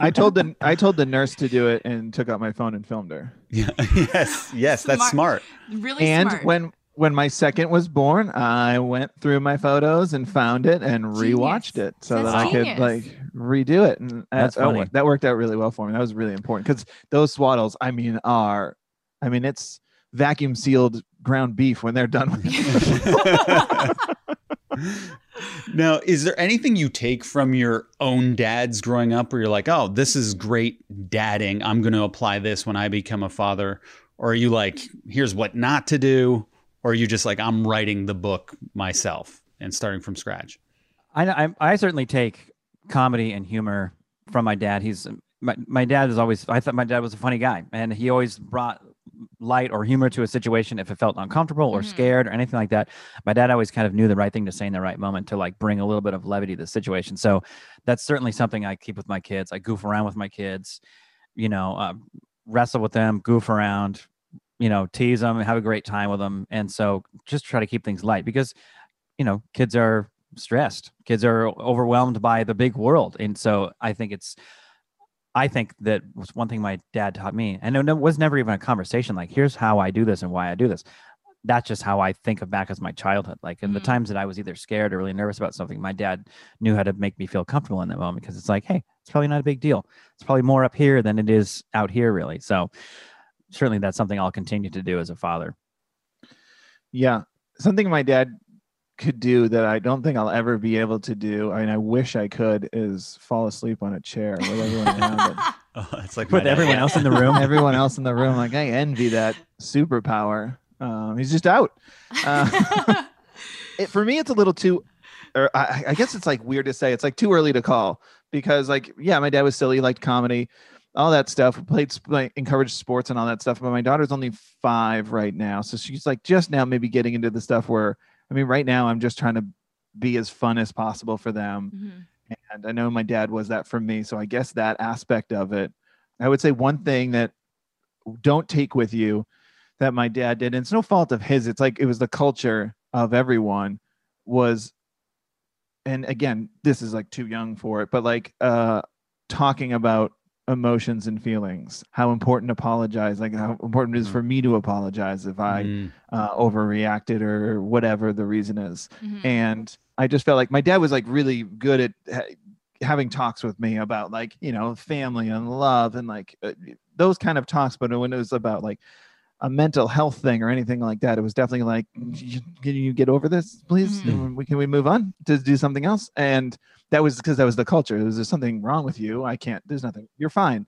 Speaker 4: I [LAUGHS] told the I told the nurse to do it and took out my phone and filmed her.
Speaker 2: Yeah. [LAUGHS] yes. Yes. That's smart.
Speaker 1: Really
Speaker 4: and
Speaker 1: smart.
Speaker 4: when when my second was born, I went through my photos and found it and rewatched
Speaker 1: Genius.
Speaker 4: it so
Speaker 1: That's
Speaker 4: that I could like redo it. And uh,
Speaker 3: That's
Speaker 4: that, that,
Speaker 3: funny.
Speaker 4: wor- that worked out really well for me. That was really important because those swaddles, I mean, are I mean, it's vacuum sealed ground beef when they're done with it. [LAUGHS]
Speaker 2: now, is there anything you take from your own dads growing up where you're like, oh, this is great dadding. I'm going to apply this when I become a father? Or are you like, here's what not to do? Or are you just like, I'm writing the book myself and starting from scratch?
Speaker 3: I, I I certainly take comedy and humor from my dad. He's my, my dad is always I thought my dad was a funny guy and he always brought light or humor to a situation if it felt uncomfortable or
Speaker 1: Mhm.
Speaker 3: scared or anything like that. My dad always kind of knew the right thing to say in the right moment to like bring a little bit of levity to the situation. So that's certainly something I keep with my kids. I goof around with my kids, you know, uh, wrestle with them, goof around, you know, tease them, and have a great time with them. And so just try to keep things light because, you know, kids are stressed. Kids are overwhelmed by the big world. And so I think it's, I think that was one thing my dad taught me. And it was never even a conversation like, here's how I do this and why I do this. That's just how I think of back as my childhood. Like in the
Speaker 1: Mm.
Speaker 3: times that I was either scared or really nervous about something, my dad knew how to make me feel comfortable in that moment because it's like, hey, it's probably not a big deal. It's probably more up here than it is out here, really. So certainly that's something I'll continue to do as a father.
Speaker 4: Yeah. Something my dad could do that I don't think I'll ever be able to do. I mean, I wish I could is fall asleep on a chair with everyone around it. [LAUGHS]
Speaker 2: Oh, it's like
Speaker 3: with
Speaker 2: my dad.
Speaker 3: everyone else in the room. [LAUGHS]
Speaker 4: Everyone else in the room, like I envy that superpower. Um, he's just out. Uh, [LAUGHS] it, for me, it's a little too. Or I, I guess it's like weird to say. It's like too early to call because, like, yeah, my dad was silly, he liked comedy, all that stuff. We played, like, encouraged sports and all that stuff. But my daughter's only five right now, so she's like just now maybe getting into the stuff where I mean, right now I'm just trying to be as fun as possible for them.
Speaker 1: Mhm.
Speaker 4: And I know my dad was that for me. So I guess that aspect of it, I would say one thing that don't take with you that my dad did, and it's no fault of his, it's like it was the culture of everyone was, and again, this is like too young for it, but like uh talking about emotions and feelings, how important apologize, like how important it is
Speaker 2: Mhm.
Speaker 4: for me to apologize if I
Speaker 2: Mm.
Speaker 4: uh, overreacted or whatever the reason is
Speaker 1: Mhm.
Speaker 4: and i just felt like my dad was like really good at ha- having talks with me about like you know family and love and like uh, those kind of talks but when it was about like a mental health thing or anything like that it was definitely like can you get over this please
Speaker 1: Mhm.
Speaker 4: Can we move on to do something else and that was because that was the culture. Is there something wrong with you? I can't there's nothing. You're fine.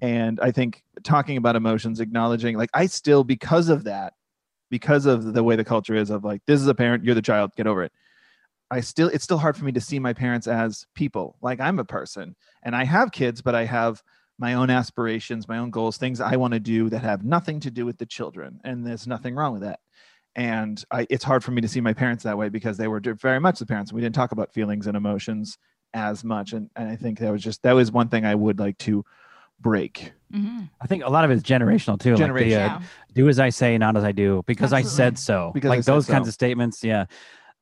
Speaker 4: And i think talking about emotions acknowledging like i still because of that because of the way the culture is of like this is a parent you're the child get over it. I still it's still hard for me to see my parents as people. Like i'm a person and i have kids but i have my own aspirations my own goals things i want to do that have nothing to do with the children. And there's nothing wrong with that and I, it's hard for me to see my parents that way because they were very much the parents we didn't talk about feelings and emotions as much and, and i think that was just that was one thing i would like to break
Speaker 1: Mhm.
Speaker 3: I think a lot of it's generational too. Like the, uh,
Speaker 1: Yeah.
Speaker 3: do as I say, not as I do, because I said so.
Speaker 4: Because
Speaker 3: like
Speaker 4: said
Speaker 3: those kinds
Speaker 4: so.
Speaker 3: of statements. Yeah.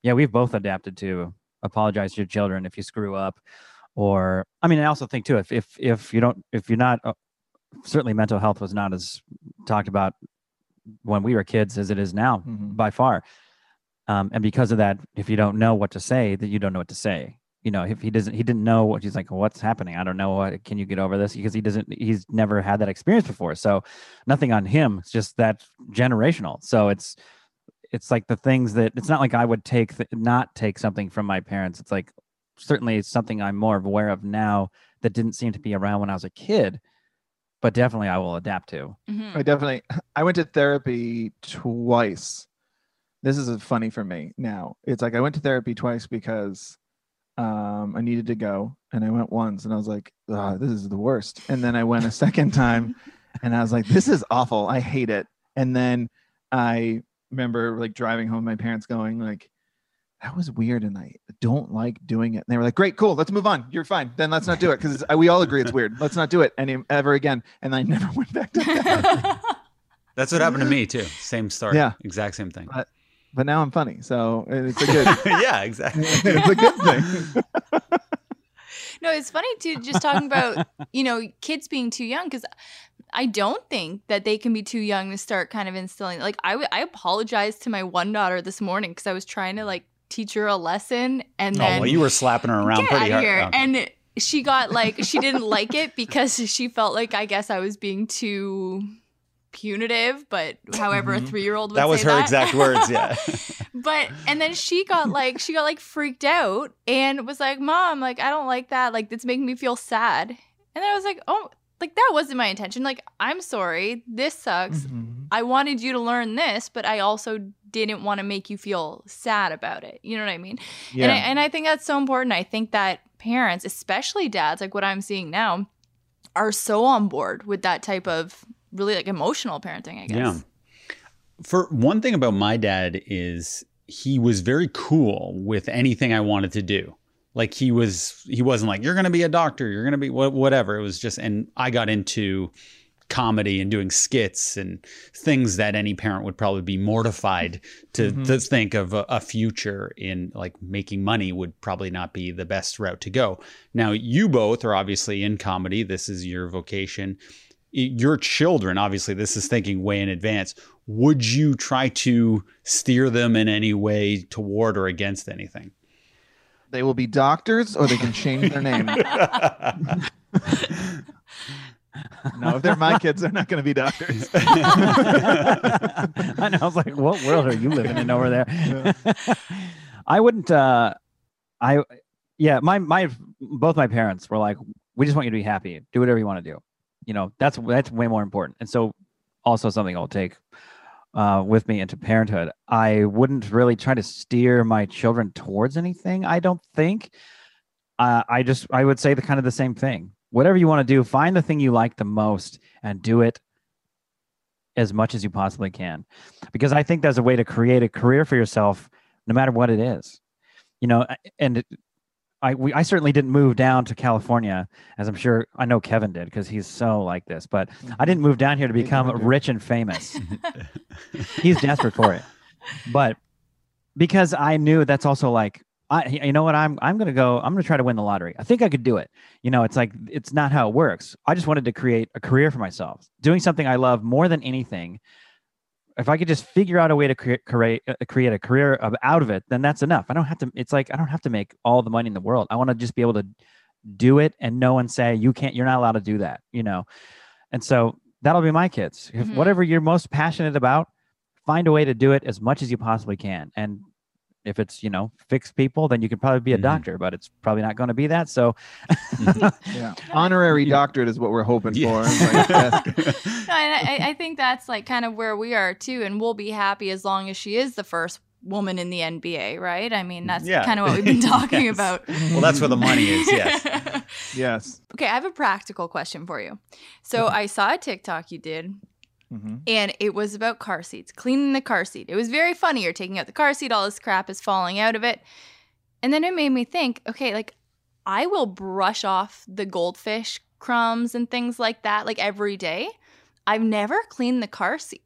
Speaker 3: Yeah. We've both adapted to apologize to your children if you screw up. Or, I mean, I also think too, if, if, if you don't, if you're not, uh, certainly mental health was not as talked about when we were kids as it is now
Speaker 4: Mhm.
Speaker 3: by far. Um, and because of that, if you don't know what to say, that you don't know what to say. You know, if he doesn't, he didn't know what he's like. What's happening? I don't know. What can you get over this? Because he doesn't. He's never had that experience before. So, nothing on him. It's just that generational. So it's, it's like the things that it's not like I would take th- not take something from my parents. It's like certainly it's something I'm more aware of now that didn't seem to be around when I was a kid, but definitely I will adapt to.
Speaker 1: Mhm.
Speaker 4: I definitely [LAUGHS] I went to therapy twice. This is funny for me now. It's like I went to therapy twice because um, I needed to go, and I went once, and I was like, "Ah, "This is the worst." And then I went a second [LAUGHS] time, and I was like, "This is awful. I hate it." And then I remember like driving home, my parents going like, "That was weird, and I don't like doing it." And they were like, "Great, cool, let's move on. You're fine. Then let's not do it because we all agree it's weird. Let's not do it any ever again." And I never went back to that. [LAUGHS]
Speaker 2: That's what happened to me too. Same story.
Speaker 4: Yeah.
Speaker 2: Exact same thing.
Speaker 4: Uh, but now I'm funny, so it's a good. [LAUGHS]
Speaker 2: yeah, exactly. [LAUGHS]
Speaker 4: it's a good thing.
Speaker 1: No, it's funny too, just talking about, you know, kids being too young because I don't think that they can be too young to start kind of instilling. Like, I, w- I apologized to my one daughter this morning because I was trying to like teach her a lesson and then Oh,
Speaker 2: well, you were slapping her around
Speaker 1: get
Speaker 2: pretty hard.
Speaker 1: here.
Speaker 2: Okay.
Speaker 1: And she got like, she didn't like it because she felt like I guess I was being too punitive, but however, a
Speaker 4: Mhm.
Speaker 1: three year old would
Speaker 2: that was
Speaker 1: say
Speaker 2: her
Speaker 1: that.
Speaker 2: exact words. Yeah. [LAUGHS] [LAUGHS]
Speaker 1: but and then she got like she got like freaked out and was like mom like i don't like that like it's making me feel sad and i was like oh like that wasn't my intention like i'm sorry this sucks
Speaker 4: Mhm.
Speaker 1: i wanted you to learn this but i also didn't want to make you feel sad about it you know what i mean
Speaker 4: Yeah.
Speaker 1: and, I, and I think that's so important i think that parents especially dads like what i'm seeing now are so on board with that type of really like emotional parenting i guess
Speaker 2: Yeah. For one thing about my dad is he was very cool with anything I wanted to do. Like he was, he wasn't like you're going to be a doctor, you're going to be wha- whatever. It was just, and I got into comedy and doing skits and things that any parent would probably be mortified to,
Speaker 4: Mhm.
Speaker 2: to think of a, a future in like making money would probably not be the best route to go. Now, you both are obviously in comedy. This is your vocation. Your children, obviously, this is thinking way in advance. Would you try to steer them in any way toward or against anything?
Speaker 4: they will be doctors, or they can change their name. [LAUGHS] no, if they're my kids, they're not going to be doctors. [LAUGHS]
Speaker 3: I know. I was like, what world are you living in over there? I wouldn't. uh I, yeah, my my both my parents were like, we just want you to be happy. Do whatever you want to do. you know that's that's way more important and so also something i'll take uh, with me into parenthood i wouldn't really try to steer my children towards anything i don't think uh, i just i would say the kind of the same thing whatever you want to do find the thing you like the most and do it as much as you possibly can because i think there's a way to create a career for yourself no matter what it is you know and it, I we, I certainly didn't move down to California, as I'm sure I know Kevin did because he's so like this. But I didn't move down here to become rich and famous. [LAUGHS] he's desperate for it, but because I knew that's also like I you know what I'm I'm gonna go I'm gonna try to win the lottery. I think I could do it. You know, it's like it's not how it works. I just wanted to create a career for myself, doing something I love more than anything. If I could just figure out a way to create create uh, create a career of, out of it, then that's enough. I don't have to. It's like I don't have to make all the money in the world. I want to just be able to do it, and no one say you can't. You're not allowed to do that. You know, and so that'll be my kids. If
Speaker 1: Mhm.
Speaker 3: whatever you're most passionate about, find a way to do it as much as you possibly can. And if it's you know fix people, then you could probably be a
Speaker 2: Mhm.
Speaker 3: doctor, but it's probably not going to be that. So [LAUGHS]
Speaker 4: Yeah. Honorary doctorate is what we're hoping for. [LAUGHS] Like, [LAUGHS]
Speaker 1: No, and I, I think that's like kind of where we are too, and we'll be happy as long as she is the first woman in the NBA, right? I mean, that's
Speaker 2: Yeah.
Speaker 1: kind of what we've been talking
Speaker 2: Yes.
Speaker 1: about.
Speaker 2: well, that's where the money is. Yes.
Speaker 4: yes.
Speaker 1: okay, I have a practical question for you. So I saw a TikTok you did,
Speaker 4: hmm
Speaker 1: and it was about car seats, cleaning the car seat. It was very funny. You're taking out the car seat, all this crap is falling out of it. And then it made me think, okay, like I will brush off the goldfish crumbs and things like that like every day. I've never cleaned the car seat.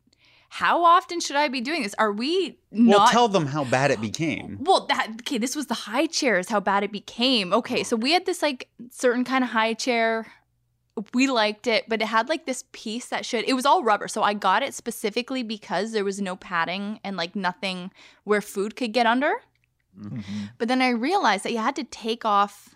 Speaker 1: How often should I be doing this? Are we not
Speaker 2: Well, tell them how bad it became.
Speaker 1: well, that okay, this was the high chairs, how bad it became. Okay, so we had this like certain kind of high chair. We liked it, but it had like this piece that should it was all rubber. So I got it specifically because there was no padding and like nothing where food could get under.
Speaker 4: hmm
Speaker 1: But then I realized that you had to take off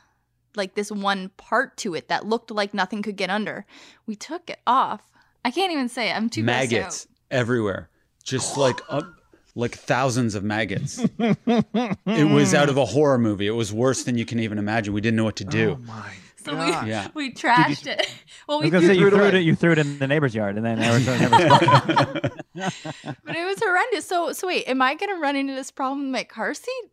Speaker 1: like this one part to it that looked like nothing could get under. We took it off. I can't even say it. I'm too grossed
Speaker 2: maggots everywhere, just like uh, like thousands of maggots. [LAUGHS] It was out of a horror movie. It was worse than you can even imagine. We didn't know what to do.
Speaker 4: Oh my. [LAUGHS]
Speaker 1: out. So we.
Speaker 2: Yeah.
Speaker 1: we trashed it. [LAUGHS] Well, we
Speaker 3: was gonna say
Speaker 4: threw
Speaker 3: you
Speaker 4: it
Speaker 3: threw
Speaker 4: away.
Speaker 3: it. You threw it in the neighbor's yard, and then [LAUGHS] never, never
Speaker 1: but it was horrendous. So, so wait, am I gonna run into this problem with my car seat?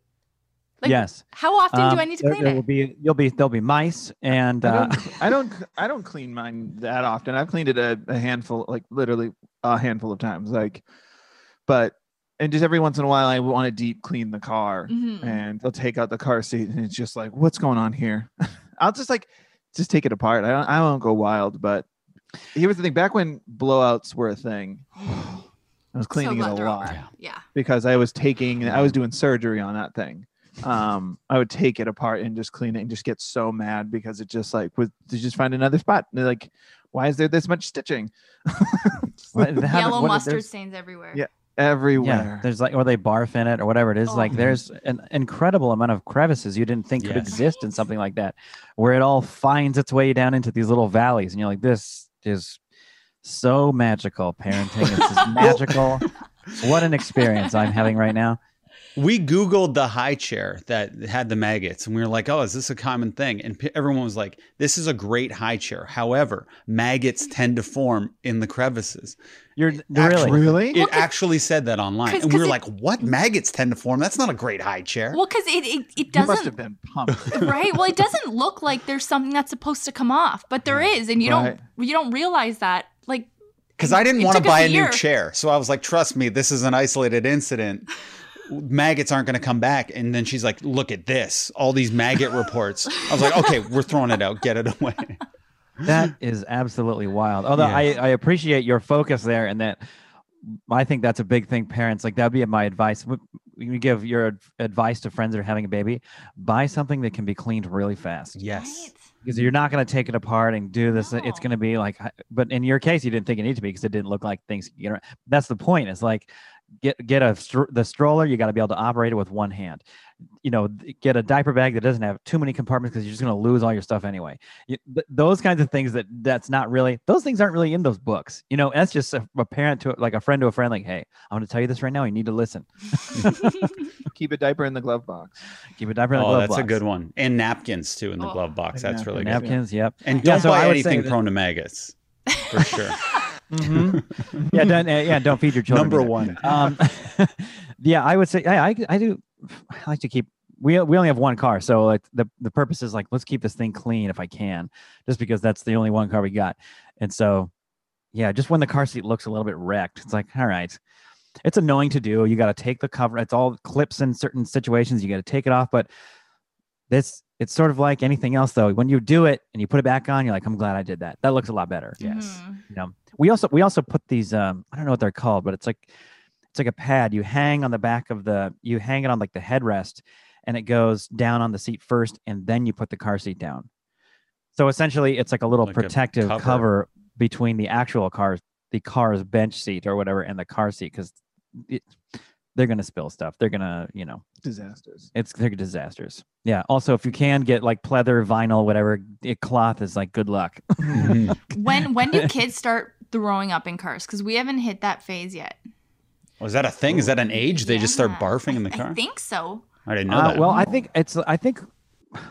Speaker 1: Like,
Speaker 3: yes.
Speaker 1: How often
Speaker 3: Um,
Speaker 1: do I need to
Speaker 3: there,
Speaker 1: clean
Speaker 3: there
Speaker 1: it?
Speaker 3: will be you'll be there'll be mice and
Speaker 4: I
Speaker 3: uh,
Speaker 4: don't, I don't, I don't clean mine that often. I've cleaned it a, a handful, like literally a handful of times. Like, but and just every once in a while, I want to deep clean the car,
Speaker 1: Mhm.
Speaker 4: and they'll take out the car seat, and it's just like, what's going on here? I'll just like, just take it apart. I don't, I won't go wild, but here's the thing: back when blowouts were a thing, [SIGHS] I was cleaning
Speaker 1: so
Speaker 4: it a lot
Speaker 1: over.
Speaker 2: Yeah.
Speaker 1: Yeah.
Speaker 4: because I was taking, I was doing surgery on that thing. Um, I would take it apart and just clean it and just get so mad because it just like was to just find another spot. And they're like, why is there this much stitching
Speaker 3: what- they have it-
Speaker 1: Yellow
Speaker 3: what-
Speaker 1: mustard
Speaker 3: there's-
Speaker 1: stains everywhere.
Speaker 4: Yeah.
Speaker 3: Yeah,
Speaker 4: everywhere?
Speaker 3: there's like or they barf in it or whatever it is. Like
Speaker 1: Oh.
Speaker 3: there's an incredible amount of crevices you didn't think could exist in something like that, where it all finds its way down into these little valleys, and you're like, this is so magical. Parenting This is [LAUGHS] magical. What an experience I'm having right now.
Speaker 2: We Googled the high chair that had the maggots, and we were like, "Oh, is this a common thing?" And p- everyone was like, "This is a great high chair." However, maggots tend to form in the crevices.
Speaker 3: You're
Speaker 2: Actually-
Speaker 3: really
Speaker 4: really?
Speaker 2: It actually said that online,
Speaker 1: 'Cause-
Speaker 2: and we were
Speaker 1: 'cause
Speaker 2: like, "What maggots tend to form? That's not a great high chair."
Speaker 1: Well, because it, it, it
Speaker 4: you must
Speaker 1: doesn't
Speaker 4: have been pumped. [LAUGHS]
Speaker 1: right. Well, it doesn't look like there's something that's supposed to come off, but there is, and you
Speaker 4: Right.
Speaker 1: don't you don't realize that. Like
Speaker 2: Because I didn't want to buy
Speaker 1: a
Speaker 2: a new chair, so I was like, "Trust me, this is an isolated incident." [LAUGHS] Maggots aren't going to come back. And then she's like, "Look at this! All these maggot reports." I was like, "Okay, we're throwing it out. Get it away."
Speaker 3: that is absolutely wild. Although
Speaker 2: Yeah.
Speaker 3: I, I appreciate your focus there and that I think that's a big thing. Parents like that'd be my advice. When You give your advice to friends that are having a baby, buy something that can be cleaned really fast
Speaker 2: Yes.
Speaker 1: right?
Speaker 3: because you're not going to take it apart and do this. It's going to be like, but in your case, you didn't think it needed to be because it didn't look like things. You know, that's the point. It's like get get a the stroller. You got to be able to operate it with one hand. You know, get a diaper bag that doesn't have too many compartments because you're just going to lose all your stuff anyway. You, th- those kinds of things that that's not really those things aren't really in those books. You know, that's just a, a parent to like a friend to a friend. Like, hey, I'm going to tell you this right now. You need to listen. [LAUGHS]
Speaker 4: Keep a diaper in the glove box.
Speaker 3: Keep a diaper in the
Speaker 2: Oh,
Speaker 3: glove
Speaker 2: that's a good one. And napkins too in the
Speaker 1: Oh.
Speaker 2: glove box. That's
Speaker 4: napkins.
Speaker 2: really good.
Speaker 3: Napkins, yep.
Speaker 2: And don't
Speaker 3: so
Speaker 2: buy anything
Speaker 3: say that-
Speaker 2: prone to maggots. for sure. [LAUGHS]
Speaker 3: Mhm. [LAUGHS] yeah, don't, uh, yeah, don't feed your children.
Speaker 2: Number
Speaker 3: either.
Speaker 2: one.
Speaker 3: Um, [LAUGHS] yeah, I would say I, I I do. I like to keep. We we only have one car, so like the the purpose is like let's keep this thing clean if I can, just because that's the only one car we got, and so yeah, just when the car seat looks a little bit wrecked, it's like all right. It's annoying to do. You got to take the cover. It's all clips in certain situations. You got to take it off, but this it's sort of like anything else though. When you do it and you put it back on, you're like, I'm glad I did that. That looks a lot better
Speaker 2: Yes.
Speaker 1: Mhm.
Speaker 3: you know we also we also put these um i don't know what they're called but it's like it's like a pad you hang on the back of the you hang it on like the headrest and it goes down on the seat first and then you put the car seat down so essentially it's like a little
Speaker 2: Like a
Speaker 3: protective
Speaker 2: cover.
Speaker 3: cover. between the actual car the car's bench seat or whatever and the car seat because they're gonna spill stuff they're gonna you know
Speaker 4: Disasters.
Speaker 3: it's they're disasters yeah also if you can get like pleather vinyl whatever it, cloth is like good luck. [LAUGHS] [LAUGHS]
Speaker 1: When when do [LAUGHS] kids start throwing up in cars? Because we haven't hit that phase yet.
Speaker 2: Was that a thing? Is that an age? They just start barfing in the car.
Speaker 1: I think so.
Speaker 2: I didn't know
Speaker 3: Uh,
Speaker 2: that.
Speaker 3: well, I think it's. I think.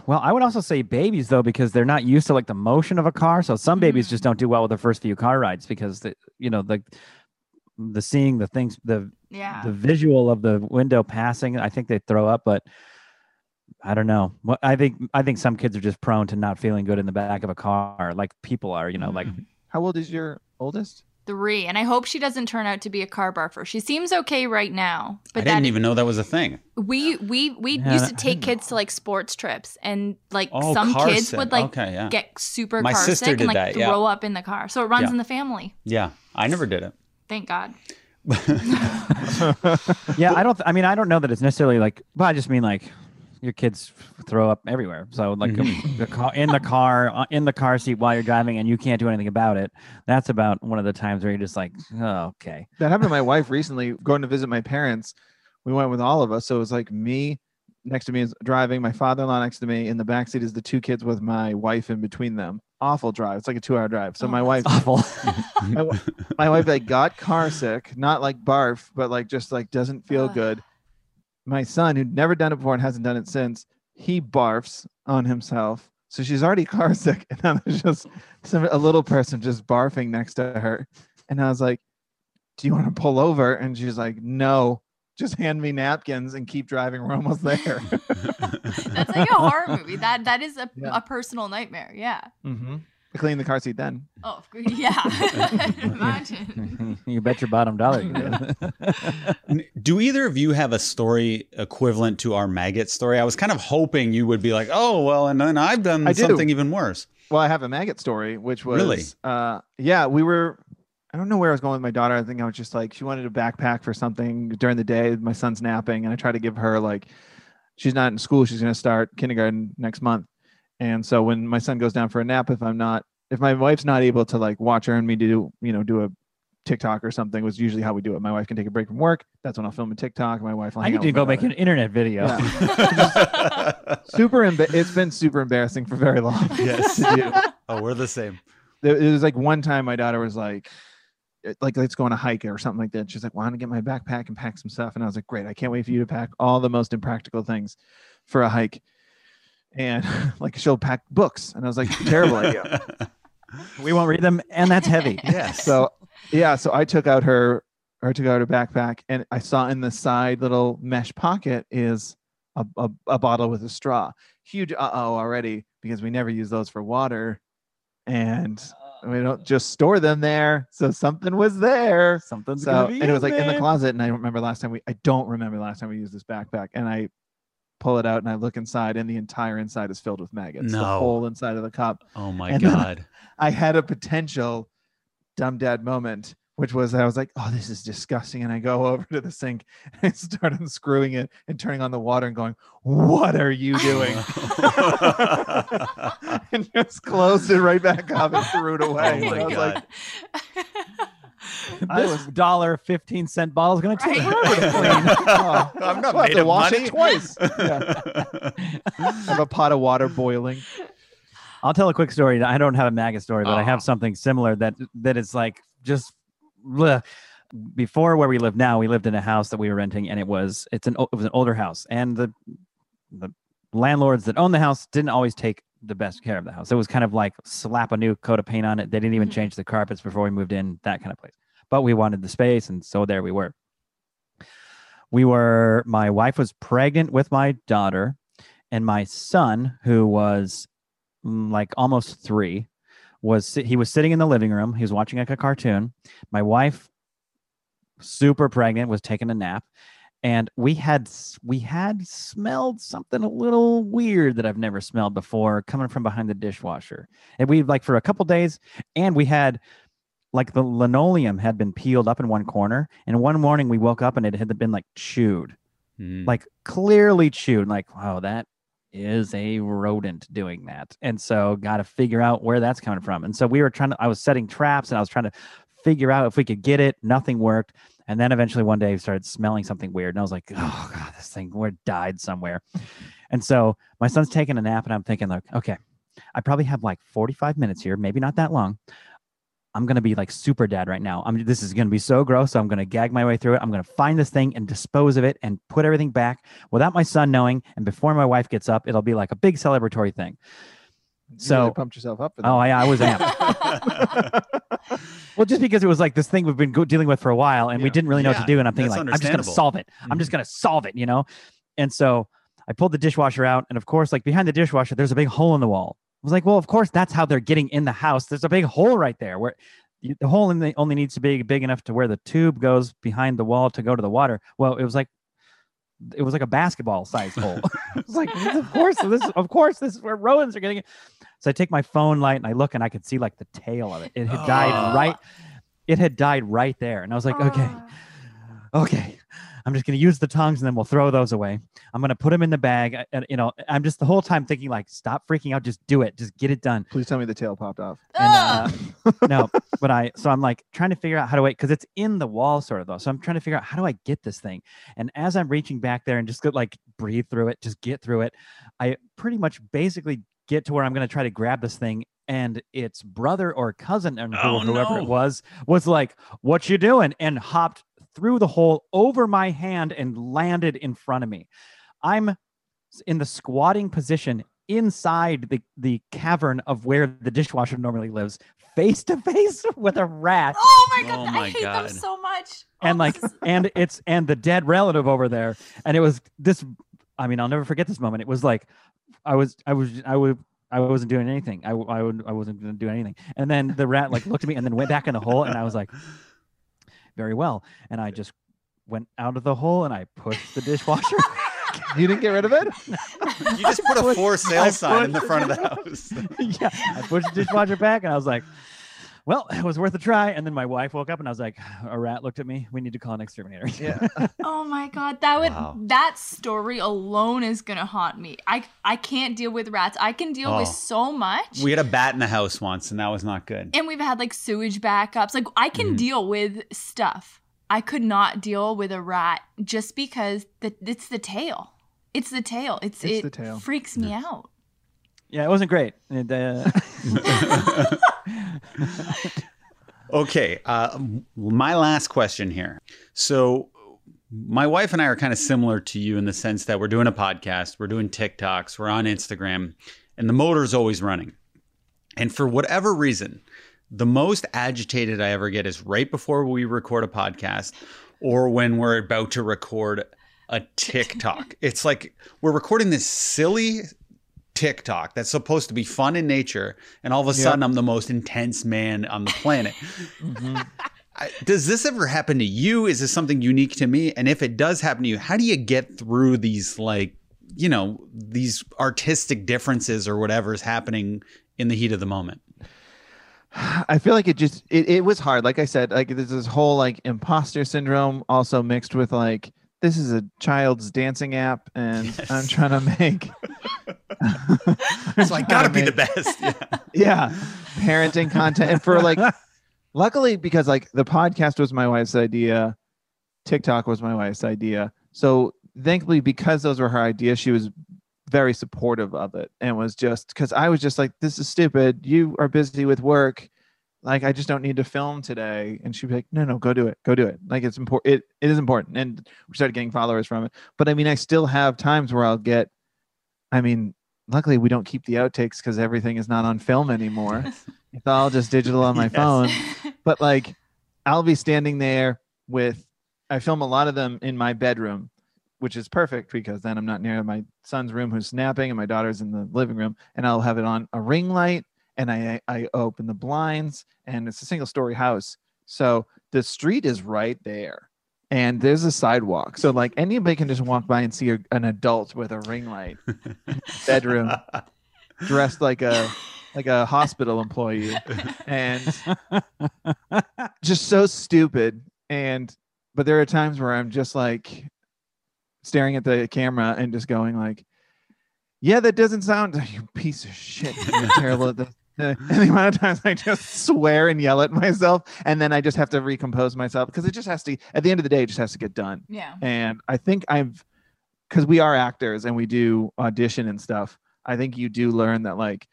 Speaker 3: Well, I would also say babies though, because they're not used to like the motion of a car. So some babies
Speaker 1: Mhm.
Speaker 3: just don't do well with the first few car rides because the you know the the seeing the things the
Speaker 1: Yeah.
Speaker 3: the visual of the window passing. I think they throw up, but I don't know. What I think I think some kids are just prone to not feeling good in the back of a car, like people are. You know, like
Speaker 1: Mhm.
Speaker 4: How old is your oldest?
Speaker 1: Three. And I hope she doesn't turn out to be a car barfer. She seems okay right now. But i
Speaker 2: didn't
Speaker 1: that
Speaker 2: even know that was a thing.
Speaker 1: we we we
Speaker 3: Yeah,
Speaker 1: used to take kids to like sports trips and like
Speaker 2: Oh,
Speaker 1: some kids
Speaker 2: sick.
Speaker 1: would like
Speaker 2: okay, yeah,
Speaker 1: get super
Speaker 2: My
Speaker 1: car
Speaker 2: sister
Speaker 1: sick
Speaker 2: did
Speaker 1: and like
Speaker 2: that, yeah.
Speaker 1: throw up in the car. So it runs
Speaker 2: Yeah.
Speaker 1: in the family.
Speaker 2: yeah. I never did it.
Speaker 1: Thank God. [LAUGHS]
Speaker 3: yeah, I don't. I mean, I don't know that it's necessarily like. But I just mean like your kids throw up everywhere. So like
Speaker 2: Mhm. [LAUGHS]
Speaker 3: the car in the car uh, in the car seat while you're driving, and you can't do anything about it. That's about one of the times where you're just like, oh, okay.
Speaker 4: That happened to my wife [LAUGHS] recently going to visit my parents. We went with all of us. So it was like me next to me is driving, my father in law next to me. In the back seat is the two kids with my wife in between them. Awful drive. It's like a two hour drive. So
Speaker 1: Oh,
Speaker 4: my wife,
Speaker 3: Awful. [LAUGHS]
Speaker 4: my, my wife like got car sick, not like barf, but like just like doesn't feel
Speaker 1: Ugh.
Speaker 4: good. My son, who'd never done it before and hasn't done it since, he barfs on himself. So she's already car [LAUGHS] sick, and now there's just some a little person just barfing next to her. And I was like, "Do you want to pull over?" And she's like, "No, just hand me napkins and keep driving. We're almost there." [LAUGHS]
Speaker 1: That's like a horror movie. That that is a,
Speaker 4: Yeah.
Speaker 1: a personal nightmare. Yeah.
Speaker 4: mm-hmm. Clean the car seat then.
Speaker 1: Oh, [LAUGHS] yeah. [LAUGHS] Imagine.
Speaker 3: you bet your bottom dollar. you do.
Speaker 2: Either of you have a story equivalent to our maggot story? I was kind of hoping you would be like, "Oh, well," and then I've done
Speaker 4: I do.
Speaker 2: something even worse.
Speaker 4: Well, I have a maggot story, which was
Speaker 2: Really?
Speaker 4: uh yeah, we were I don't know where I was going with my daughter. I think I was just like she wanted a backpack for something during the day. My son's napping, and I tried to give her like she's not in school, she's gonna start kindergarten next month. And so when my son goes down for a nap, if I'm not if my wife's not able to like watch her and me do, you know, do a TikTok or something was usually how we do it. My wife can take a break from work. That's when I'll film a TikTok. My wife will
Speaker 3: I need to go make
Speaker 4: daughter.
Speaker 3: an internet video. [LAUGHS] [LAUGHS]
Speaker 4: super emba- it's been super embarrassing for very long.
Speaker 2: yes. [LAUGHS] Oh, we're the same.
Speaker 4: it was like one time my daughter was like Uh, like let's go on a hike or something like that. She's like well i'm gonna get my backpack and pack some stuff. And i was like great i can't wait for you to pack all the most impractical things for a hike. And [LAUGHS] like she'll pack books. And i was like [LAUGHS] terrible idea.
Speaker 3: We won't read them, and that's heavy. [LAUGHS]
Speaker 2: yes.
Speaker 4: so yeah so i took out her or took out her backpack and i saw in the side little mesh pocket is a, a, a bottle with a straw. Huge uh-oh already because we never use those for water. And oh. We don't just store them there. So something was there.
Speaker 3: Something's
Speaker 4: so and it was like in the closet and i remember last time we i don't remember last time we used this backpack and i pull it out and i look inside and the entire inside is filled with maggots. The
Speaker 2: No.
Speaker 4: whole inside of the cup.
Speaker 2: Oh my
Speaker 4: and
Speaker 2: god. [LAUGHS]
Speaker 4: I had a potential dumb dad moment, which was I was like, oh, this is disgusting. And I go [LAUGHS] over to the sink [LAUGHS] and I start unscrewing it and turning on the water and going, what are you doing? [LAUGHS] and just closed it right back up and threw it oh away.
Speaker 2: Oh
Speaker 4: And
Speaker 2: my
Speaker 4: I was
Speaker 2: God.
Speaker 4: like, I
Speaker 3: this
Speaker 4: was-
Speaker 3: dollar fifteen cent bottle is gonna take
Speaker 1: Right.
Speaker 3: forever to clean.
Speaker 4: oh,
Speaker 2: I'm not
Speaker 4: I'll
Speaker 2: made
Speaker 4: to wash
Speaker 2: money.
Speaker 4: it twice. Yeah. I have a pot of water boiling.
Speaker 3: I'll tell a quick story. I don't have a maggot story, but I have uh-huh. something similar that that is like just bleh. before where we live now. We lived in a house that we were renting, and it was it's an it was an older house, and the the landlords that owned the house didn't always take the best care of the house. It was kind of like slap a new coat of paint on it. They didn't even
Speaker 1: Mhm.
Speaker 3: change the carpets before we moved in, that kind of place. But we wanted the space, and so there we were. We were. My wife was pregnant with my daughter, and my son, who was mm, like almost three, was he was sitting in the living room. He was watching like a cartoon. My wife, super pregnant, was taking a nap, and we had we had smelled something a little weird that I've never smelled before coming from behind the dishwasher. And we like for a couple days, and we had like the linoleum had been peeled up in one corner. And one morning we woke up and it had been like chewed,
Speaker 2: Mm.
Speaker 3: like clearly chewed. Like, wow, that is a rodent doing that. And so got to figure out where that's coming from. And so we were trying to, I was setting traps and I was trying to figure out if we could get it. Nothing worked. And then eventually one day I started smelling something weird. And I was like, oh God, this thing where died somewhere. And so my son's taking a nap and I'm thinking like, okay, I probably have like 45 minutes here, maybe not that long. I'm gonna be like super dad right now. I'm this is gonna be so gross. So I'm gonna gag my way through it. I'm gonna find this thing and dispose of it and put everything back without my son knowing. And before my wife gets up, it'll be like a big celebratory thing.
Speaker 4: You
Speaker 3: So-
Speaker 4: really pumped yourself up. For
Speaker 3: Oh, yeah, I was amped. [LAUGHS] well, just because it was like this thing we've been go- dealing with for a while and we
Speaker 2: Yeah.
Speaker 3: didn't really know what to do. And I'm thinking
Speaker 2: that's
Speaker 3: like, I'm just gonna solve it. I'm just mm-hmm. gonna solve it, you know? And so I pulled the dishwasher out, and of course, like behind the dishwasher, there's a big hole in the wall. I was like, well, of course, that's how they're getting in the house. There's a big hole right there where the hole in the only needs to be big enough to where the tube goes behind the wall to go to the water. Well, it was like it was like a basketball sized hole. [LAUGHS] it was like, of course, this of course, this is where rodents are getting it. So I take my phone light and I look and I could see like the tail of it. It had died
Speaker 2: Oh.
Speaker 3: right. It had died right there. And I was like, okay, ah. okay, I'm just going to use the tongs and then we'll throw those away. I'm going to put them in the bag. I- And, you know, I'm just the whole time thinking like, stop freaking out. Just do it. Just get it done.
Speaker 4: Please tell me the tail popped off.
Speaker 3: And uh, [LAUGHS] no, but I, so I'm like trying to figure out how to wait because it's in the wall sort of though. So I'm trying to figure out how do I get this thing? And as I'm reaching back there and just go, like breathe through it, just get through it, I pretty much basically get to where I'm going to try to grab this thing. And its brother or cousin and
Speaker 2: Oh,
Speaker 3: whoever
Speaker 2: no.
Speaker 3: it was was like, "What you doing?" and hopped through the hole over my hand and landed in front of me. I'm in the squatting position inside the, the cavern of where the dishwasher normally lives, face to [LAUGHS] face with a rat.
Speaker 1: Oh my god,
Speaker 2: Oh my
Speaker 1: I hate
Speaker 2: God.
Speaker 1: them so much.
Speaker 3: Oh, and
Speaker 1: Oh,
Speaker 3: like [LAUGHS] and it's and the dead relative over there and it was this i mean i'll never forget this moment it was like i was i was i would i wasn't doing anything I, would i wasn't going to do anything and then the rat like looked at me and then went back in the hole and i was like very well and i just went out of the hole and i pushed the dishwasher [LAUGHS]
Speaker 4: You didn't get rid of it?
Speaker 2: you just put a
Speaker 3: pushed-
Speaker 2: for
Speaker 3: I
Speaker 2: sale sign in the front of the [LAUGHS] house.
Speaker 3: yeah i pushed the dishwasher back and i was like well [LAUGHS] it was worth a try and then my wife woke up and i was like [SIGHS] a rat looked at me we need to call an exterminator
Speaker 4: Yeah. [LAUGHS]
Speaker 1: oh my god, that would
Speaker 2: Wow.
Speaker 1: that story alone is gonna haunt me. I I can't deal with rats. I can deal with
Speaker 2: Oh.
Speaker 1: so much.
Speaker 2: We had a bat in the house once, and that was not good.
Speaker 1: and we've had like sewage backups. Like I can
Speaker 2: Mhm.
Speaker 1: deal with stuff. I could not deal with a rat just because the it's the tail. It's the tail. It's,
Speaker 4: It's
Speaker 1: it
Speaker 4: the tail.
Speaker 1: freaks me out.
Speaker 3: Yeah it wasn't great and, uh, [LAUGHS]
Speaker 2: Okay, uh, my last question here. So, my wife and I are kind of similar to you in the sense that we're doing a podcast, we're doing TikToks, we're on Instagram, and the motor's always running. And for whatever reason, the most agitated I ever get is right before we record a podcast or when we're about to record a [LAUGHS] TikTok. it's like we're recording this silly TikTok that's supposed to be fun in nature, and all of a sudden I'm the most intense man on the planet. [LAUGHS] I, does this ever happen to you? Is this something unique to me? And if it does happen to you, how do you get through these like, you know, these artistic differences or whatever is happening in the heat of the moment?
Speaker 4: I feel like it just it, it was hard. Like I said, like there's this whole like imposter syndrome also mixed with like this is a child's dancing app and I'm trying to make [LAUGHS] [LAUGHS]
Speaker 2: So I gotta be the best. Yeah. [LAUGHS]
Speaker 4: yeah. Parenting content. And for like luckily because like the podcast was my wife's idea tiktok was my wife's idea. So thankfully because those were her ideas she was very supportive of it and was just because i was just like this is stupid. You are busy with work like i just don't need to film today and she'd be like no no go do it go do it like it's important it, it is important and we started getting followers from it but i mean i still have times where i'll get i mean luckily we don't keep the outtakes because everything is not on film anymore. [LAUGHS] it's all just digital on my
Speaker 2: Yes.
Speaker 4: phone. [LAUGHS] But like, I'll be standing there with. I film a lot of them in my bedroom, which is perfect because then I'm not near my son's room who's napping and my daughter's in the living room, and I'll have it on a ring light and I I open the blinds and it's a single story house. So the street is right there. And there's a sidewalk. So like anybody can just walk by and see a, an adult with a ring light bedroom [LAUGHS] dressed like a like a hospital employee and just so stupid and but there are times where I'm just like staring at the camera and just going like yeah that doesn't sound [LAUGHS] you piece of shit you're [LAUGHS] terrible at this [LAUGHS] and the amount of times I just swear and yell at myself, and then I just have to recompose myself because it just has to. At the end of the day, it just has to get done.
Speaker 1: Yeah.
Speaker 4: And I think I've, because we are actors and we do audition and stuff. I think you do learn that, like,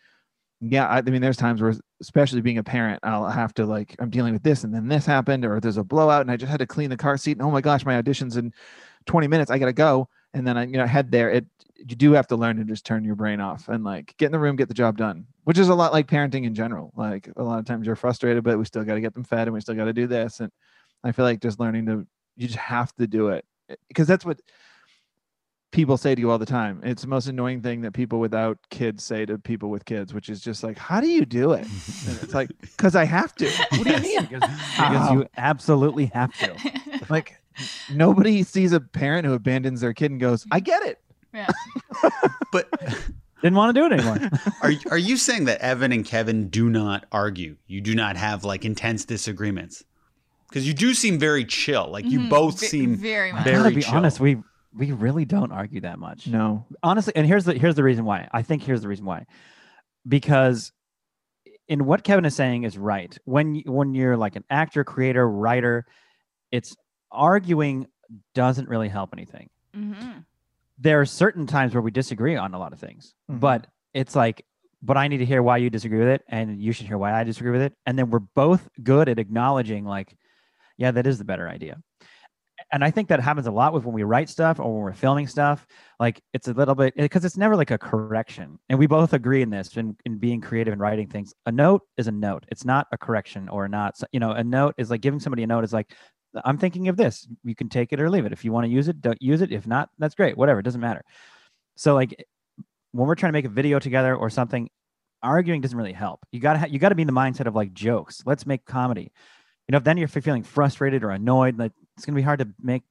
Speaker 4: yeah. I, I mean, there's times where, especially being a parent, I'll have to like, I'm dealing with this, and then this happened, or there's a blowout, and I just had to clean the car seat, and oh my gosh, my audition's in 20 minutes. I gotta go, and then I, you know, head there. It you do have to learn to just turn your brain off and like get in the room, get the job done, which is a lot like parenting in general. Like a lot of times you're frustrated, but we still got to get them fed and we still got to do this. And I feel like just learning to, you just have to do it eh, because that's what people say to you all the time. It's the most annoying thing that people without kids say to people with kids, which is just like, how do you do it? And it's like, [LAUGHS] because I have to. What do you mean?
Speaker 3: because, because you um, absolutely have to. [LAUGHS]
Speaker 4: Like nobody sees a parent who abandons their kid and goes, I get it.
Speaker 1: yeah. [LAUGHS]
Speaker 2: but
Speaker 3: Didn't want to do it anymore. [LAUGHS]
Speaker 2: are are you saying that Evan and Kevin do not argue? You do not have like intense disagreements? Because you do seem very chill. Like you
Speaker 1: Mhm.
Speaker 2: both
Speaker 1: Ve-
Speaker 2: seem
Speaker 1: very
Speaker 3: I
Speaker 1: much.
Speaker 2: Very
Speaker 3: gotta be
Speaker 2: chill.
Speaker 3: honest, we we really don't argue that much.
Speaker 4: No.
Speaker 3: honestly and here's the here's the reason why i think here's the reason why because in what kevin is saying is right when you, when you're like an actor creator writer it's arguing doesn't really help anything.
Speaker 1: Mhm.
Speaker 3: there are certain times where we disagree on a lot of things
Speaker 4: Mhm.
Speaker 3: but it's like but i need to hear why you disagree with it and you should hear why i disagree with it. And then we're both good at acknowledging like yeah that is the better idea. And i think that happens a lot with when we write stuff or when we're filming stuff. Like it's a little bit because it's never like a correction. And we both agree in this in, in being creative and writing things. A note is a note. It's not a correction or not you know a note is like giving somebody a note is like i'm thinking of this. You can take it or leave it. If you want to use it don't use it. If not that's great. Whatever it doesn't matter. So like when we're trying to make a video together or something arguing doesn't really help. You gotta ha- you gotta be in the mindset of like jokes. Let's make comedy. You know if then you're feeling frustrated or annoyed like it's gonna be hard to make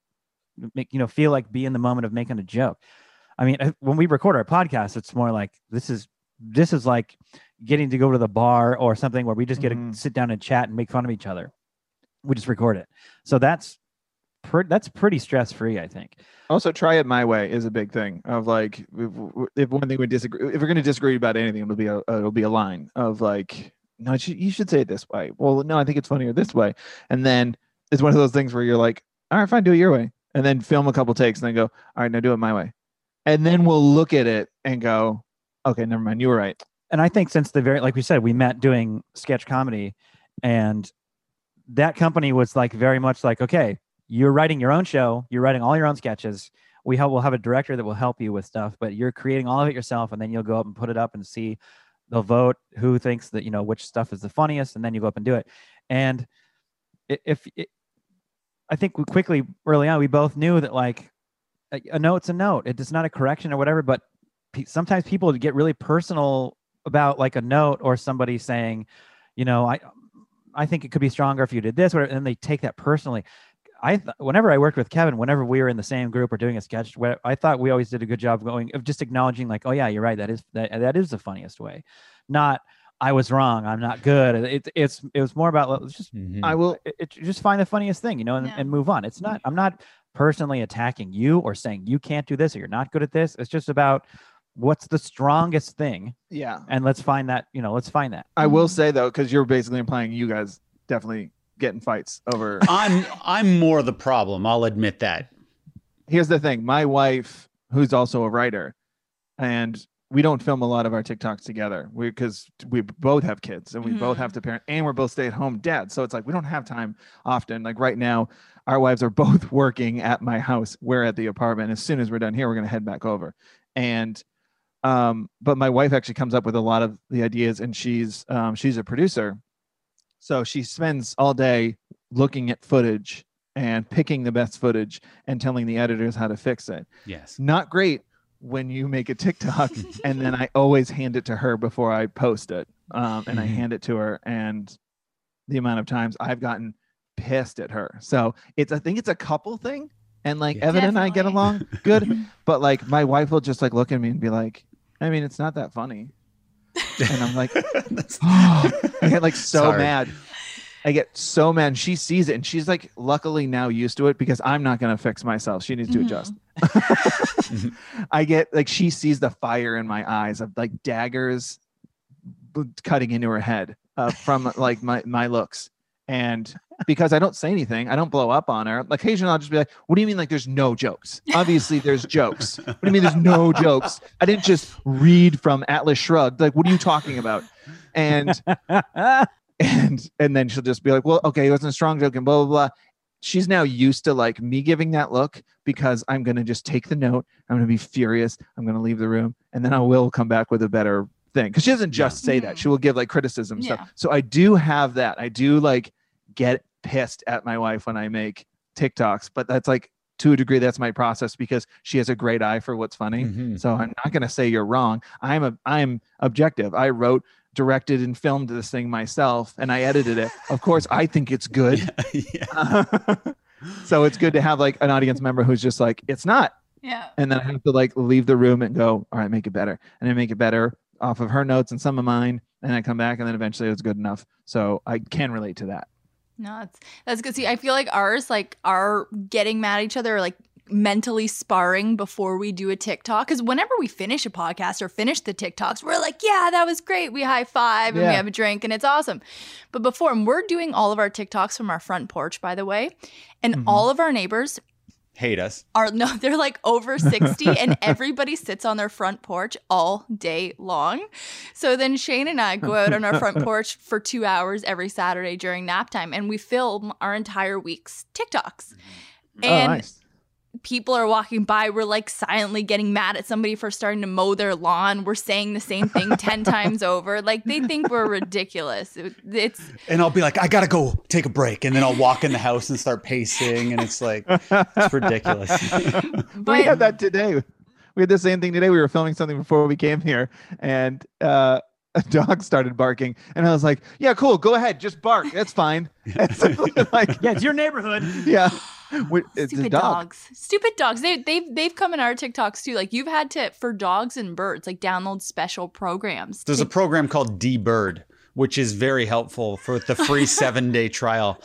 Speaker 3: make you know feel like be in the moment of making a joke. I mean when we record our podcast it's more like this is this is like getting to go to the bar or something where we just get
Speaker 4: Mhm.
Speaker 3: to sit down and chat and make fun of each other we just record it so that's pre- that's pretty stress free i think
Speaker 4: Also, try it my way is a big thing of like if, if one thing we disagree, if we're going to disagree about anything, it'll be a uh, it'll be a line of like, no, you should say it this way. Well, no, I think it's funnier this way. And then it's one of those things where you're like, all right, fine, do it your way, and then film a couple takes, and then go, all right, now do it my way, and then we'll look at it and go, okay, never mind, you were right.
Speaker 3: and I think since the very like we said, we met doing sketch comedy, and that company was like very much like, okay, you're writing your own show, you're writing all your own sketches. We help, we'll have a director that will help you with stuff, but you're creating all of it yourself, and then you'll go up and put it up and see. They'll vote who thinks that you know which stuff is the funniest, and then you go up and do it. And if it, I think we quickly early on, we both knew that like a, a note's a note. It's not a correction or whatever, but pe- sometimes people get really personal about like a note or somebody saying, you know, I I think it could be stronger if you did this, whatever, and they take that personally. I th- whenever I worked with Kevin, whenever we were in the same group or doing a sketch, where I thought we always did a good job of going of just acknowledging like, oh yeah, you're right, that is that that is the funniest way, not I was wrong, I'm not good. It, it's it was more about let's just
Speaker 2: Mhm.
Speaker 4: I will.
Speaker 3: it, it- just find the funniest thing, you know, and,
Speaker 1: Yeah.
Speaker 3: and move on. It's not I'm not personally attacking you or saying you can't do this or you're not good at this. It's just about what's the strongest thing
Speaker 4: Yeah,
Speaker 3: and let's find that you know let's find that
Speaker 4: I will say though, because you're basically implying you guys definitely get in fights over. [LAUGHS]
Speaker 2: I'm I'm more the problem. I'll admit that.
Speaker 4: here's the thing my wife who's also a writer and we don't film a lot of our tiktoks together because we both have kids and we both
Speaker 1: Mhm.
Speaker 4: have to parent and we're both stay-at-home dads so it's like we don't have time often like right now our wives are both [LAUGHS] working at my house we're at the apartment as soon as we're done here we're going to head back over and Um, but my wife actually comes up with a lot of the ideas, and she's um, she's a producer, so she spends all day looking at footage and picking the best footage and telling the editors how to fix it.
Speaker 2: Yes.
Speaker 4: Not great when you make a TikTok [LAUGHS] and then I always hand it to her before I post it. Um, and I
Speaker 2: Mhm.
Speaker 4: hand it to her and the amount of times I've gotten pissed at her. So it's I think it's a couple thing. And like
Speaker 2: Yeah.
Speaker 4: Evan and I get along good, [LAUGHS] but like my wife will just like look at me and be like, I mean, it's not that funny. And I'm like, [LAUGHS]
Speaker 2: That's- [GASPS]
Speaker 4: I get like so
Speaker 2: Sorry.
Speaker 4: mad. I get so mad. And she sees it and she's like, luckily now used to it because I'm not going to fix myself. She needs to
Speaker 1: Mhm.
Speaker 4: adjust. [LAUGHS] I get like, she sees the fire in my eyes of like daggers cutting into her head uh, from like my, my looks. And because I don't say anything, I don't blow up on her. Like occasionally I'll just be like, what do you mean? Like there's no jokes. Obviously there's jokes. What do you mean there's no [LAUGHS] jokes? I didn't just read from Atlas Shrugged. Like, what are you talking about? And [LAUGHS] and and then she'll just be like, "Well, okay, it wasn't a strong joke," and blah blah blah. She's now used to like me giving that look because I'm gonna just take the note. I'm gonna be furious. I'm gonna leave the room, and then I will come back with a better thing because she doesn't just say that.
Speaker 1: Mhm.
Speaker 4: She will give like criticism
Speaker 1: Yeah.
Speaker 4: stuff. So I do have that. I do like get pissed at my wife when I make TikToks, but that's like to a degree that's my process because she has a great eye for what's funny.
Speaker 2: Mhm.
Speaker 4: So I'm not going to say you're wrong. I'm a I'm objective. I wrote, directed, and filmed this thing myself, and I edited it. Of course, I think it's [LAUGHS] good.
Speaker 2: Yeah. [LAUGHS]
Speaker 4: so it's good to have like an audience member who's just like, it's not,
Speaker 1: Yeah.
Speaker 4: and then I have to like leave the room and go, all right, make it better, and I make it better off of her notes and some of mine, and I come back, and then eventually it's good enough. So I can relate to that.
Speaker 1: No, that's that's good. See, I feel like ours, like, are getting mad at each other, like mentally sparring before we do a TikTok. Because whenever we finish a podcast or finish the TikToks, we're like, yeah, that was great. We high five and
Speaker 4: Yeah.
Speaker 1: we have a drink and it's awesome. But before, and we're doing all of our TikToks from our front porch, by the way, and
Speaker 4: Mhm.
Speaker 1: all of our neighbors
Speaker 2: Hate us.
Speaker 1: are no, [LAUGHS] they're like over 60 and [LAUGHS] everybody sits on their front porch all day long. So then Shane and I go out on our front [LAUGHS] porch for 2 hours every Saturday during nap time and we film our entire week's TikToks.
Speaker 4: oh,
Speaker 1: And
Speaker 4: nice.
Speaker 1: People are walking by, we're like silently getting mad at somebody for starting to mow their lawn. We're saying the same thing [LAUGHS] 10 times over. Like they think we're ridiculous. It- It's
Speaker 2: And I'll be like, I gotta go take a break, and then I'll walk in the house and start pacing, and it's like it's ridiculous. [LAUGHS]
Speaker 4: we had that today. We had the same thing today. We were filming something before we came here, and uh, [LAUGHS] a dog started barking, and I was like, "Yeah, cool. Go ahead, just bark. That's fine." So, like,
Speaker 3: yeah, it's your neighborhood.
Speaker 4: yeah, We- it's a [LAUGHS]
Speaker 1: Stupid
Speaker 4: dog.
Speaker 1: dogs. Stupid dogs. They they've they've come in our TikToks too. Like you've had to for dogs and birds, like download special programs.
Speaker 2: There's a program called D-Bird, which is very helpful for the free [LAUGHS] seven day trial.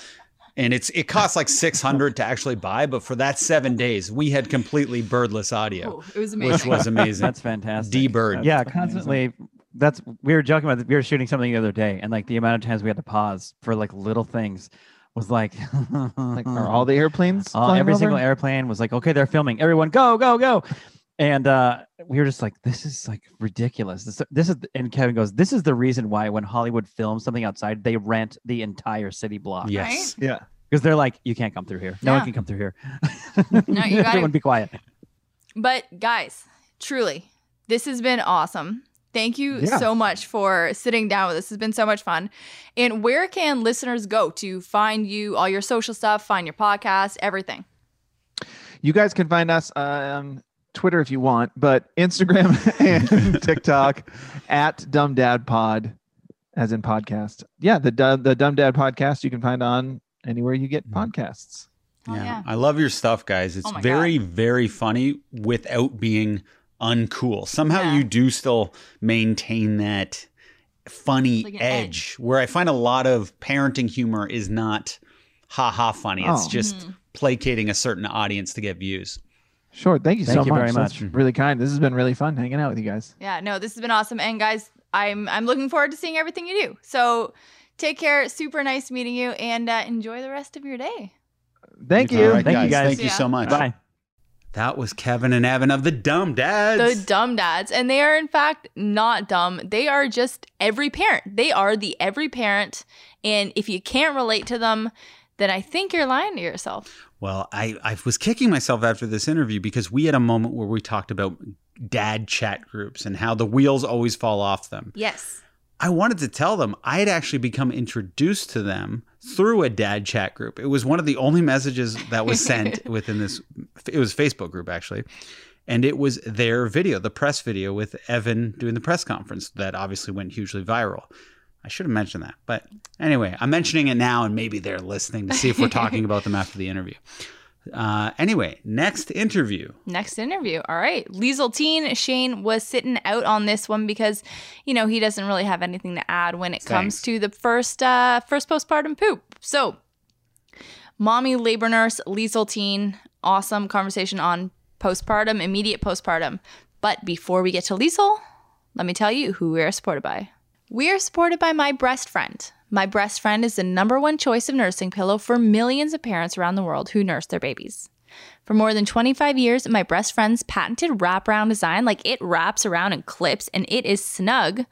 Speaker 2: And it's it costs like six hundred to actually buy, but for that seven days, we had completely birdless audio,
Speaker 1: Oh, it was
Speaker 2: which was [LAUGHS] amazing.
Speaker 3: That's fantastic.
Speaker 2: D-Bird.
Speaker 3: Yeah,
Speaker 4: That's
Speaker 3: constantly. That's we were joking about. We were shooting something the other day, and like the amount of times we had to pause for like little things was like,
Speaker 4: Like, [LAUGHS] are all the airplanes?
Speaker 3: all, every
Speaker 4: over?
Speaker 3: single airplane was like, okay, they're filming. Everyone, go, go, go. And uh, we were just like, this is like ridiculous. This, this is, and Kevin goes, this is the reason why when Hollywood films something outside, they rent the entire city block.
Speaker 2: Yes.
Speaker 4: Yeah.
Speaker 3: Because they're like, you can't come through here. No
Speaker 1: Yeah.
Speaker 3: one can come through here.
Speaker 1: No, you [LAUGHS] gotta-
Speaker 3: Everyone be quiet.
Speaker 1: But guys, truly, this has been awesome. Thank you
Speaker 4: Yeah.
Speaker 1: so much for sitting down with us. This has been so much fun. And where can listeners go to find you, all your social stuff, find your podcast, everything?
Speaker 4: You guys can find us on Twitter if you want, but Instagram [LAUGHS] and TikTok at Dumb Dad Pod, as in podcast. Yeah, the the Dumb Dad podcast you can find on anywhere you get
Speaker 2: Mhm.
Speaker 4: podcasts.
Speaker 1: Oh, yeah.
Speaker 2: I love your stuff, guys. It's
Speaker 1: Oh my
Speaker 2: very, very funny without being uncool. Somehow
Speaker 1: Yeah.
Speaker 2: you do still maintain that funny
Speaker 1: Like an
Speaker 2: edge, where I find a lot of parenting humor is not ha ha funny. It's
Speaker 4: Oh.
Speaker 2: just
Speaker 1: Mhm.
Speaker 2: placating a certain audience to get views.
Speaker 4: Sure. Thank you
Speaker 3: Thank
Speaker 4: so
Speaker 3: you
Speaker 4: much.
Speaker 3: very
Speaker 4: That's really kind. This has been really fun hanging out with you guys.
Speaker 1: Yeah, no, this has been awesome. And guys, I'm I'm looking forward to seeing everything you do. So take care. Super nice meeting you and uh, enjoy the rest of your day.
Speaker 4: Thank
Speaker 2: All
Speaker 4: you.
Speaker 2: right,
Speaker 3: Thank you, guys.
Speaker 2: Thank you so much.
Speaker 3: Bye.
Speaker 2: That was Kevin and Evan of the Dumb Dads.
Speaker 1: The dumb dads. And they are, in fact, not dumb. They are just every parent. They are the every parent. And if you can't relate to them, then I think you're lying to yourself.
Speaker 2: Well, I, I was kicking myself after this interview because we had a moment where we talked about dad chat groups and how the wheels always fall off them.
Speaker 1: Yes.
Speaker 2: I wanted to tell them I had actually become introduced to them through a dad chat group. It was one of the only messages that was sent [LAUGHS] within this it was Facebook group actually. And it was their video, the press video with Evan doing the press conference that obviously went hugely viral. I should have mentioned that. But anyway, I'm mentioning it now and maybe they're listening to see if we're talking about them after the interview. Uh, anyway, next interview.
Speaker 1: Next interview. All right. Liesel Teen, Shane was sitting out on this one because, you know, he doesn't really have anything to add when it comes to the first uh first postpartum poop. So mommy labor nurse, Liesel Teen, awesome conversation on postpartum, immediate postpartum. But before we get to Liesel, let me tell you who we are supported by. We are supported by My Brest Friend. My Brest Friend is the number one choice of nursing pillow for millions of parents around the world who nurse their babies. For more than 25 years, My Brest Friend's patented wraparound design, like it wraps around and clips and it is snug,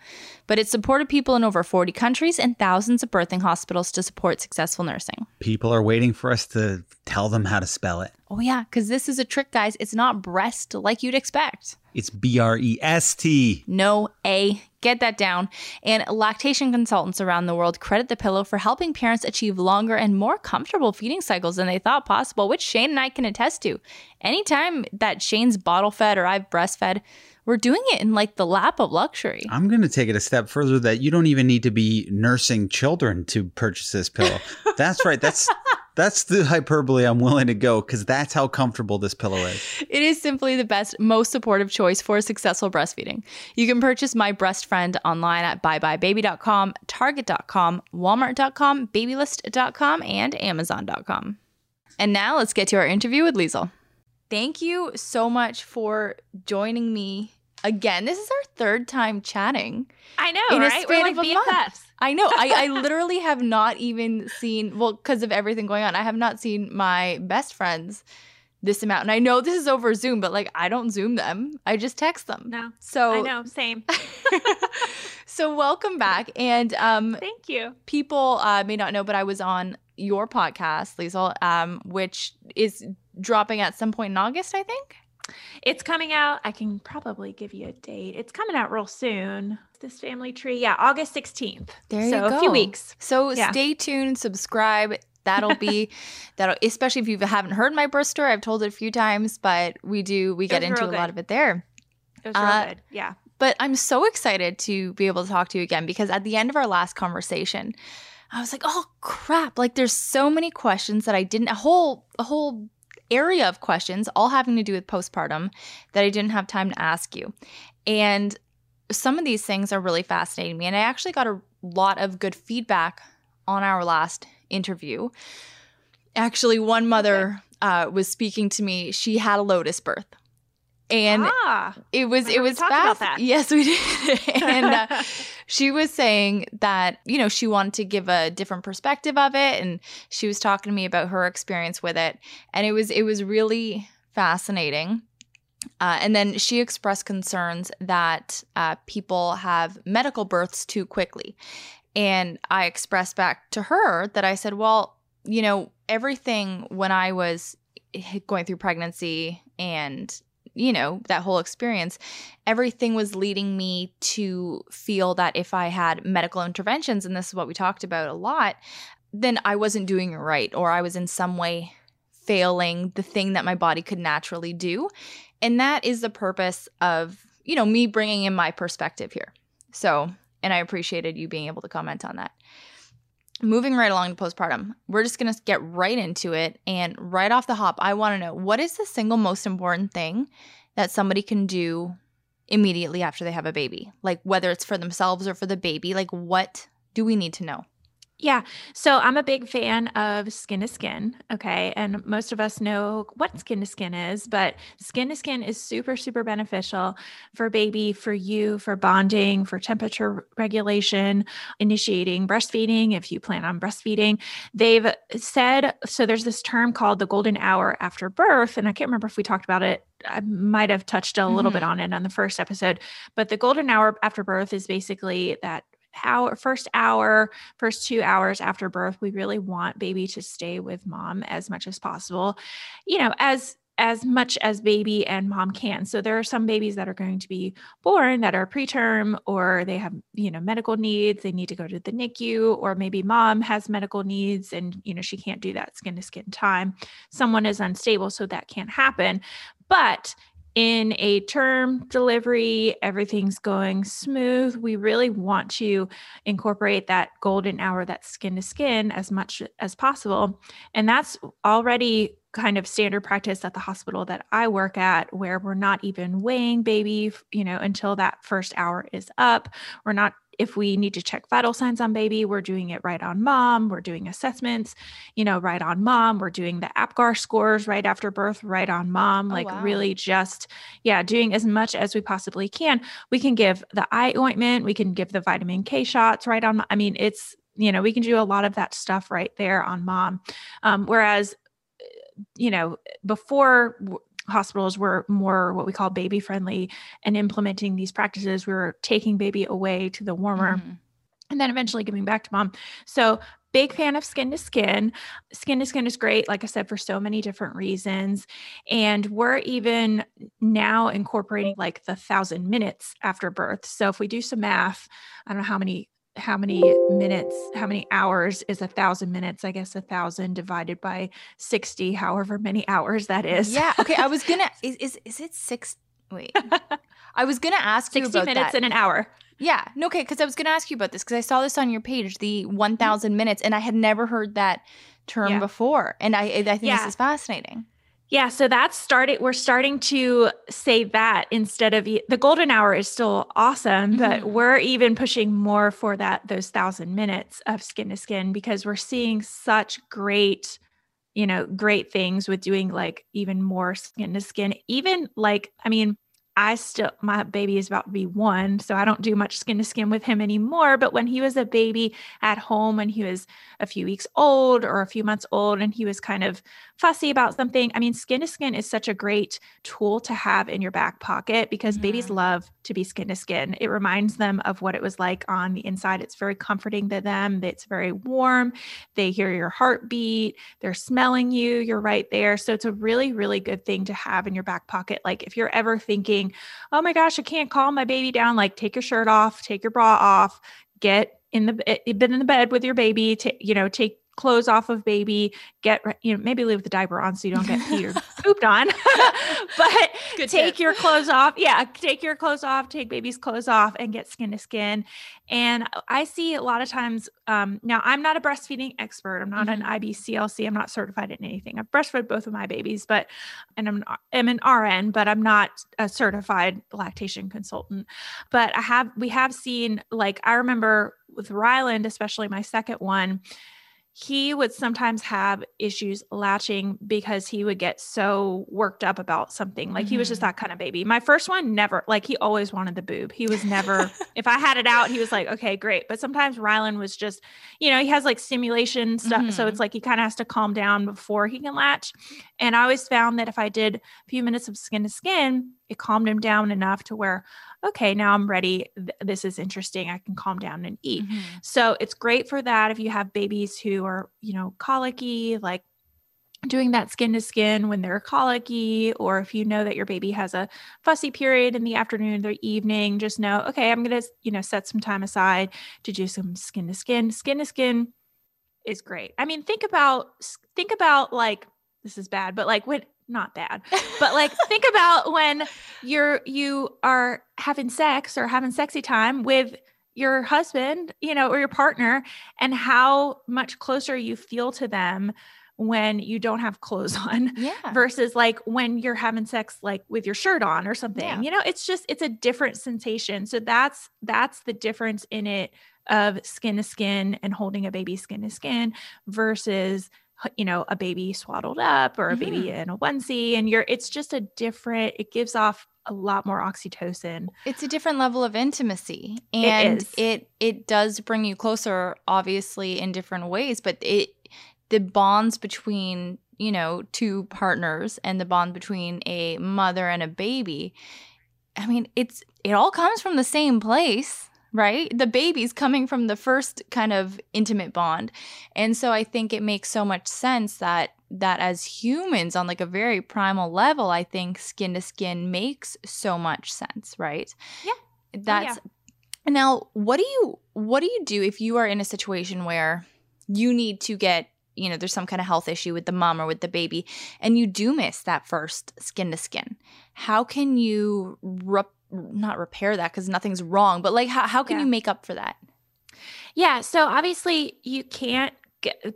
Speaker 1: but it's supported people in over 40 countries and thousands of birthing hospitals to support successful nursing.
Speaker 2: People are waiting for us to tell them how to spell it.
Speaker 1: Oh, yeah, because this is a trick, guys. It's not breast like you'd expect.
Speaker 2: It's B R E S T.
Speaker 1: No A. Get that down. And lactation consultants around the world credit the pillow for helping parents achieve longer and more comfortable feeding cycles than they thought possible, which Shane and I can attest to. Anytime that Shane's bottle fed or I've breastfed, we're doing it in like the lap of luxury.
Speaker 2: I'm going to take it a step further that you don't even need to be nursing children to purchase this pillow. [LAUGHS] that's right. That's that's the hyperbole I'm willing to go because that's how comfortable this pillow is.
Speaker 1: It is simply the best, most supportive choice for successful breastfeeding. You can purchase My Brest Friend online at buybuybaby.com, target.com, walmart.com, babylist.com, and amazon.com. And now let's get to our interview with Liesel. Thank you so much for joining me again. This is our third time chatting.
Speaker 5: I know,
Speaker 1: In a
Speaker 5: right? We're like
Speaker 1: of a month.
Speaker 5: BFFs.
Speaker 1: I know. I, I [LAUGHS] literally have not even seen, well, because of everything going on, I have not seen my best friends this amount. And I know this is over Zoom, but like I don't Zoom them. I just text them.
Speaker 5: No,
Speaker 1: So
Speaker 5: I know, same. [LAUGHS]
Speaker 1: so welcome back. And um
Speaker 5: Thank you.
Speaker 1: people uh, may not know, but I was on your podcast, Liesel, um, which is dropping at some point in August, I think.
Speaker 5: It's coming out. I can probably give you a date. It's coming out real soon. This family tree, yeah, August 16th.
Speaker 1: There you
Speaker 5: so
Speaker 1: go.
Speaker 5: a few weeks.
Speaker 1: So
Speaker 5: Yeah.
Speaker 1: stay tuned, subscribe. That'll be [LAUGHS] that'll especially if you haven't heard my birth story. I've told it a few times, but we do we get into a lot of it there.
Speaker 5: It was real
Speaker 1: Uh,
Speaker 5: good. Yeah.
Speaker 1: But I'm so excited to be able to talk to you again because at the end of our last conversation, I was like, "Oh crap, like there's so many questions that I didn't a whole a whole area of questions all having to do with postpartum that I didn't have time to ask you." And some of these things are really fascinating me and I actually got a lot of good feedback on our last interview. Actually, one mother uh, was speaking to me. She had a lotus birth. And
Speaker 5: ah,
Speaker 1: it was it was fast.
Speaker 5: that.
Speaker 1: Yes, we did. [LAUGHS] and uh, [LAUGHS] she was saying that you know she wanted to give a different perspective of it, and she was talking to me about her experience with it, and it was it was really fascinating. Uh, and then she expressed concerns that uh, people have medical births too quickly. And I expressed back to her that I said, well, you know, everything when I was going through pregnancy and, you know, that whole experience, everything was leading me to feel that if I had medical interventions, and this is what we talked about a lot, then I wasn't doing it right or I was in some way failing the thing that my body could naturally do. And that is the purpose of, you know, me bringing in my perspective here. So, and I appreciated you being able to comment on that. Moving right along to postpartum, we're just going to get right into it. And right off the hop, I want to know what is the single most important thing that somebody can do immediately after they have a baby? Like whether it's for themselves or for the baby, like what do we need to know?
Speaker 5: Yeah. So I'm a big fan of skin to skin. Okay. And most of us know what skin to skin is, but skin to skin is super, super beneficial for baby, for you, for bonding, for temperature regulation, initiating breastfeeding if you plan on breastfeeding. They've said so there's this term called the golden hour after birth. And I can't remember if we talked about it. I might have touched a little
Speaker 1: Mhm.
Speaker 5: bit on it on the first episode, but the golden hour after birth is basically that hour first hour first two hours after birth we really want baby to stay with mom as much as possible you know as as much as baby and mom can. So there are some babies that are going to be born that are preterm or they have, you know, medical needs, they need to go to the NICU or maybe mom has medical needs and you know she can't do that skin to skin time. Someone is unstable so that can't happen. But in a term delivery, everything's going smooth. We really want to incorporate that golden hour, that skin to skin, as much as possible. And that's already kind of standard practice at the hospital that I work at, where we're not even weighing baby, you know, until that first hour is up. We're not if we need to check vital signs on baby, we're doing it right on mom. We're doing assessments, you know, right on mom. We're doing the APGAR scores right after birth, right on mom. Oh, like wow. really just, yeah, doing as much as we possibly can. We can give the eye ointment, we can give the vitamin K shots right on. I mean, it's, you know, we can do a lot of that stuff right there on mom. Um, whereas, you know, before hospitals were more what we call baby friendly and implementing these practices. We were taking baby away to the warmer. Mm-hmm. And then eventually giving back to mom. So big fan of skin to skin. Skin to skin is great, like I said, for so many different reasons. And we're even now incorporating like the thousand minutes after birth. So if we do some math, I don't know how many how many minutes, how many hours is a thousand minutes? I guess a thousand divided by 60, however many hours that is.
Speaker 1: Yeah. Okay. I was [LAUGHS] gonna is is, is it six wait. [LAUGHS] I was gonna ask 60 you about
Speaker 5: minutes
Speaker 1: that.
Speaker 5: in an hour.
Speaker 1: Yeah. No, okay, because I was gonna ask you about this because I saw this on your page, the one mm-hmm. thousand minutes, and I had never heard that term yeah. before. And I I think yeah. this is fascinating.
Speaker 5: Yeah, so that's started. We're starting to say that instead of the golden hour is still awesome, mm-hmm. but we're even pushing more for that those thousand minutes of skin to skin because we're seeing such great, you know, great things with doing like even more skin to skin. Even like, I mean, I still, my baby is about to be one, so I don't do much skin to skin with him anymore. But when he was a baby at home, when he was a few weeks old or a few months old, and he was kind of fussy about something, I mean, skin to skin is such a great tool to have in your back pocket because babies love to be skin to skin. It reminds them of what it was like on the inside. It's very comforting to them, it's very warm. They hear your heartbeat, they're smelling you, you're right there. So it's a really, really good thing to have in your back pocket. Like if you're ever thinking, oh my gosh, I can't calm my baby down. Like, take your shirt off, take your bra off, get in the eh, bed in the bed with your baby. To, you know, take clothes off of baby, get you know maybe leave the diaper on so you don't get [LAUGHS] peed or pooped on. [LAUGHS] but Good take tip. your clothes off. Yeah, take your clothes off, take baby's clothes off and get skin to skin. And I see a lot of times um, now I'm not a breastfeeding expert. I'm not mm-hmm. an IBCLC. I'm not certified in anything. I've breastfed both of my babies, but and I'm I'm an RN, but I'm not a certified lactation consultant. But I have we have seen like I remember with Ryland, especially my second one, he would sometimes have issues latching because he would get so worked up about something. Like mm-hmm. he was just mm-hmm. that kind of baby. My first one never, like he always wanted the boob. He was never, [LAUGHS] if I had it out, he was like, okay, great. But sometimes Rylan was just, you know, he has like stimulation stuff. Mm-hmm. So it's mm-hmm. like he kind of has to calm down before he can latch. And I always found that if I did a few minutes of skin to skin, it calmed him down enough to where okay now i'm ready. This is interesting. I can calm down and eat. Mm-hmm. so it's great for that if you have babies who are you know colicky like doing that skin to skin when they're colicky or if you know that your baby has a fussy period in the afternoon or the evening just know okay i'm going to you know set some time aside to do some skin to skin. Skin to skin is great. I mean think about think about like this is bad but like when not bad. But like think [LAUGHS] about when you're you are having sex or having sexy time with your husband, you know, or your partner and how much closer you feel to them when you don't have clothes on
Speaker 1: yeah.
Speaker 5: versus like when you're having sex like with your shirt on or something. Yeah. You know, it's just it's a different sensation. So that's that's the difference in it of skin to skin and holding a baby skin to skin versus you know a baby swaddled up or a baby mm-hmm. in a onesie and you're it's just a different it gives off a lot more oxytocin.
Speaker 1: It's a different level of intimacy and it it, it does bring you closer obviously in different ways but it the bonds between you know two partners and the bond between a mother and a baby i mean it's it all comes from the same place right? The baby's coming from the first kind of intimate bond. And so I think it makes so much sense that that as humans on like a very primal level, I think skin to skin makes so much sense, right?
Speaker 5: Yeah.
Speaker 1: Oh, That's now what do you what do you do if you are in a situation where you need to get you know there's some kind of health issue with the mom or with the baby and you do miss that first skin to skin how can you rep- not repair that because nothing's wrong but like how, how can
Speaker 5: Yeah.
Speaker 1: you make up for that
Speaker 5: Yeah. So obviously you can't,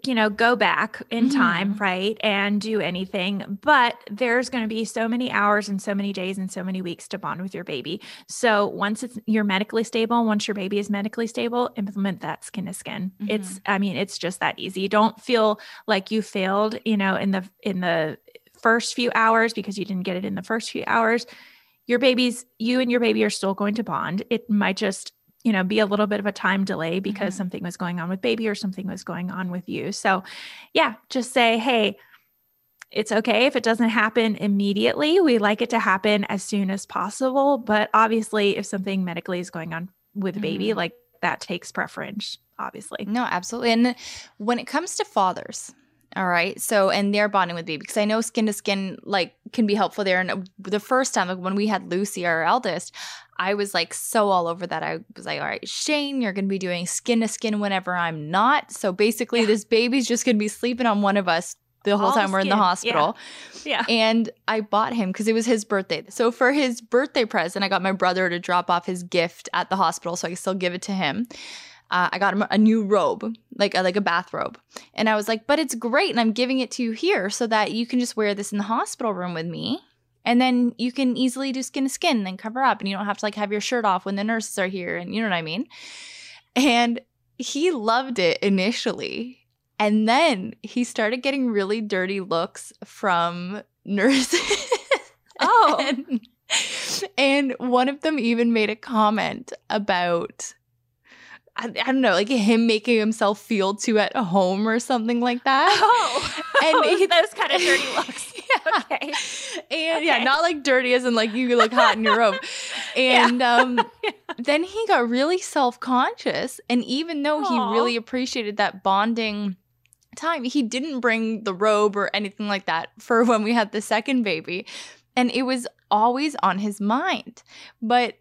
Speaker 5: you know, go back in time,
Speaker 1: Mhm.
Speaker 5: right, and do anything. But there's going to be so many hours and so many days and so many weeks to bond with your baby. So once it's you're medically stable, once your baby is medically stable, implement that skin to skin. It's, I mean, it's just that easy. Don't feel like you failed, you know, in the in the first few hours because you didn't get it in the first few hours. Your baby's, you and your baby are still going to bond. It might just you know, be a little bit of a time delay because
Speaker 1: Mhm.
Speaker 5: something was going on with baby or something was going on with you. So, yeah, just say, hey, it's okay if it doesn't happen immediately. We like it to happen as soon as possible. But obviously, if something medically is going on with a baby, like that takes preference, obviously.
Speaker 1: No, absolutely. And when it comes to fathers, all right. So, and they're bonding with baby because I know skin to skin like can be helpful there. And the first time, like when we had Lucy, our eldest, I was like so all over that. I was like, all right, Shane, you're going to be doing skin to skin whenever I'm not. So basically,
Speaker 5: Yeah.
Speaker 1: this baby's just going to be sleeping on one of us the whole
Speaker 5: All the
Speaker 1: time we're in the
Speaker 5: skin. Yeah.
Speaker 1: hospital.
Speaker 5: Yeah.
Speaker 1: And I bought him because it was his birthday. So for his birthday present, I got my brother to drop off his gift at the hospital so I could still give it to him. Uh, I got him a new robe, like a, like a bathrobe, and I was like, "But it's great, and I'm giving it to you here so that you can just wear this in the hospital room with me, and then you can easily do skin to skin and then cover up, and you don't have to like have your shirt off when the nurses are here, and you know what I mean." And he loved it initially, and then he started getting really dirty looks from [LAUGHS] nurses.
Speaker 5: Oh.
Speaker 1: and, and one of them even made a comment about I, I don't know, like him making himself feel too at home or something like that.
Speaker 5: Oh,
Speaker 1: And he-
Speaker 5: those kind of dirty looks. [LAUGHS]
Speaker 1: Yeah.
Speaker 5: Okay.
Speaker 1: And yeah, not like dirty as in like you look hot in your robe. [LAUGHS] And um [LAUGHS] then he got really self-conscious and even though
Speaker 5: Aw.
Speaker 1: he really appreciated that bonding time, he didn't bring the robe or anything like that for when we had the second baby. And it was always on his mind. But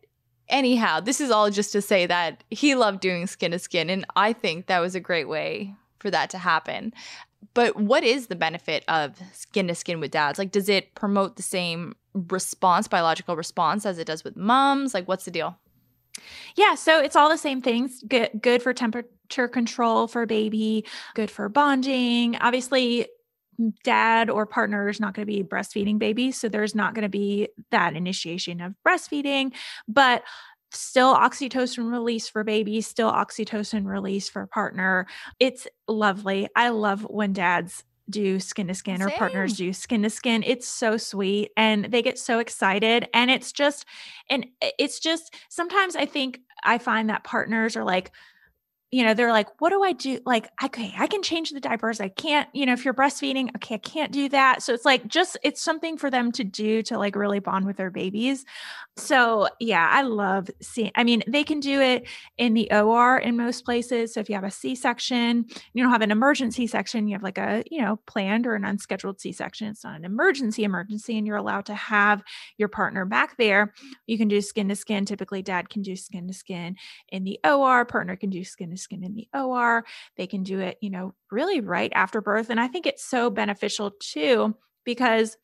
Speaker 1: anyhow, this is all just to say that he loved doing skin to skin and I think that was a great way for that to happen. But what is the benefit of skin to skin with dads? Like, does it promote the same response, biological response, as it does with moms? Like, what's the deal?
Speaker 5: Yeah, so it's all the same things. Good, good for temperature control for baby, good for bonding. Obviously, dad or partner is not going to be breastfeeding baby, so there's not going to be that initiation of breastfeeding, but still oxytocin release for baby, still oxytocin release for partner. It's lovely. I love when dads do skin to skin or partners do skin to skin. It's so sweet and they get so excited and it's just and eh, it's just sometimes I think I find that partners are like you know they're like what do i do? Like okay i can change the diapers i can't you know if you're breastfeeding okay i can't do that. So it's like just it's something for them to do to like really bond with their babies. So yeah i love seeing i mean they can do it in the or in most places. So if you have a c-section you don't have an emergency section you have like a you know planned or an unscheduled c-section it's not an emergency emergency and you're allowed to have your partner back there. You can do skin to skin. Typically dad can do skin to skin in the or partner can do skin to skin in the or they can do it you know really right after birth and i think it's so beneficial too because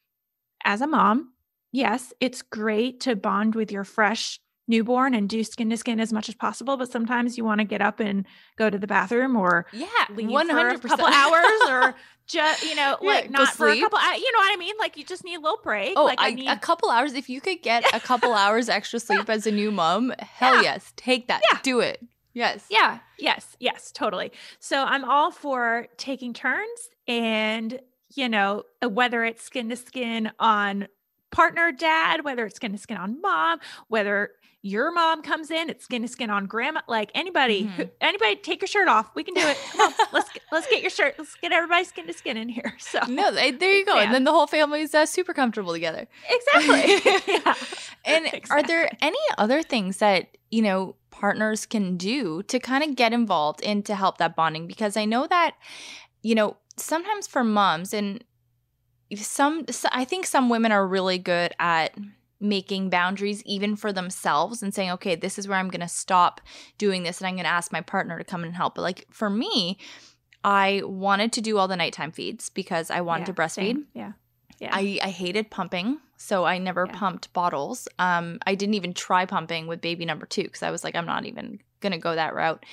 Speaker 5: as a mom yes it's great to bond with your fresh newborn and do skin to skin as much as possible but sometimes you want to get up and go to the bathroom or
Speaker 1: Yeah,
Speaker 5: leave
Speaker 1: one
Speaker 5: for
Speaker 1: hundred
Speaker 5: a couple hours or [LAUGHS] just you know like not for a couple you know what i mean like you just need a little break
Speaker 1: Oh,
Speaker 5: like
Speaker 1: I,
Speaker 5: i need
Speaker 1: a couple hours. If you could get a couple [LAUGHS] hours extra sleep as a new mom, hell
Speaker 5: Yeah.
Speaker 1: yes, take that.
Speaker 5: Yeah.
Speaker 1: Do it. Yes.
Speaker 5: Yeah, yes, yes, totally. So I'm all for taking turns and, you know, uh, whether it's skin to skin on partner dad, whether it's skin to skin on mom, whether your mom comes in, it's skin to skin on grandma, like anybody, who, anybody take your shirt off. We can do it. Come on, [LAUGHS] let's get, let's get your shirt. Let's get everybody skin to skin in here. So
Speaker 1: No, there you go.
Speaker 5: Yeah.
Speaker 1: And then the whole family's uh, super comfortable together.
Speaker 5: exactly. [LAUGHS] yeah. [LAUGHS]
Speaker 1: And are there any other things that, you know, partners can do to kind of get involved and to help that bonding? Because I know that, you know, sometimes for moms, and some I think some women are really good at making boundaries even for themselves and saying, okay, this is where I'm going to stop doing this and I'm going to ask my partner to come and help. But like for me, I wanted to do all the nighttime feeds because I wanted
Speaker 5: Yeah,
Speaker 1: to breastfeed.
Speaker 5: same. Yeah. Yeah.
Speaker 1: I, I hated pumping, so I never
Speaker 5: Yeah.
Speaker 1: pumped bottles. Um, I didn't even try pumping with baby number two because I was like, I'm not even gonna go that route.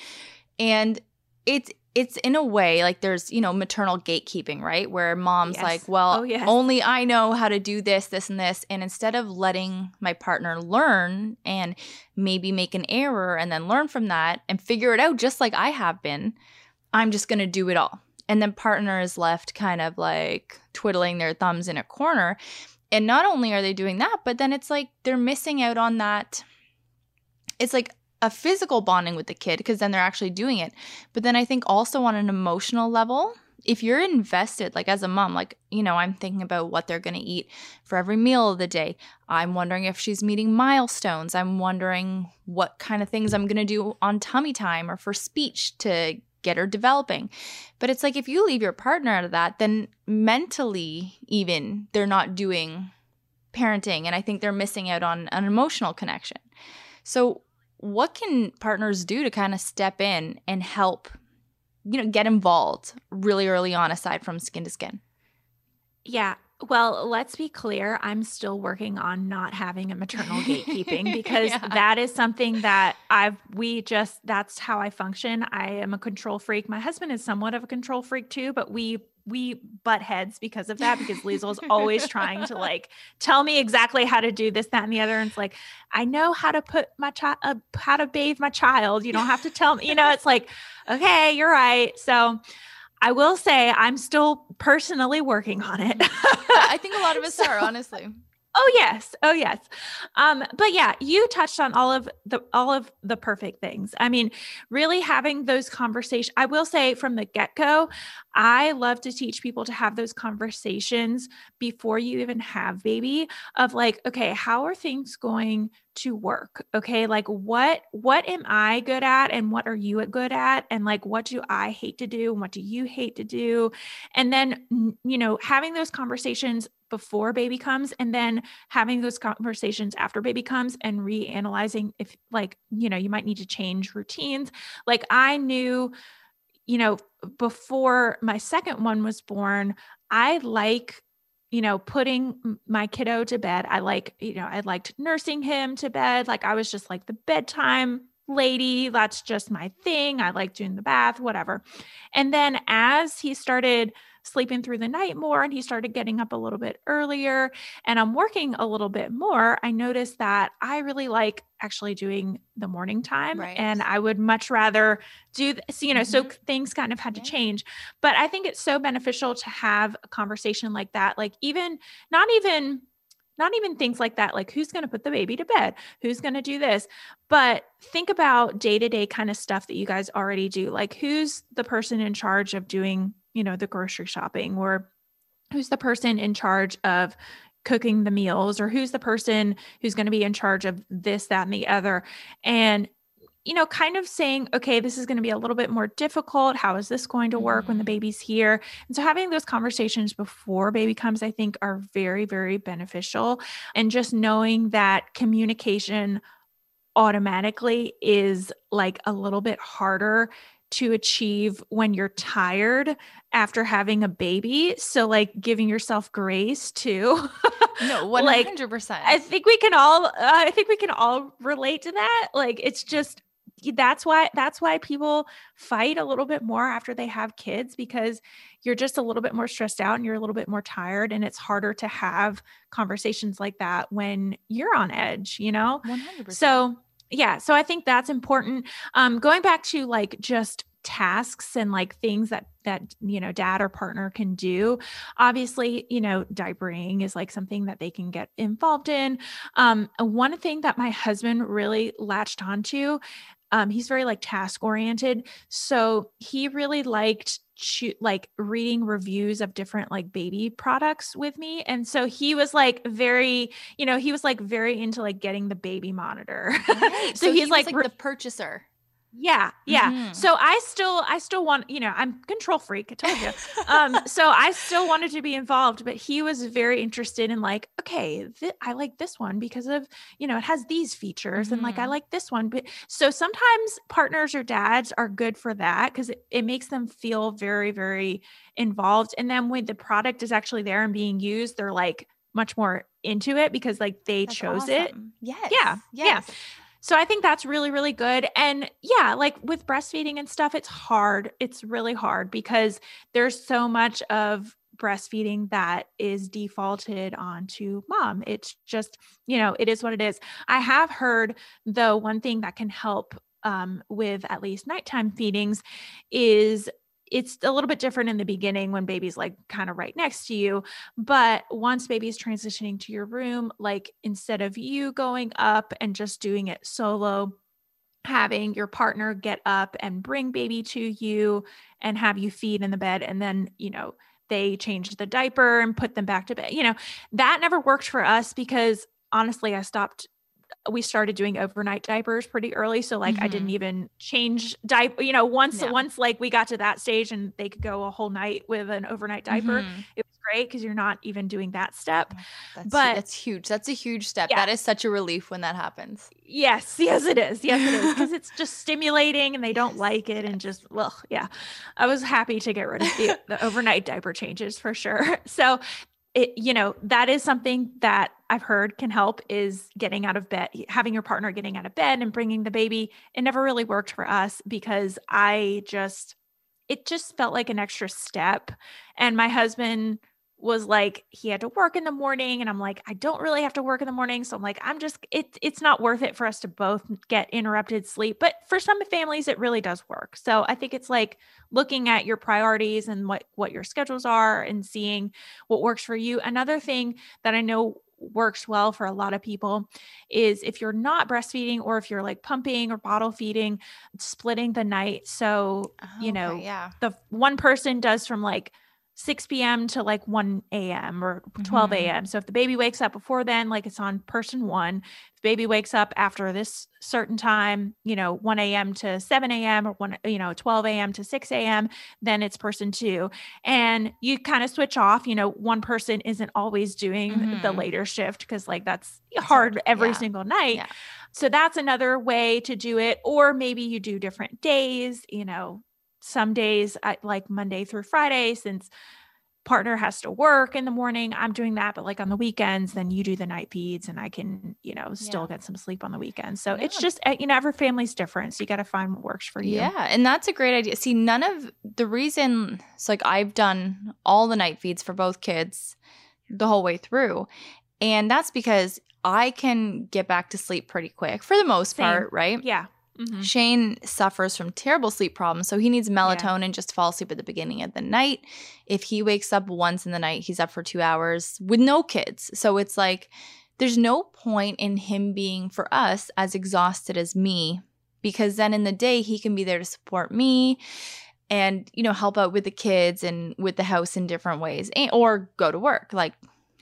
Speaker 1: And it's it's in a way like there's you know maternal gatekeeping, right? Where mom's
Speaker 5: Yes.
Speaker 1: like, well,
Speaker 5: Oh, yes.
Speaker 1: only I know how to do this, this, and this, and instead of letting my partner learn and maybe make an error and then learn from that and figure it out just like I have been, I'm just gonna do it all and then partner is left kind of like twiddling their thumbs in a corner and not only are they doing that but then it's like they're missing out on that it's like a physical bonding with the kid because then they're actually doing it. But then i think also on an emotional level if you're invested like as a mom like you know i'm thinking about what they're going to eat for every meal of the day. I'm wondering if she's meeting milestones. I'm wondering what kind of things i'm going to do on tummy time or for speech to get her developing. But it's like if you leave your partner out of that then mentally even they're not doing parenting and i think they're missing out on an emotional connection. So what can partners do to kind of step in and help you know get involved really early on aside from skin to skin?
Speaker 5: Yeah. Well, let's be clear. I'm still working on not having a maternal [LAUGHS] gatekeeping because
Speaker 1: Yeah.
Speaker 5: that is something that I've, we just, that's how I function. I am a control freak. My husband is somewhat of a control freak too, but we, we butt heads because of that because Liesel is always trying to [LAUGHS] like tell me exactly how to do this, that, and the other. And it's like, I know how to put my child, uh, how to bathe my child. You don't have to tell me, you know, it's like, okay, you're right. So, I will say I'm still personally working on it.
Speaker 1: i think a lot of us [LAUGHS]
Speaker 5: So-
Speaker 1: are honestly
Speaker 5: Oh yes. Oh yes. Um but yeah, you touched on all of the all of the perfect things. I mean, really having those conversations. I will say from the get-go, I love to teach people to have those conversations before you even have baby of like, okay, how are things going to work? Okay? Like what what am I good at and what are you good at and like what do I hate to do and what do you hate to do? And then you know, having those conversations before baby comes and then having those conversations after baby comes and reanalyzing if like you know you might need to change routines. Like i knew you know before my second one was born i like you know putting my kiddo to bed. I like you know i liked nursing him to bed. Like i was just like the bedtime lady. That's just my thing. I like doing the bath whatever. And then as he started sleeping through the night more and he started getting up a little bit earlier and I'm working a little bit more, I noticed that I really like actually doing the morning time
Speaker 1: Right.
Speaker 5: and I would much rather do this, you know, so
Speaker 1: Mhm.
Speaker 5: things kind of had to change. But I think it's so beneficial to have a conversation like that, like even not even not even things like that like who's going to put the baby to bed who's going to do this but think about day-to-day kind of stuff that you guys already do like who's the person in charge of doing you know the grocery shopping or who's the person in charge of cooking the meals or who's the person who's going to be in charge of this that and the other. And you know kind of saying okay this is going to be a little bit more difficult. How is this going to work when the
Speaker 1: Mhm.
Speaker 5: baby's here? And so having those conversations before baby comes i think are very very beneficial. And just knowing that communication automatically is like a little bit harder to achieve when you're tired after having a baby. So, like, giving yourself grace too. [LAUGHS]
Speaker 1: no 100%
Speaker 5: I think we can all, uh, I think we can all relate to that. Like, it's just, that's why that's why people fight a little bit more after they have kids because you're just a little bit more stressed out and you're a little bit more tired and it's harder to have conversations like that when you're on edge you know
Speaker 1: 100%
Speaker 5: so yeah, so I think that's important. Um, going back to like just tasks and like things that that you know dad or partner can do obviously you know diapering is like something that they can get involved in um one thing that my husband really latched onto um he's very like task oriented so he really liked choo- like reading reviews of different like baby products with me. And so he was like very you know he was like very into like getting the baby monitor. [LAUGHS]
Speaker 1: Right.
Speaker 5: so, he's
Speaker 1: he
Speaker 5: like,
Speaker 1: was
Speaker 5: re-
Speaker 1: the purchaser
Speaker 5: Yeah, yeah.
Speaker 1: Mhm.
Speaker 5: So I still, I still want, you know, I'm control freak. I told you. um, [LAUGHS] so I still wanted to be involved, but he was very interested in like, okay, th- I like this one because of, you know, it has these features, and like I
Speaker 1: Mhm.
Speaker 5: like this one. But so sometimes partners or dads are good for that because it, it makes them feel very, very involved. And then when the product is actually there and being used, they're like much more into it because like they
Speaker 1: That's
Speaker 5: chose it.
Speaker 1: awesome. Yes.
Speaker 5: Yeah, yeah. So I think that's really, really good. And yeah, like with breastfeeding and stuff, it's hard. It's really hard because there's so much of breastfeeding that is defaulted onto mom. It's just, you know, it is what it is. I have heard though, one thing that can help um, with at least nighttime feedings is it's a little bit different in the beginning when baby's like kind of right next to you but once baby's transitioning to your room like instead of you going up and just doing it solo having your partner get up and bring baby to you and have you feed in the bed and then you know they change the diaper and put them back to bed you know that never worked for us because honestly i stopped we started doing overnight diapers pretty early so like i didn't even change diaper you know once once like we got to that stage and they could go a whole night with an overnight diaper
Speaker 1: Mhm.
Speaker 5: it was great because you're not even doing that step
Speaker 1: That's,
Speaker 5: But-
Speaker 1: that's huge. That's a huge step.
Speaker 5: Yeah.
Speaker 1: That is such a relief when that happens.
Speaker 5: Yes, yes, it is. Yes, it is. Because [LAUGHS] it's just stimulating and they don't like it. And just, well, yeah. I was happy to get rid of the, the overnight diaper changes for sure. [LAUGHS] So, it, you know, that is something that I've heard can help is getting out of bed, having your partner getting out of bed and bringing the baby. It never really worked for us because I just, it just felt like an extra step. And my husband, was like he had to work in the morning and I'm like I don't really have to work in the morning so I'm like I'm just it it's not worth it for us to both get interrupted sleep but for some families it really does work. So I think it's like looking at your priorities and what what your schedules are and seeing what works for you. Another thing that I know works well for a lot of people is if you're not breastfeeding or if you're like pumping or bottle feeding splitting the night so you oh,
Speaker 1: Okay,
Speaker 5: know
Speaker 1: yeah.
Speaker 5: the one person does from like 6 p.m. to like 1 a.m. or 12
Speaker 1: Mhm.
Speaker 5: a.m. So if the baby wakes up before then, like it's on person one. If the baby wakes up after this certain time, you know, 1 a.m. to 7 a.m. or one, you know, 12 a.m. to 6 a.m., then it's person two. And you kind of switch off. You know, one person isn't always doing the
Speaker 1: Mhm.
Speaker 5: later shift because like that's hard. every
Speaker 1: Yeah.
Speaker 5: single night.
Speaker 1: Yeah.
Speaker 5: So that's another way to do it. Or maybe you do different days, you know, some days I like Monday through Friday since partner has to work in the morning. I'm doing that, but like on the weekends, then you do the night feeds and I can, you know, still
Speaker 1: Yeah.
Speaker 5: get some sleep on the weekends. So it's just, uh, you know, every family's different. So you got to find what works for you.
Speaker 1: Yeah, and that's a great idea. See, none of the reason it's like I've done all the night feeds for both kids the whole way through. And that's because I can get back to sleep pretty quick for the most
Speaker 5: Same.
Speaker 1: part, right?
Speaker 5: Yeah. Mhm.
Speaker 1: Shane suffers from terrible sleep problems, so he needs melatonin just to fall asleep at the beginning of the night. If he wakes up once in the night, he's up for two hours with no kids. So it's like there's no point in him being for us as exhausted as me because then in the day he can be there to support me and you know help out with the kids and with the house in different ways or go to work like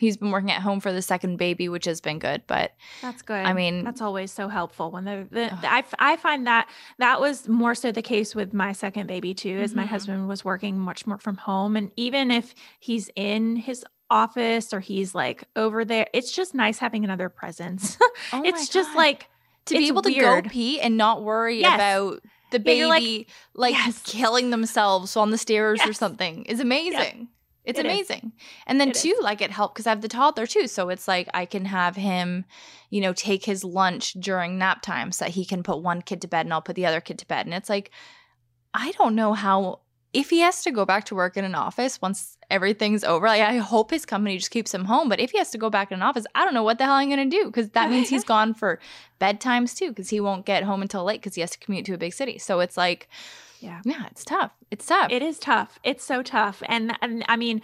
Speaker 1: he's been working at home for the second baby which has been good but
Speaker 5: That's good.
Speaker 1: I mean-
Speaker 5: that's always so helpful when the, the, I, I find that that was more so the case with my second baby too, as my
Speaker 1: Mhm.
Speaker 5: husband was working much more from home. And even if he's in his office or he's like over there, it's just nice having another presence. [LAUGHS]
Speaker 1: Oh my
Speaker 5: it's just
Speaker 1: God.
Speaker 5: like,
Speaker 1: to be able to go pee and not worry
Speaker 5: Yes.
Speaker 1: about the baby
Speaker 5: you're like,
Speaker 1: like,
Speaker 5: yes.
Speaker 1: killing themselves on the stairs or something is amazing. It's
Speaker 5: It is.
Speaker 1: amazing. And then
Speaker 5: It
Speaker 1: too,
Speaker 5: is.
Speaker 1: like it helped because I have the toddler too. So it's like I can have him, you know, take his lunch during nap time so that he can put one kid to bed and I'll put the other kid to bed. And it's like, I don't know how if he has to go back to work in an office once everything's over, like I hope his company just keeps him home. But if he has to go back in an office, I don't know what the hell I'm gonna do because that means he's [LAUGHS] gone for bedtimes too because he won't get home until late because he has to commute to a big city. So it's like,
Speaker 5: Yeah.
Speaker 1: yeah, it's tough. It's tough.
Speaker 5: It is tough. It's so tough. And, and I mean,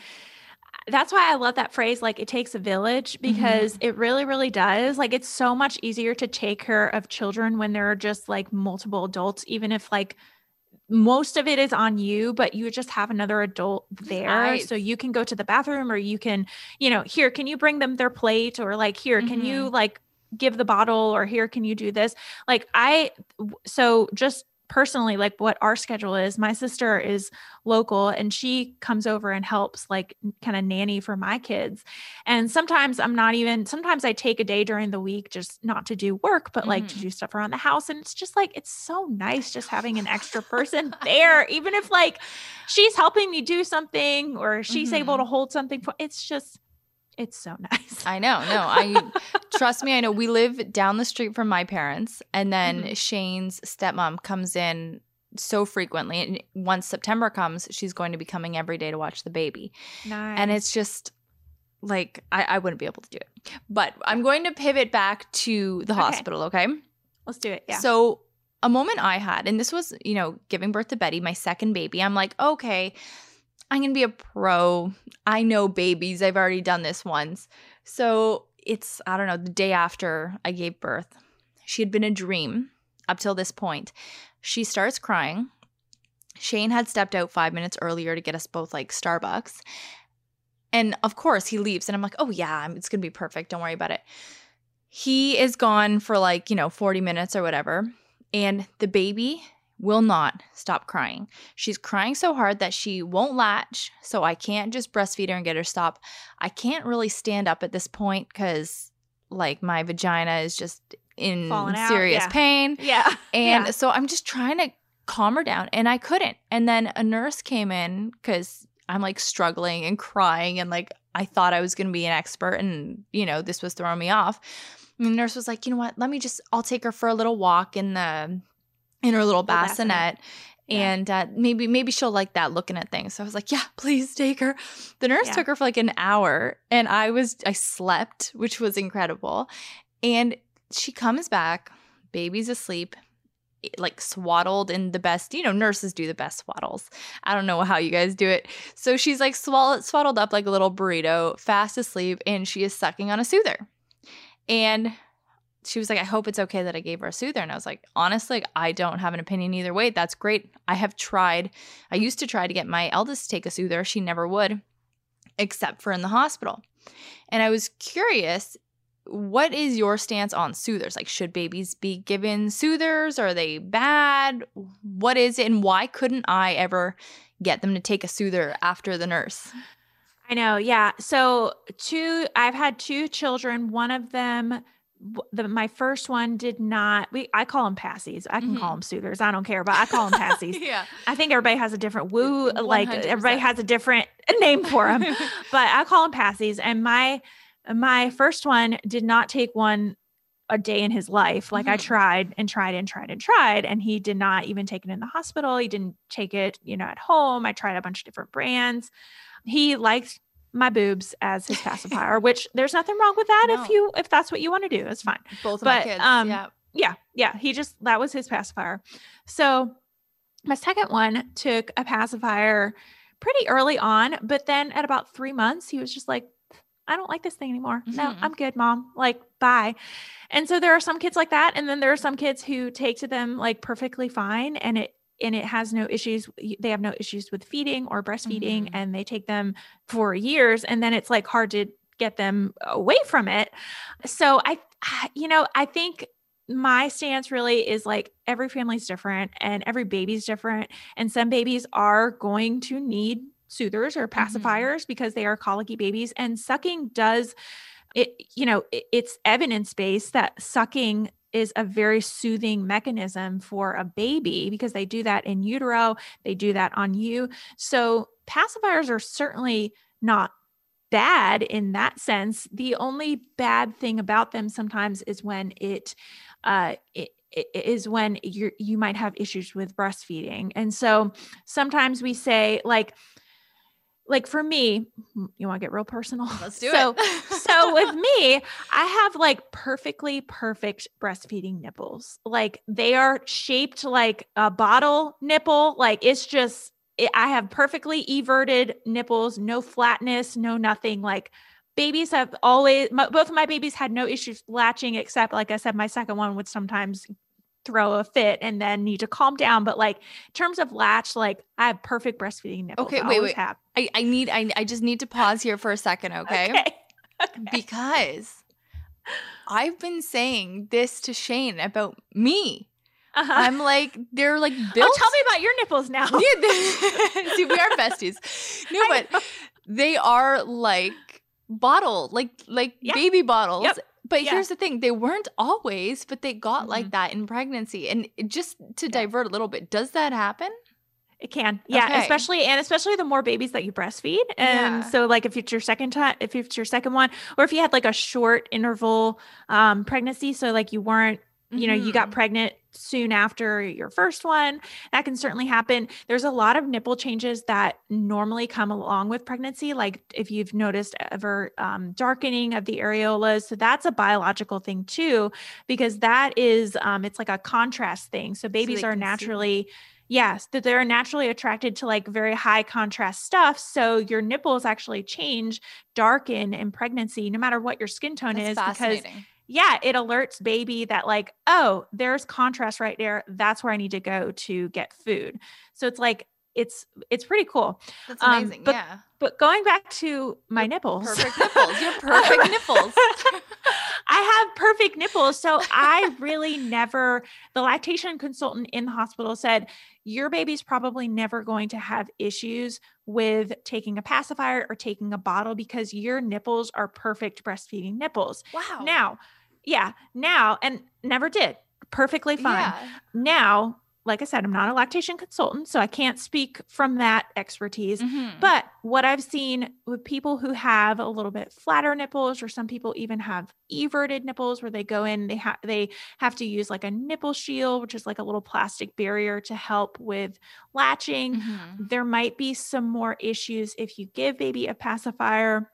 Speaker 5: that's why I love that phrase, like it takes a village, mm-hmm. because it really, really does. Like it's so much easier to take care of children when there are just like multiple adults, even if like most of it is on you, but you just have another adult there.
Speaker 1: Right.
Speaker 5: So you can go to the bathroom or you can, you know, here, can you bring them their plate? Or like, here, can you mm-hmm. like give the bottle? Or here, can you do this? Like, I, so just personally like what our schedule is my sister is local and she comes over and helps like kind of nanny for my kids and sometimes i'm not even sometimes i take a day during the week just not to do work but like to
Speaker 1: Mhm.
Speaker 5: do stuff around the house and it's just like it's so nice just having an extra [LAUGHS] person there even if like she's helping me do something or she's able
Speaker 1: Mhm.
Speaker 5: to hold something for it's just it's so [LAUGHS] nice
Speaker 1: I know. No, I trust me. I know we live down the street from my parents, and then
Speaker 5: Mhm.
Speaker 1: Shane's stepmom comes in so frequently. And once September comes, she's going to be coming every day to watch the baby.
Speaker 5: nice
Speaker 1: And it's just like I, I wouldn't be able to do it. But I'm going to pivot back to the
Speaker 5: Okay.
Speaker 1: hospital. Okay.
Speaker 5: let's do it yeah
Speaker 1: So a moment I had, and this was, you know, giving birth to Betty, my second baby. I'm like, okay, I'm gonna be a pro. I know babies. I've already done this once. So it's, I don't know, the day after I gave birth. She had been a dream up till this point. She starts crying. Shane had stepped out five minutes earlier to get us both like Starbucks. And of course, he leaves, and I'm like, oh, yeah, it's gonna be perfect. Don't worry about it. He is gone for like, you know, 40 minutes or whatever. And the baby will not stop crying. She's crying so hard that she won't latch. So I can't just breastfeed her and get her stop. I can't really stand up at this point because like my vagina is just in
Speaker 5: Falling
Speaker 1: serious
Speaker 5: yeah.
Speaker 1: pain. [LAUGHS]
Speaker 5: yeah
Speaker 1: And
Speaker 5: Yeah.
Speaker 1: so I'm just trying to calm her down and I couldn't. And then a nurse came in because I'm like struggling and crying and like I thought I was going to be an expert and, you know, this was throwing me off. And the nurse was like, you know what? Let me just, I'll take her for a little walk in the, in her little
Speaker 5: Little bassinet. Yeah.
Speaker 1: And uh, maybe maybe she'll like that looking at things. So I was like, yeah, [LAUGHS] please take her. The nurse
Speaker 5: Yeah.
Speaker 1: took her for like an hour, and I was I slept, which was incredible. And she comes back, baby's asleep, like swaddled in the best, you know, nurses do the best swaddles. I don't know how you guys do it. So she's like swall- swaddled up like a little burrito, fast asleep, and she is sucking on a soother. And she was like, I hope it's okay that I gave her a soother. And I was like, honestly, I don't have an opinion either way. That's great. I have tried. I used to try to get my eldest to take a soother. She never would, except for in the hospital. And I was curious what is your stance on soothers? Like, should babies be given soothers? Are they bad? What is it? And why couldn't I ever get them to take a soother after the nurse?
Speaker 5: I know. Yeah. So two, I've had two children. One of them, the my first one did not. We I call them passies. I can call them soothers. I don't care, but I call them passies. [LAUGHS]
Speaker 1: yeah.
Speaker 5: I think everybody has a different woo. Like
Speaker 1: 100%.
Speaker 5: everybody has a different [LAUGHS] name for them, [LAUGHS] but I call them passies. And my my first one did not take one a day in his life. Like I
Speaker 1: Mhm.
Speaker 5: tried and tried and tried and tried, and he did not even take it in the hospital. He didn't take it, you know, at home. I tried a bunch of different brands. He liked my boobs as his pacifier, [LAUGHS] which there's nothing wrong with that
Speaker 1: No.
Speaker 5: if you if that's what you want to do. It's fine
Speaker 1: Both of my
Speaker 5: But,
Speaker 1: kids.
Speaker 5: um,
Speaker 1: yeah.
Speaker 5: yeah, yeah. He just that was his pacifier. So my second one took a pacifier pretty early on, but then at about three months, he was just like, I don't like this thing anymore. No,
Speaker 1: Mhm.
Speaker 5: I'm good, mom. Like, bye. And so there are some kids like that. And then there are some kids who take to them like perfectly fine and it and it has no issues. They have no issues with feeding or breastfeeding
Speaker 1: Mhm.
Speaker 5: and they take them for years. And then it's like hard to get them away from it. So I, [SIGHS] you know, I think my stance really is like every family's different and every baby's different. And some babies are going to need soothers or pacifiers because they are colicky babies. And sucking does it, you know, it- it's evidence based that sucking is a very soothing mechanism for a baby because they do that in utero, they do that on you. So pacifiers are certainly not bad in that sense. The only bad thing about them sometimes is when it uh it, is when you you might have issues with breastfeeding. And so sometimes we say like like for me, you want to get real personal?
Speaker 1: Let's do
Speaker 5: so,
Speaker 1: it.
Speaker 5: so with [LAUGHS] me, I have like perfectly perfect breastfeeding nipples. Like they are shaped like a bottle nipple. Like it's just, it, I have perfectly everted nipples, no flatness, no nothing. Like babies have always, my, both of my babies had no issues latching, except like I said, my second one would sometimes throw a fit and then need to calm down. But like in terms of latch, like I have perfect breastfeeding nipples.
Speaker 1: Okay, wait, wait.
Speaker 5: Have.
Speaker 1: I, I need I, I just need to pause here for a second, [LAUGHS] okay?
Speaker 5: Okay.
Speaker 1: Because I've been saying this to Shane about me.
Speaker 5: Uh-huh.
Speaker 1: I'm like, they're like built.
Speaker 5: Oh, tell me about your nipples now.
Speaker 1: Yeah, [LAUGHS] see, we are besties. [LAUGHS] No, but they are like bottle, like like
Speaker 5: Yeah.
Speaker 1: baby bottles.
Speaker 5: Yep.
Speaker 1: But
Speaker 5: Yeah.
Speaker 1: here's the thing: they weren't always, but they got like
Speaker 5: Mhm.
Speaker 1: that in pregnancy. And just to
Speaker 5: Yeah.
Speaker 1: divert a little bit, does that happen?
Speaker 5: It can, yeah,
Speaker 1: Okay.
Speaker 5: especially and especially the more babies that you breastfeed, and
Speaker 1: Yeah.
Speaker 5: so like if it's your second time, if it's your second one, or if you had like a short interval um, pregnancy, so like you weren't, you know, you got
Speaker 1: Mhm.
Speaker 5: pregnant soon after your first one, that can certainly happen. There's a lot of nipple changes that normally come along with pregnancy, like if you've noticed ever um, darkening of the areolas, so that's a biological thing too, because that is um, it's like a contrast thing. So babies
Speaker 1: they
Speaker 5: are
Speaker 1: can see.
Speaker 5: naturally Yes, that they're naturally attracted to like very high contrast stuff. So your nipples actually change, darken in pregnancy, no matter what your skin tone
Speaker 1: That's
Speaker 5: is, because. Yeah, it alerts baby that like, oh, there's contrast right there. That's where I need to go to get food. So it's like it's it's pretty cool.
Speaker 1: That's
Speaker 5: um,
Speaker 1: amazing.
Speaker 5: but-
Speaker 1: yeah,
Speaker 5: But going back to my nipples,
Speaker 1: perfect [LAUGHS] nipples. You're perfect nipples. [LAUGHS]
Speaker 5: I have perfect nipples. So I really never, the lactation consultant in the hospital said, your baby's probably never going to have issues with taking a pacifier or taking a bottle because your nipples are perfect breastfeeding nipples.
Speaker 1: Wow.
Speaker 5: Now, yeah, now, and never did. Perfectly fine.
Speaker 1: Yeah.
Speaker 5: Now, like I said, I'm not a lactation consultant, so I can't speak from that expertise.
Speaker 1: Mhm.
Speaker 5: But what I've seen with people who have a little bit flatter nipples, or some people even have everted nipples, where they go in, they have they have to use like a nipple shield, which is like a little plastic barrier to help with latching.
Speaker 1: Mhm.
Speaker 5: There might be some more issues if you give baby a pacifier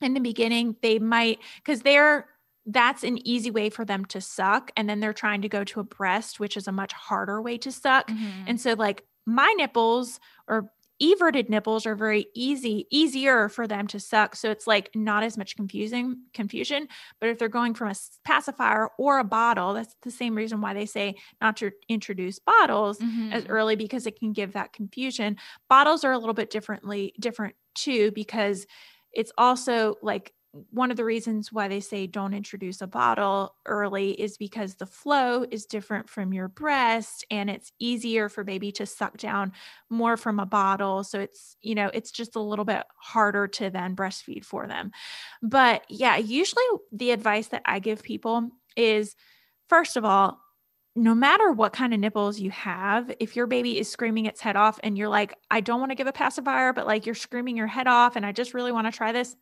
Speaker 5: in the beginning. They might because they're that's an easy way for them to suck, and then they're trying to go to a breast, which is a much harder way to suck.
Speaker 1: Mhm.
Speaker 5: And so like my nipples or everted nipples are very easy, easier for them to suck. So it's like not as much confusing confusion. But if they're going from a pacifier or a bottle, that's the same reason why they say not to introduce bottles as
Speaker 1: Mhm.
Speaker 5: early because it can give that confusion. Bottles are a little bit differently different too because it's also like one of the reasons why they say don't introduce a bottle early is because the flow is different from your breast and it's easier for baby to suck down more from a bottle. So it's you know it's just a little bit harder to then breastfeed for them. But yeah usually the advice that i give people is first of all no matter what kind of nipples you have, if your baby is screaming its head off and you're like, I don't want to give a pacifier, but like you're screaming your head off and I just really want to try this,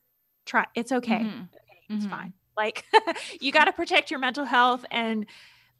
Speaker 5: try it's okay.
Speaker 1: Mhm.
Speaker 5: It's
Speaker 1: Mhm.
Speaker 5: fine. Like [LAUGHS] you got to protect your mental health and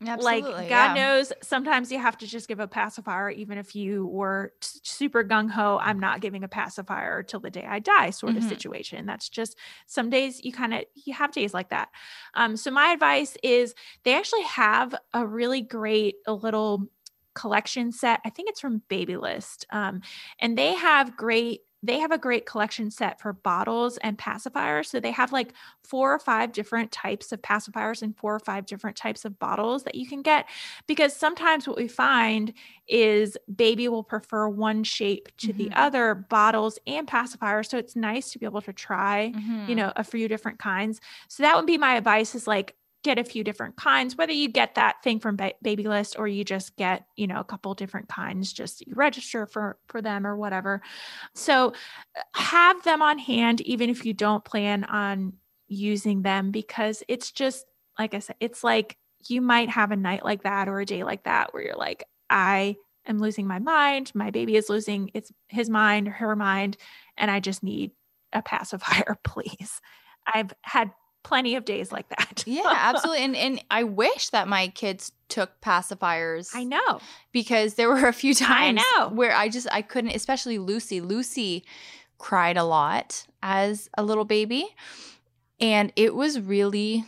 Speaker 1: Absolutely,
Speaker 5: like God
Speaker 1: yeah.
Speaker 5: knows sometimes you have to just give a pacifier even if you were s- super gung ho I'm not giving a pacifier till the day I die sort of
Speaker 1: Mhm.
Speaker 5: situation. That's just some days you kind of you have days like that. Um so my advice is they actually have a really great a little collection set. I think it's from Babylist. Um and they have great they have a great collection set for bottles and pacifiers. So they have like four or five different types of pacifiers and four or five different types of bottles that you can get. Because sometimes what we find is baby will prefer one shape to the
Speaker 1: Mhm.
Speaker 5: other, bottles and pacifiers. So it's nice to be able to try, you
Speaker 1: Mhm.
Speaker 5: know, a few different kinds. So that would be my advice is like, get a few different kinds whether you get that thing from ba- Babylist or you just get you know a couple different kinds just you register for for them or whatever. So have them on hand even if you don't plan on using them because it's just like i said it's like you might have a night like that or a day like that where you're like i am losing my mind. My baby is losing its his mind or her mind and i just need a pacifier [LAUGHS] please. I've had plenty of days like that
Speaker 1: Yeah, [LAUGHS] absolutely. And and I wish that my kids took pacifiers.
Speaker 5: i know
Speaker 1: because there were a few times I
Speaker 5: know.
Speaker 1: where I just I couldn't, especially Lucy. Lucy cried a lot as a little baby, and it was really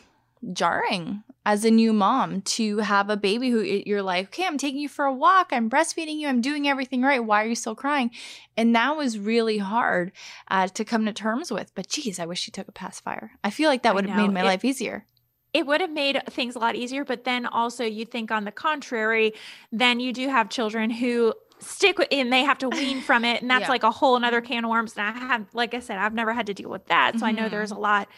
Speaker 1: jarring as a new mom to have a baby who you're like, okay, I'm taking you for a walk, I'm breastfeeding you, I'm doing everything right. Why are you still crying? And that was really hard uh, to come to terms with. But geez, I wish she took a pacifier. I feel like that would have made my
Speaker 5: It-
Speaker 1: life easier.
Speaker 5: it would have made things a lot easier but then also you think on the contrary then you do have children who stick with and they have to wean [SIGHS] from it and that's
Speaker 1: Yeah.
Speaker 5: like a whole another can of worms and i have like i said i've never had to deal with that so i know
Speaker 1: Mhm.
Speaker 5: there's a lot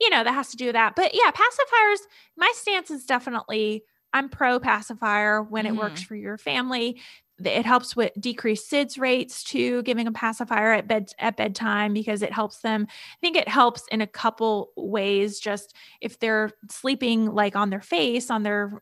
Speaker 5: you know that has to do with that but yeah pacifiers my stance is definitely I'm pro pacifier when it works for your family. It helps with decrease SIDS rates too, giving a pacifier at bed at bedtime because it helps them. I think it helps in a couple ways. Just if they're sleeping like on their face, on their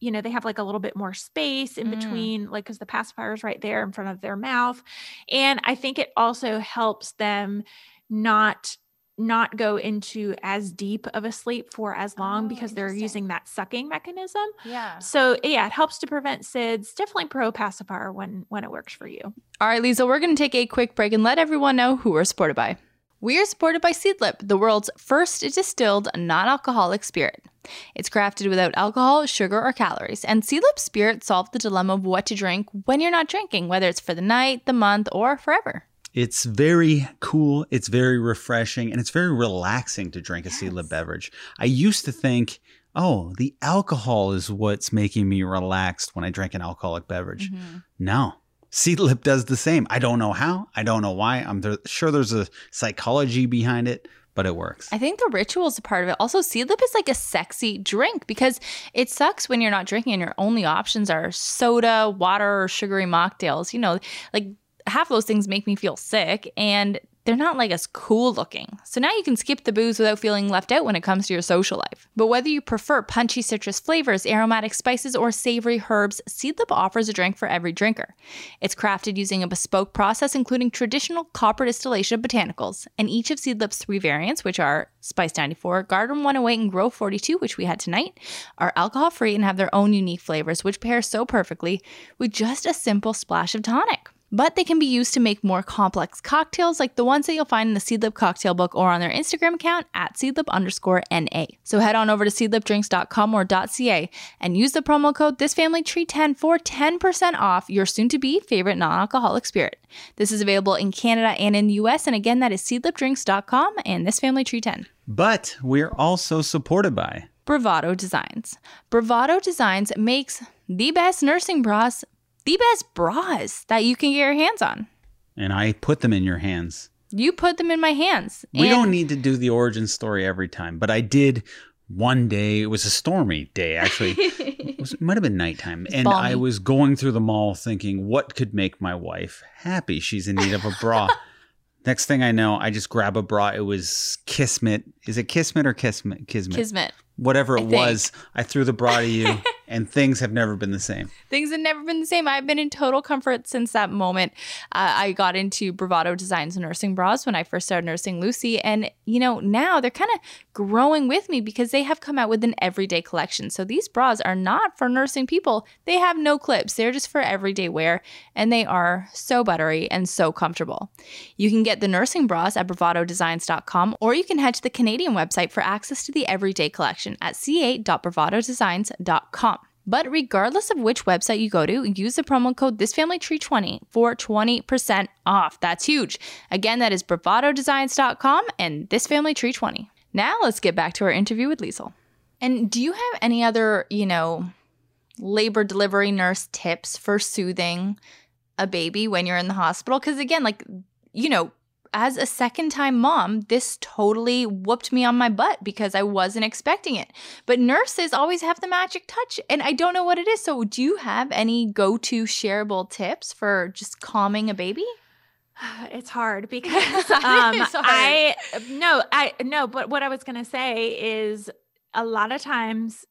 Speaker 5: you know, they have like a little bit more space in
Speaker 1: Mm.
Speaker 5: between, like, because the pacifier is right there in front of their mouth. And I think it also helps them not not go into as deep of a sleep for as long
Speaker 1: Oh,
Speaker 5: because they're using that sucking mechanism.
Speaker 1: Yeah.
Speaker 5: So yeah, it helps to prevent SIDS. Definitely pro pacifier when when it works for you.
Speaker 1: All right, Lisa, we're going to take a quick break and let everyone know who we're supported by. We are supported by Seedlip, the world's first distilled non alcoholic spirit. It's crafted without alcohol, sugar, or calories, and Seedlip Spirit solved the dilemma of what to drink when you're not drinking, whether it's for the night, the month, or forever.
Speaker 2: It's very cool. It's very refreshing, and it's very relaxing to drink a seedlip beverage. I used to think, oh, the alcohol is what's making me relaxed when I drink an alcoholic beverage. Mm-hmm. No, seedlip does the same. I don't know how. I don't know why. I'm there, sure there's a psychology behind it, but it works.
Speaker 1: I think the ritual is a part of it. Also, Seedlip is like a sexy drink because it sucks when you're not drinking and your only options are soda, water, or sugary mocktails. You know, like half those things make me feel sick and they're not like as cool looking. So now you can skip the booze without feeling left out when it comes to your social life. But whether you prefer punchy citrus flavors, aromatic spices, or savory herbs, Seedlip offers a drink for every drinker. It's crafted using a bespoke process including traditional copper distillation of botanicals, and each of Seedlip's three variants, which are Spice 94, Garden 108, and Grove 42, which we had tonight, are alcohol free and have their own unique flavors, which pair so perfectly with just a simple splash of tonic. But they can be used to make more complex cocktails like the ones that you'll find in the Seedlip cocktail book or on their Instagram account at seedlip underscore NA. So head on over to seedlipdrinks.com or .ca and use the promo code ThisFamilyTree10 for 10% off your soon-to-be favorite non-alcoholic spirit. This is available in Canada and in the US, and again, that is seedlipdrinks.com and ThisFamilyTree10.
Speaker 2: But we're also supported by
Speaker 1: Bravado Designs. Bravado Designs makes the best nursing bras, the best bras that you can get your hands on.
Speaker 2: and I put them in your hands.
Speaker 1: You put them in my hands.
Speaker 2: We don't need to do the origin story every time, but I did one day. It was a stormy day, actually. [LAUGHS] it, was, it might have been nighttime. And I was going through the mall thinking, what could make my wife happy? She's in need of a bra. [LAUGHS] Next thing I know, I just grab a bra. It was Kismet. Is it Kismet or Kismet? Kismet.
Speaker 1: Kismet.
Speaker 2: Whatever it
Speaker 1: I
Speaker 2: was, I threw the bra to you, [LAUGHS] and things have never been the same.
Speaker 1: Things have never been the same. I've been in total comfort since that moment. Uh, I got into Bravado Designs nursing bras when I first started nursing Lucy. And, you know, now they're kind of growing with me because they have come out with an everyday collection. So these bras are not for nursing people. They have no clips, they're just for everyday wear. And they are so buttery and so comfortable. You can get the nursing bras at bravadodesigns.com or you can head to the Canadian website for access to the everyday collection at ca.bravadodesigns.com. But regardless of which website you go to, use the promo code ThisFamilyTree20 for 20% off. That's huge. Again, that is bravadodesigns.com and ThisFamilyTree20. Now let's get back to our interview with Liesel. And do you have any other, you know, labor delivery nurse tips for soothing a baby when you're in the hospital? Because again, like, you know, as a second time mom, this totally whooped me on my butt because I wasn't expecting it. But nurses always have the magic touch, and I don't know what it is. So, do you have any go to shareable tips for just calming a baby? [SIGHS]
Speaker 5: It's hard because [LAUGHS] um,
Speaker 1: hard.
Speaker 5: I no, I no. But what I was gonna say is a lot of times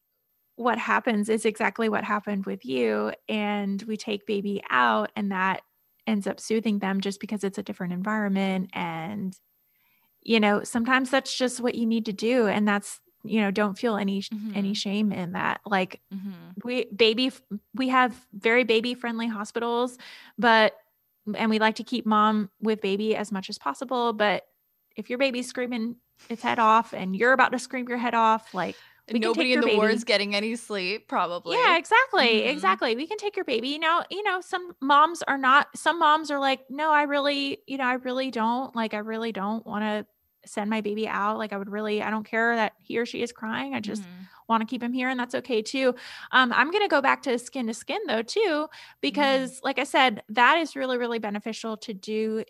Speaker 5: what happens is exactly what happened with you, and we take baby out, and that ends up soothing them just because it's a different environment, and you know sometimes that's just what you need to do, and that's you know don't feel any any
Speaker 1: Mhm.
Speaker 5: shame in that. Like
Speaker 1: Mm-hmm.
Speaker 5: we baby we have very baby friendly hospitals but and we like to keep mom with baby as much as possible but if your baby's screaming its head off and you're about to scream your head off like we
Speaker 1: Nobody in the
Speaker 5: baby.
Speaker 1: ward's getting any sleep, probably.
Speaker 5: yeah exactly
Speaker 1: Mhm.
Speaker 5: exactly we can take your baby now you know some moms are not some moms are like no i really you know i really don't like i really don't want to send my baby out like i would really i don't care that he or she is crying i just
Speaker 1: Mhm.
Speaker 5: want to keep him here and that's okay too um, i'm going to go back to skin to skin though too because like i said that is really really beneficial to do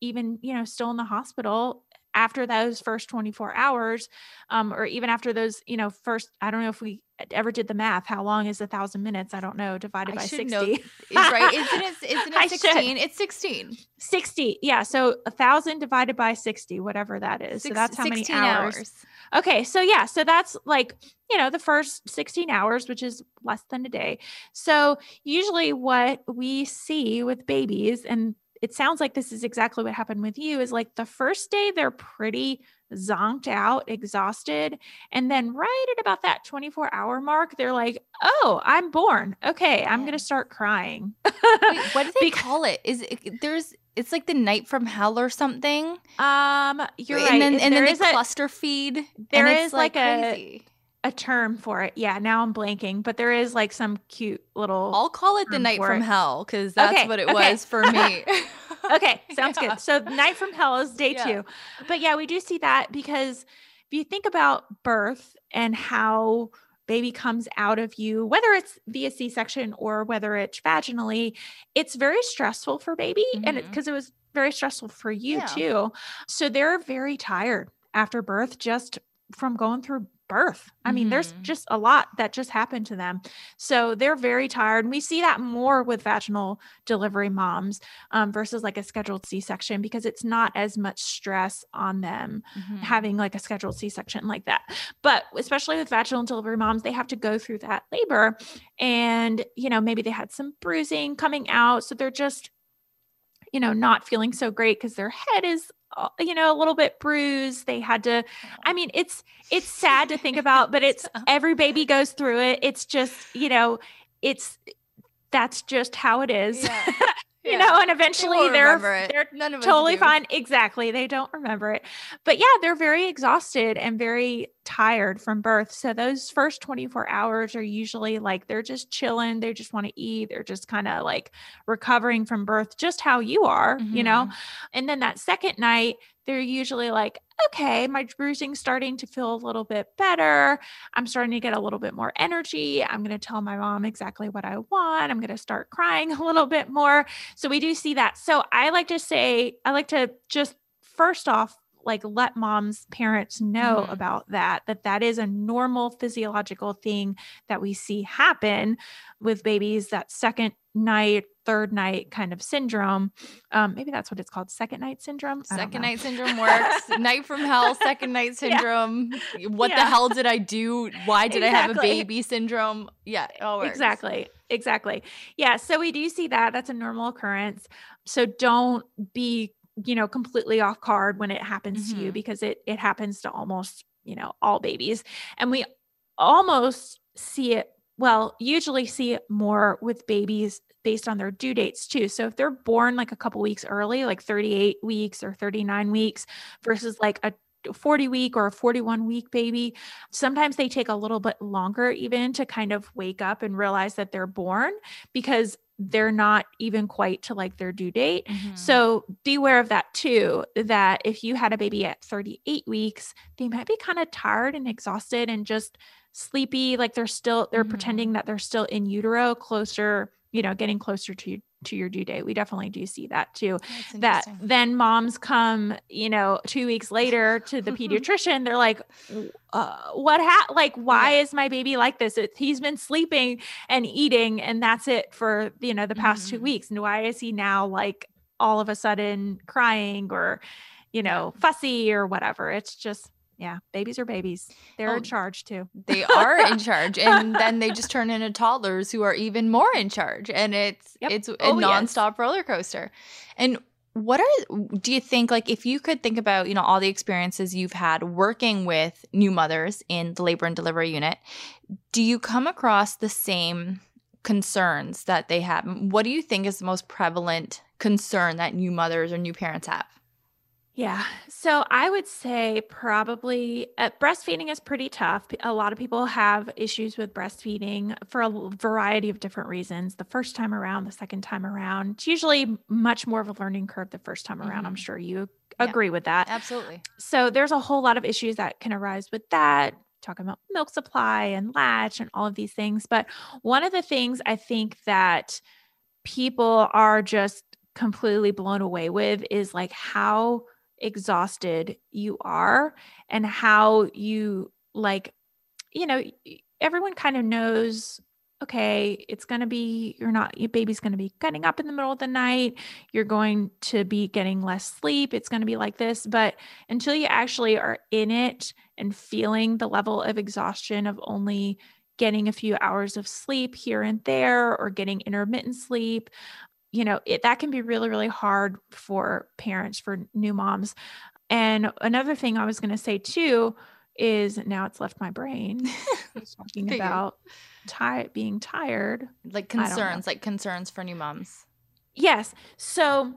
Speaker 5: even you know still in the hospital after those first 24 hours, um, or even after those, you know, first, I don't know if we ever did the math. How long is a thousand minutes? I don't know, divided
Speaker 1: I
Speaker 5: by 60.
Speaker 1: know. Right? Isn't it? [LAUGHS] Isn't it sixteen? It's sixteen.
Speaker 5: 60. Yeah. So a thousand divided by 60, whatever that is. so that's how many
Speaker 1: 16
Speaker 5: hours. Okay. So yeah. So that's like, you know, the first 16 hours, which is less than a day. So usually what we see with babies, and it sounds like this is exactly what happened with you, is like the first day they're pretty zonked out, exhausted. And then right at about that 24 hour mark, they're like, oh, I'm born. Okay. I'm going to start crying.
Speaker 1: Wait, what do [LAUGHS] they
Speaker 5: Bec-
Speaker 1: call it? Is it, there's it's like the night from hell or something?
Speaker 5: Um, you're
Speaker 1: and
Speaker 5: right.
Speaker 1: then and then they cluster feed.
Speaker 5: there is
Speaker 1: it's
Speaker 5: like a-
Speaker 1: crazy.
Speaker 5: A term for it. Yeah, now I'm blanking, but there is like some cute little.
Speaker 1: I'll call it the night from
Speaker 5: it.
Speaker 1: hell because that's
Speaker 5: Okay,
Speaker 1: what it
Speaker 5: okay.
Speaker 1: was for me. [LAUGHS]
Speaker 5: okay, [LAUGHS] sounds
Speaker 1: Yeah.
Speaker 5: good. So night from hell is day
Speaker 1: Yeah.
Speaker 5: two. But yeah, we do see that because if you think about birth and how baby comes out of you, whether it's via C section or whether it's vaginally, it's very stressful for baby. And
Speaker 1: Mhm.
Speaker 5: because it, was very stressful for you
Speaker 1: Yeah.
Speaker 5: too. So they're very tired after birth just from going through birth. I mean, there's
Speaker 1: Mhm.
Speaker 5: just a lot that just happened to them. So they're very tired. And we see that more with vaginal delivery moms um, versus like a scheduled C section because it's not as much stress on them
Speaker 1: Mhm.
Speaker 5: having like a scheduled C section like that. But especially with vaginal delivery moms, they have to go through that labor and, you know, maybe they had some bruising coming out. So they're just, you know, not feeling so great because their head is, you know, a little bit bruised. They had to, I mean, it's, it's [LAUGHS] sad to think about, but it's every baby goes through it. It's just, you know, it's, that's just how it is.
Speaker 1: Yeah. [LAUGHS]
Speaker 5: you
Speaker 1: Yeah.
Speaker 5: know, and eventually they're they're
Speaker 1: None of
Speaker 5: totally fine. Exactly. They don't remember it. But yeah, they're very exhausted and very tired from birth. So those first 24 hours are usually like they're just chilling. They just want to eat. They're just kind of like recovering from birth, just how you are, you know?
Speaker 1: Mhm.
Speaker 5: And then that second night, they're usually like, okay, my bruising's starting to feel a little bit better. I'm starting to get a little bit more energy. I'm going to tell my mom exactly what I want. I'm going to start crying [LAUGHS] a little bit more. So we do see that. So I like to say, I like to just first off, like let moms parents know
Speaker 1: Mhm.
Speaker 5: about that that that is a normal physiological thing that we see happen with babies that second night third night kind of syndrome um maybe that's what it's called second night syndrome
Speaker 1: Second night syndrome [LAUGHS] works. night from hell, second night [LAUGHS]
Speaker 5: Yeah.
Speaker 1: syndrome. What the hell did I do? Why did I have a baby syndrome? Yeah, it all works.
Speaker 5: Exactly. Exactly. Yeah. So we do see that. That's a normal occurrence. So don't be, you know, completely off guard when it happens to you
Speaker 1: Mhm.
Speaker 5: because it it happens to almost, you know, all babies. And we almost see it, well, usually see it more with babies based on their due dates too. So if they're born like a couple weeks early, like 38 weeks or 39 weeks versus like a 40 week or a 41 week baby, sometimes they take a little bit longer even to kind of wake up and realize that they're born because they're not even quite to like their due date.
Speaker 1: Mhm.
Speaker 5: So be aware of that too. That if you had a baby at 38 weeks, they might be kind of tired and exhausted and just sleepy. Like they're still, they're
Speaker 1: Mhm.
Speaker 5: pretending that they're still in utero, closer, you know, getting closer to to your due date. We definitely do see that too. That then moms come you know two weeks later to the [LAUGHS] pediatrician. They're like uh, what ha- like why is my baby like this? It, he's been sleeping and eating and that's it for you know the past two
Speaker 1: Mhm.
Speaker 5: weeks. And why is he now like all of a sudden crying or you know fussy or whatever? It's just yeah babies are babies. They're
Speaker 1: Oh,
Speaker 5: in charge too.
Speaker 1: they are in [LAUGHS] charge and then they just turn into toddlers who are even more in charge and it's
Speaker 5: Yep.
Speaker 1: it's a
Speaker 5: Oh, yes.
Speaker 1: nonstop roller coaster. And what are do you think like if you could think about you know all the experiences you've had working with new mothers in the labor and delivery unit do you come across the same concerns that they have? What do you think is the most prevalent concern that new mothers or new parents have
Speaker 5: Yeah. So I would say probably uh, breastfeeding is pretty tough. A lot of people have issues with breastfeeding for a variety of different reasons. The first time around, the second time around, it's usually much more of a learning curve the first time around. I'm
Speaker 1: Mhm.
Speaker 5: sure you
Speaker 1: Yeah.
Speaker 5: agree with that.
Speaker 1: absolutely
Speaker 5: So there's a whole lot of issues that can arise with that. Talking about milk supply and latch and all of these things. But one of the things I think that people are just completely blown away with is like how exhausted you are and how you like you know everyone kind of knows okay, it's going to be, you're not, your baby's going to be getting up in the middle of the night. You're going to be getting less sleep. It's going to be like this. But until you actually are in it and feeling the level of exhaustion of only getting a few hours of sleep here and there or getting intermittent sleep, you know, it, that can be really, really hard for parents, for new moms. And another thing I was going to say too is now it's left my brain. [LAUGHS] [LAUGHS] talking about tired being tired
Speaker 1: like concerns like concerns for new moms
Speaker 5: yes so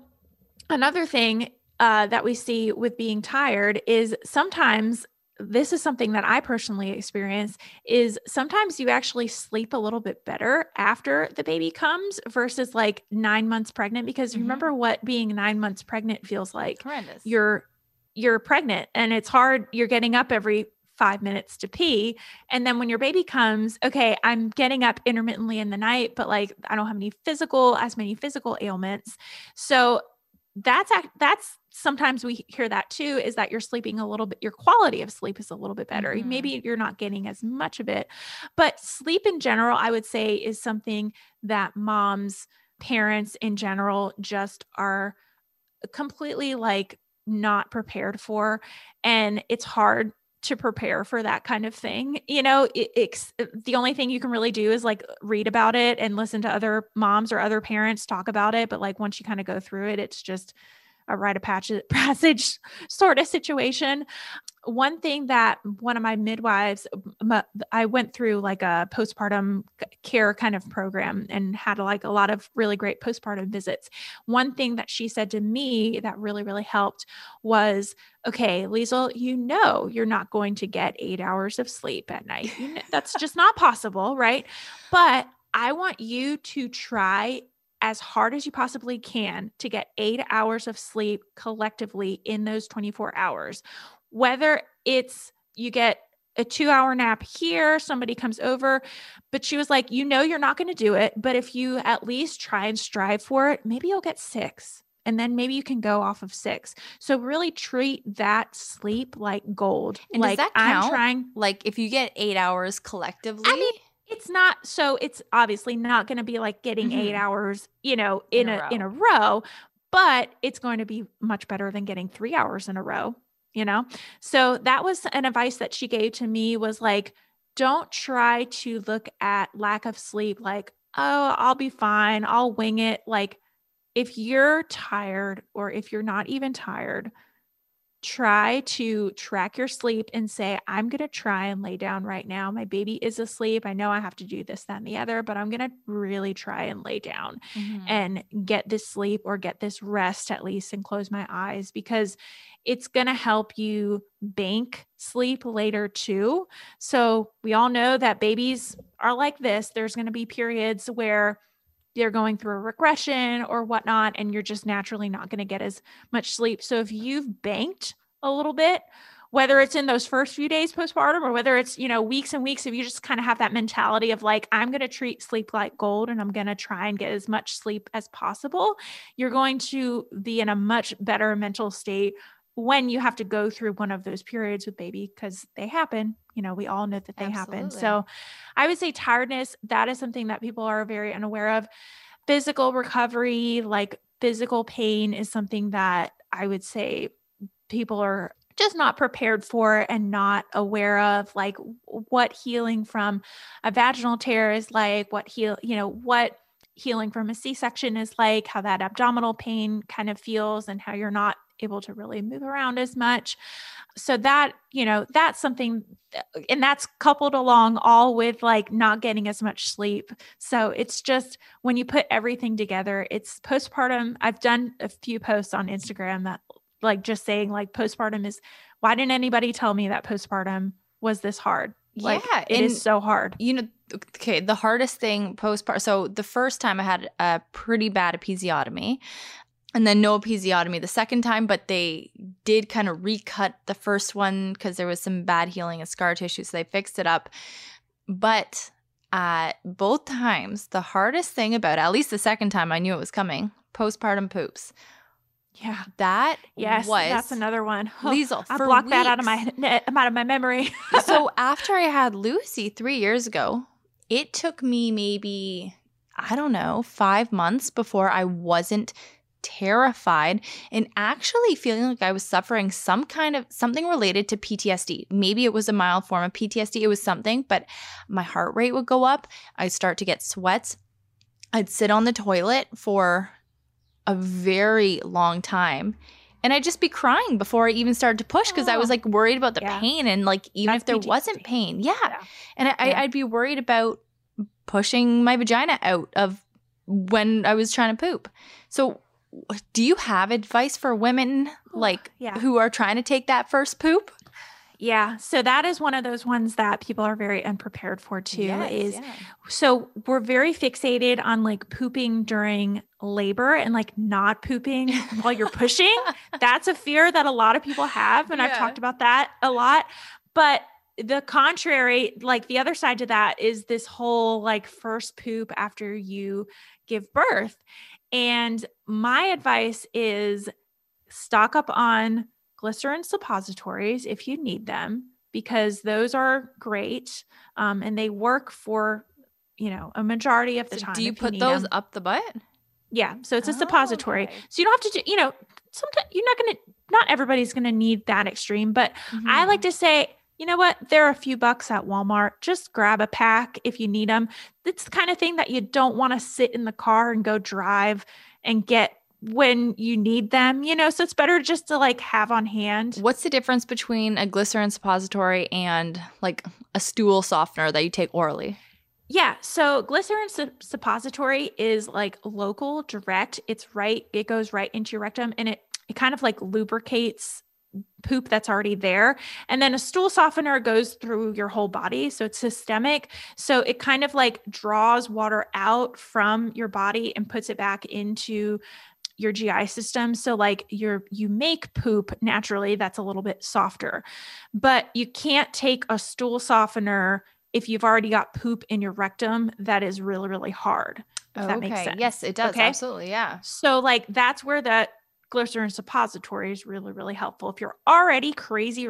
Speaker 5: another thing uh, that we see with being tired is sometimes this is something that I personally experience is sometimes you actually sleep a little bit better after the baby comes versus like 9 months pregnant because mm-hmm. remember what being 9 months pregnant feels like.
Speaker 1: Horrendous.
Speaker 5: You're you're pregnant and it's hard you're getting up every five minutes to pee. And then when your baby comes, okay, I'm getting up intermittently in the night, but like I don't have any physical, as many physical ailments. So that's that's sometimes we hear that too is that you're sleeping a little bit your quality of sleep is a little bit better mm-hmm. maybe you're not getting as much of it but sleep in general i would say is something that moms parents in general just are completely like not prepared for and it's hard to prepare for that kind of thing. You know, it, it's uh, the only thing you can really do is like read about it and listen to other moms or other parents talk about it. But like once you kind of go through it, it's just a rite of [LAUGHS] passage sort of situation. One thing that one of my midwives i went through like a postpartum care kind of program and had like a lot of really great postpartum visits. One thing that she said to me that really really helped was okay Liesel you know you're not going to get eight hours of sleep at night. You know, that's [LAUGHS] just not possible right? But i want you to try as hard as you possibly can to get eight hours of sleep collectively in those 24 hours whether it's you get a two hour nap here, somebody comes over. But she was like, you know, you're not going to do it. But if you at least try and strive for it, maybe you'll get six. And then maybe you can go off of six. So really treat that sleep like gold.
Speaker 1: And
Speaker 5: like
Speaker 1: does that count? I'm trying. Like if you get eight hours collectively. I
Speaker 5: mean, it's not so it's obviously not going to be like getting mm-hmm. eight hours, you know, in, in a, a in a row, but it's going to be much better than getting three hours in a row you know? So that was an advice that she gave to me was like don't try to look at lack of sleep like oh i'll be fine i'll wing it like if you're tired or if you're not even tired try to track your sleep and say, I'm going to try and lay down right now. My baby is asleep. I know I have to do this, that, and the other, but I'm going to really try and lay down mm-hmm. and get this sleep or get this rest at least and close my eyes because it's going to help you bank sleep later too. So we all know that babies are like this. There's going to be periods where they're going through a regression or whatnot, and you're just naturally not going to get as much sleep. So if you've banked a little bit, whether it's in those first few days postpartum or whether it's, you know, weeks and weeks, if you just kind of have that mentality of like, I'm going to treat sleep like gold and I'm going to try and get as much sleep as possible, you're going to be in a much better mental state when you have to go through one of those periods with baby because they happen you know we all know that they Absolutely. happen so i would say tiredness that is something that people are very unaware of physical recovery like physical pain is something that i would say people are just not prepared for and not aware of like what healing from a vaginal tear is like what heal you know what healing from a c-section is like how that abdominal pain kind of feels and how you're not able to really move around as much. So that, you know, that's something and that's coupled along all with like not getting as much sleep. So it's just when you put everything together, it's postpartum. I've done a few posts on Instagram that like just saying like postpartum is why didn't anybody tell me that postpartum was this hard? Like, yeah, it is so hard.
Speaker 1: You know, okay, the hardest thing postpartum. So the first time I had a pretty bad episiotomy, and then no episiotomy the second time, but they did kind of recut the first one because there was some bad healing and scar tissue, so they fixed it up. But uh, both times, the hardest thing about it, at least the second time I knew it was coming, postpartum poops.
Speaker 5: Yeah.
Speaker 1: That
Speaker 5: Yes.
Speaker 1: was
Speaker 5: That's another one. [LAUGHS] Oh,
Speaker 1: Liesel.
Speaker 5: I blocked that out of my
Speaker 1: weeks. [LAUGHS]
Speaker 5: out of my memory. [LAUGHS]
Speaker 1: so after I had Lucy three years ago, it took me maybe, I don't know, five months before I wasn't terrified and actually feeling like I was suffering some kind of something related to PTSD. Maybe it was a mild form of PTSD, it was something, but my heart rate would go up. I'd start to get sweats. I'd sit on the toilet for a very long time. And I'd just be crying before I even started to push because I was
Speaker 5: Oh.
Speaker 1: like worried about the
Speaker 5: Yeah.
Speaker 1: pain. And like, even
Speaker 5: That's
Speaker 1: if there
Speaker 5: PTSD.
Speaker 1: wasn't pain, yeah.
Speaker 5: Yeah.
Speaker 1: And I,
Speaker 5: Yeah.
Speaker 1: I'd be worried about pushing my vagina out of when I was trying to poop. So, do you have advice for women like
Speaker 5: yeah.
Speaker 1: who are trying to take that first poop?
Speaker 5: Yeah. So that is one of those ones that people are very unprepared for too.
Speaker 1: Yes,
Speaker 5: is
Speaker 1: yeah.
Speaker 5: so we're very fixated on like pooping during labor and like not pooping [LAUGHS] while you're pushing. That's a fear that a lot of people have. And I've talked about that a lot. But the contrary, like the other side to that is this whole like first poop after you give birth. And my advice is stock up on glycerin suppositories if you need them, because those are great um, and they work for, you know, a majority of the time.
Speaker 1: Do you put
Speaker 5: need
Speaker 1: those
Speaker 5: them.
Speaker 1: up the butt?
Speaker 5: Yeah. So it's a
Speaker 1: Oh,
Speaker 5: suppository.
Speaker 1: okay.
Speaker 5: So you don't have to do, you know, sometimes you're not going to, not everybody's going to need that extreme, but I
Speaker 1: Mm-hmm.
Speaker 5: like to say, you know what? There are a few bucks at Walmart. Just grab a pack if you need them. It's the kind of thing that you don't want to sit in the car and go drive and get when you need them, you know? So it's better just to like have on hand.
Speaker 1: What's the difference between a glycerin suppository and like a stool softener that you take orally?
Speaker 5: Yeah. So glycerin sup- suppository is like local, direct. It's right, it goes right into your rectum and it, it kind of like lubricates poop that's already there. And then a stool softener goes through your whole body. So it's systemic. So it kind of like draws water out from your body and puts it back into your GI system. So like you're you make poop naturally that's a little bit softer. But you can't take a stool softener if you've already got poop in your rectum that is really really hard. If that makes sense.
Speaker 1: Yes, it does.
Speaker 5: Okay.
Speaker 1: Absolutely. Yeah.
Speaker 5: So like that's where the glycerin suppository is really really helpful. If you're already crazy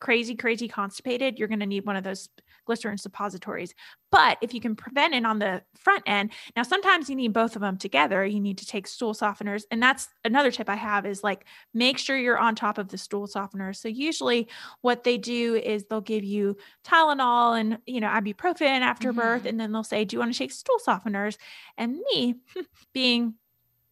Speaker 5: crazy crazy constipated, you're going to need one of those glycerin suppositories. But if you can prevent it on the front end, now sometimes you need both of them together. You need to take stool softeners and that's another tip I have is like make sure you're on top of the stool softeners. So usually what they do is they'll give you Tylenol and you know ibuprofen after birth
Speaker 1: Mhm.
Speaker 5: and then they'll say do you want to take stool softeners? And me [LAUGHS] being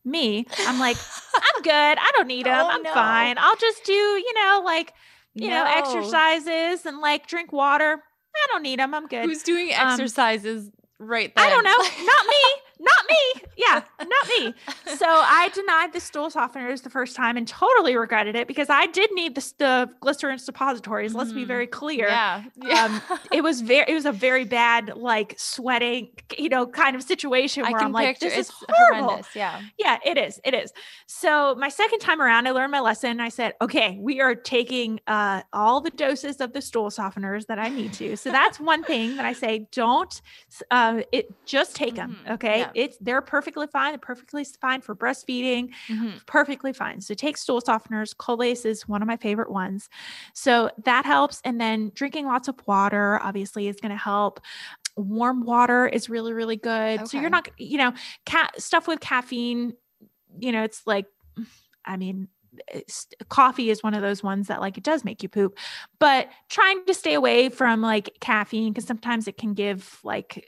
Speaker 5: me, I'm like [LAUGHS] I'm good. I don't need them.
Speaker 1: Oh,
Speaker 5: I'm
Speaker 1: no.
Speaker 5: fine. I'll just do, you know, like, you know, exercises and like drink water. I don't need them. I'm good.
Speaker 1: Who's doing
Speaker 5: Um,
Speaker 1: exercises right then?
Speaker 5: I don't know. Not me. [LAUGHS] [LAUGHS] Not me. Yeah, not me. So I denied the stool softeners the first time and totally regretted it because I did need the, the glycerin suppositories. Let's be
Speaker 1: Mhm.
Speaker 5: very clear.
Speaker 1: Yeah.
Speaker 5: Um, it was very, it was a very bad, like sweating, you know, kind of situation where I'm like,
Speaker 1: picture
Speaker 5: this is horrible.
Speaker 1: horrendous. Yeah.
Speaker 5: Yeah, it is. It is. So my second time around, I learned my lesson. I said, okay, we are taking uh, all the doses of the stool softeners that I need to. So that's one thing that I say, don't, uh, it just take them.
Speaker 1: Mhm,
Speaker 5: Okay.
Speaker 1: yeah.
Speaker 5: It's, they're perfectly fine. They're perfectly fine for breastfeeding,
Speaker 1: Mhm.
Speaker 5: perfectly fine. So take stool softeners. Colace is one of my favorite ones. So that helps. And then drinking lots of water obviously is going to help. Warm water is really, really good. So you're not, you know, cat stuff with caffeine, you know, it's like, I mean, coffee is one of those ones that like it does make you poop, but trying to stay away from like caffeine because sometimes it can give like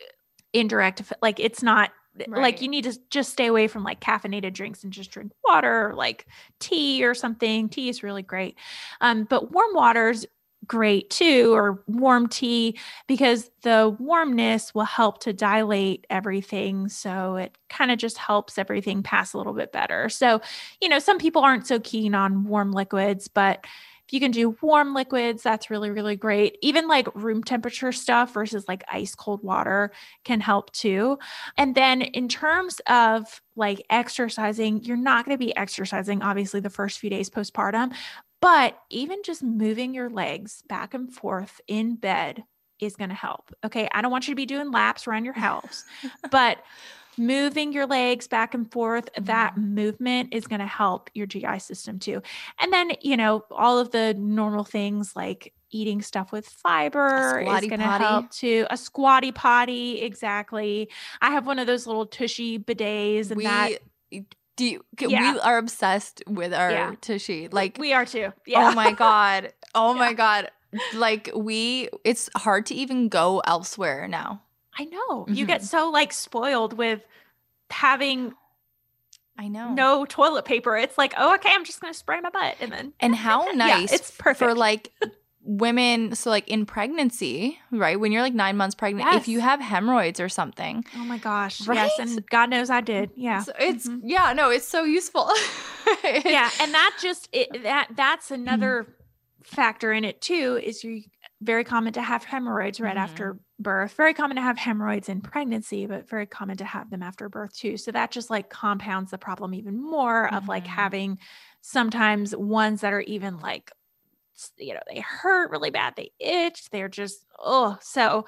Speaker 5: indirect, like it's not like you need to just stay away from like caffeinated drinks and just drink water or like tea or something. Tea is really great. Um, but warm water's great too, or warm tea, because the warmness will help to dilate everything. So it kind of just helps everything pass a little bit better. So, you know, some people aren't so keen on warm liquids, but if you can do warm liquids, that's really, really great. Even like room temperature stuff versus like ice cold water can help too. And then in terms of like exercising, you're not going to be exercising obviously the first few days postpartum, but even just moving your legs back and forth in bed is going to help. Okay. I don't want you to be doing laps around your house, [LAUGHS] but moving your legs back and forth, that
Speaker 1: Mhm.
Speaker 5: movement is going to help your GI system too. And then, you know, all of the normal things like eating stuff with fiber is going to help too. A squatty potty, exactly. I have one of those little tushy bidets and
Speaker 1: we
Speaker 5: that
Speaker 1: do you,
Speaker 5: Yeah.
Speaker 1: we are obsessed with our
Speaker 5: Yeah.
Speaker 1: tushy. Like
Speaker 5: we are too. Yeah.
Speaker 1: oh my god. Oh [LAUGHS] my god. Like we it's hard to even go elsewhere now.
Speaker 5: I know. You get
Speaker 1: Mhm.
Speaker 5: so like spoiled with having
Speaker 1: I know.
Speaker 5: no toilet paper. It's like, oh, okay, I'm just gonna spray my butt and then
Speaker 1: And [LAUGHS] how
Speaker 5: Yeah,
Speaker 1: nice
Speaker 5: it's perfect for
Speaker 1: like women so like in pregnancy, right? When you're like 9 months pregnant, if you have hemorrhoids or something.
Speaker 5: oh my gosh, yes, and God knows I did. Yeah,
Speaker 1: So it's
Speaker 5: Mhm.
Speaker 1: yeah, no, it's so useful. [LAUGHS]
Speaker 5: yeah, and that just it, that that's
Speaker 1: Mm-hmm.
Speaker 5: another factor in it too. Is you very common to have hemorrhoids right
Speaker 1: Mhm.
Speaker 5: after birth. Very common to have hemorrhoids in pregnancy, but very common to have them after birth too. So that just like compounds the problem even more of like
Speaker 1: Mhm.
Speaker 5: having sometimes ones that are even like you know they hurt really bad they itch they're just oh so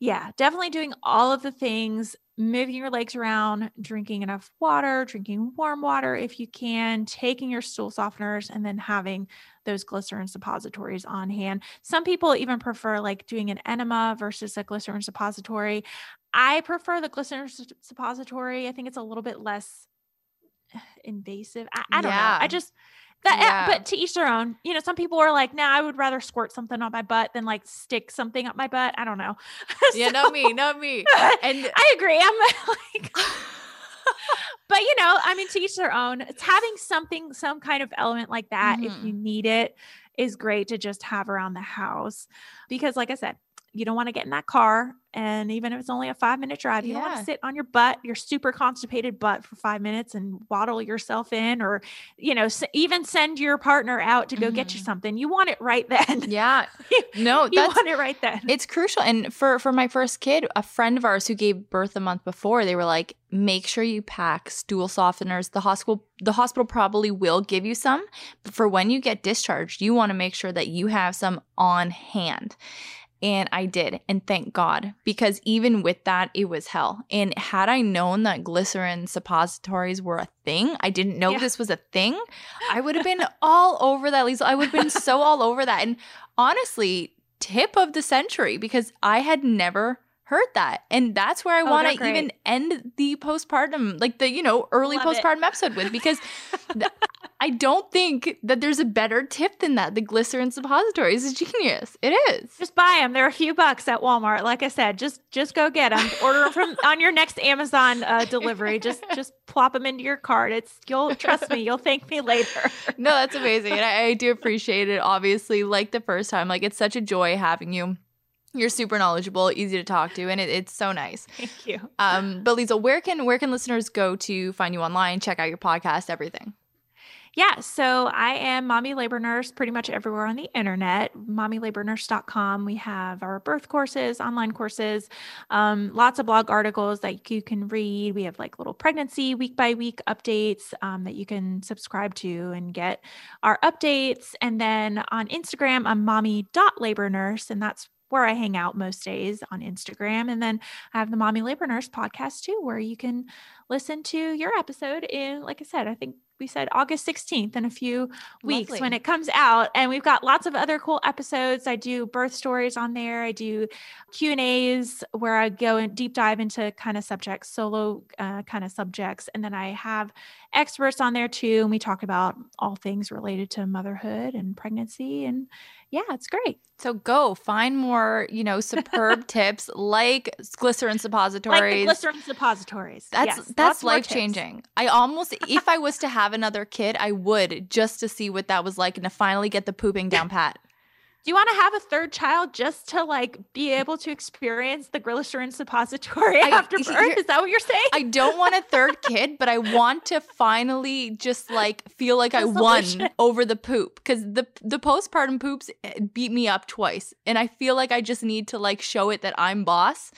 Speaker 5: yeah definitely doing all of the things moving your legs around drinking enough water drinking warm water if you can taking your stool softeners and then having those glycerin suppositories on hand. Some people even prefer like doing an enema versus a glycerin suppository. I prefer the glycerin suppository. I think it's a little bit less eh, invasive. I, I don't know. I just that,
Speaker 1: Yeah.
Speaker 5: but to each their own. You know, some people are like, "Nah, I would rather squirt something on my butt than like stick something up my butt." I don't know. [LAUGHS]
Speaker 1: yeah,
Speaker 5: So-
Speaker 1: not me, not me. And [LAUGHS]
Speaker 5: I agree. I'm [LAUGHS] like, but you know, I mean, to each their own. It's having something, some kind of element like that, if
Speaker 1: Mm-hmm.
Speaker 5: you need it, is great to just have around the house. Because, like I said, you don't want to get in that car, and even if it's only a five minute drive, you don't want to sit on your butt, your super constipated butt, for five minutes and waddle yourself in, or you know, even send your partner out to go get you
Speaker 1: Mhm.
Speaker 5: something. You want it right then. [LAUGHS]
Speaker 1: yeah. No,
Speaker 5: you want it right then.
Speaker 1: It's crucial. And for for my first kid, a friend of ours who gave birth a month before, they were like, make sure you pack stool softeners. The hospital the hospital probably will give you some, but for when you get discharged, you want to make sure that you have some on hand. And I did, and thank God, because even with that, it was hell. And had I known that glycerin suppositories were a thing, I didn't know
Speaker 5: Yeah.
Speaker 1: this was a thing. I would have been [LAUGHS] all over that, Lisa. I would have been so all over that. And honestly, tip of the century because I had never heard that. And that's where I
Speaker 5: Oh,
Speaker 1: want to even end the postpartum, like the, you know, early
Speaker 5: Love it.
Speaker 1: postpartum episode with because th- [LAUGHS] I don't think that there's a better tip than that. The glycerin suppositories is genius. It is.
Speaker 5: Just buy them. They're a few bucks at Walmart. Like I said, just just go get them. Order them from on your next Amazon uh, delivery. Just just plop them into your cart. It's you'll trust me. You'll thank me later.
Speaker 1: No, that's [LAUGHS] amazing. And I, I do appreciate it, obviously, like the first time. Like it's such a joy having you. You're super knowledgeable, easy to talk to, and it, it's so nice. [LAUGHS]
Speaker 5: Thank you.
Speaker 1: Um, but Lisa, where can where can listeners go to find you online, check out your podcast, everything?
Speaker 5: Yeah, so I am mommy labor nurse pretty much everywhere on the internet. Mommylabornurse.com. We have our birth courses, online courses, um, lots of blog articles that you can read. We have like little pregnancy week by week updates um, that you can subscribe to and get our updates. And then on Instagram, I'm mommy.labornurse, and that's where I hang out most days on Instagram. And then I have the Mommy Labor Nurse podcast too, where you can listen to your episode in, like I said, I think we said August 16th in a few weeks when it comes out. And we've got lots of other cool episodes. I do birth stories on there. I do Q and A's where I go and deep dive into kind of subjects, solo uh, kind of subjects. And then I have experts on there too. And we talk about all things related to motherhood and pregnancy. And yeah, it's great.
Speaker 1: So go find more, you know, superb [LAUGHS] tips like glycerin suppositories.
Speaker 5: Like glycerin suppositories.
Speaker 1: That's
Speaker 5: Yes,
Speaker 1: that's life changing. I almost if I was to [LAUGHS] have another kid, I would just to see what that was like and to finally get the pooping down pat.
Speaker 5: Do you want to have a third child just to like be able to experience the glycerin suppository [LAUGHS]
Speaker 1: I-
Speaker 5: after birth? Is that what you're saying?
Speaker 1: I don't want a third [LAUGHS] kid, but I want to finally just like feel like I won over the poop because the the postpartum poops eh, beat me up twice, and I feel like I just need to like show it that I'm boss.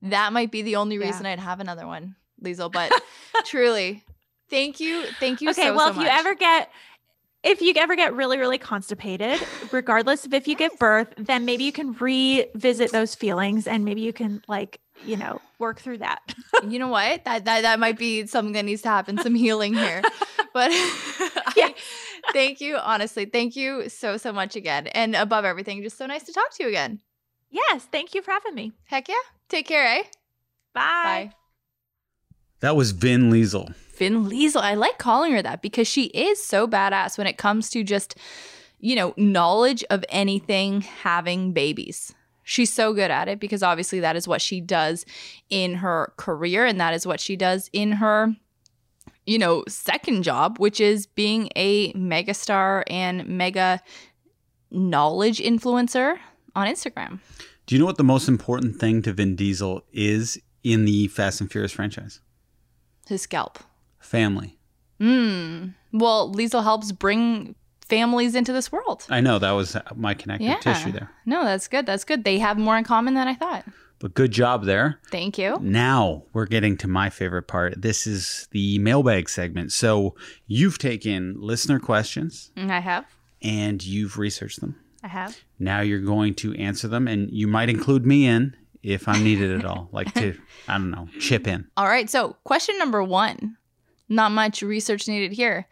Speaker 1: That might be the only
Speaker 5: Yeah.
Speaker 1: reason I'd have another one, Liesel. But [LAUGHS] truly, thank you, thank you. So much.
Speaker 5: Okay,
Speaker 1: so,
Speaker 5: well,
Speaker 1: so
Speaker 5: if you ever get if you ever get really, really constipated, regardless of if you give birth, then maybe you can revisit those feelings and maybe you can like you know, work through that.
Speaker 1: you know what? That that that might be something that needs to happen. Some healing here. [LAUGHS] But [LAUGHS] I, thank you, honestly. Thank you so so much again. And above everything, just so nice to talk to you again.
Speaker 5: yes, thank you for having me.
Speaker 1: Heck yeah. Take care, eh?
Speaker 5: Bye.
Speaker 1: Bye.
Speaker 2: That was Vin Liesel.
Speaker 1: Finn Liesel. I like calling her that because she is so badass when it comes to just, you know, knowledge of anything having babies. She's so good at it because obviously that is what she does in her career and that is what she does in her, you know, second job, which is being a megastar and mega knowledge influencer on Instagram.
Speaker 2: Do you know what the most important thing to Vin Diesel is in the Fast and Furious franchise?
Speaker 1: His scalp.
Speaker 2: Family.
Speaker 1: Mm. Well, Liesel helps bring families into this world.
Speaker 2: I know that was my connective
Speaker 1: Yeah.
Speaker 2: tissue there.
Speaker 1: No, that's good. That's good. They have more in common than I thought.
Speaker 2: But good job there.
Speaker 1: Thank you.
Speaker 2: Now we're getting to my favorite part. This is the mailbag segment. So you've taken listener questions
Speaker 1: Mm, I have.
Speaker 2: and you've researched them.
Speaker 1: I have.
Speaker 2: Now you're going to answer them, and you might include me in if I'm needed at all, like to, [LAUGHS] I don't know, chip in.
Speaker 1: All right. So, question number one not much research needed here.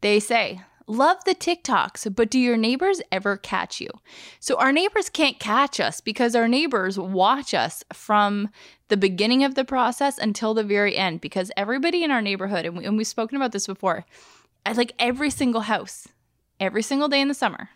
Speaker 1: They say, Love the TikToks, but do your neighbors ever catch you? So, our neighbors can't catch us because our neighbors watch us from the beginning of the process until the very end. Because everybody in our neighborhood, and, we, and we've spoken about this before, like every single house, every single day in the summer,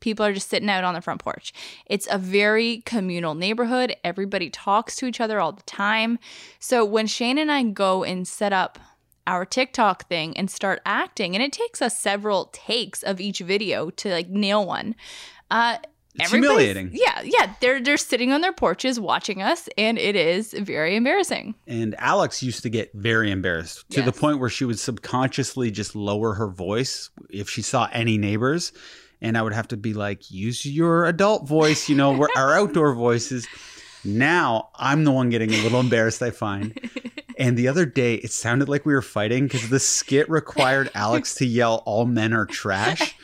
Speaker 1: people are just sitting out on the front porch. It's a very communal neighborhood. Everybody talks to each other all the time. So when Shane and I go and set up our TikTok thing and start acting, and it takes us several takes of each video to like nail one. Uh
Speaker 2: It's humiliating.
Speaker 1: Yeah, yeah. They're they're sitting on their porches watching us, and it is very embarrassing.
Speaker 2: And Alex used to get very embarrassed to the point where she would subconsciously just lower her voice if she saw any neighbors. And I would have to be like, use your adult voice, you know, we're our [LAUGHS] outdoor voices. Now I'm the one getting a little embarrassed, I find. [LAUGHS] And the other day, it sounded like we were fighting because the skit required [LAUGHS] Alex to yell, All men are trash.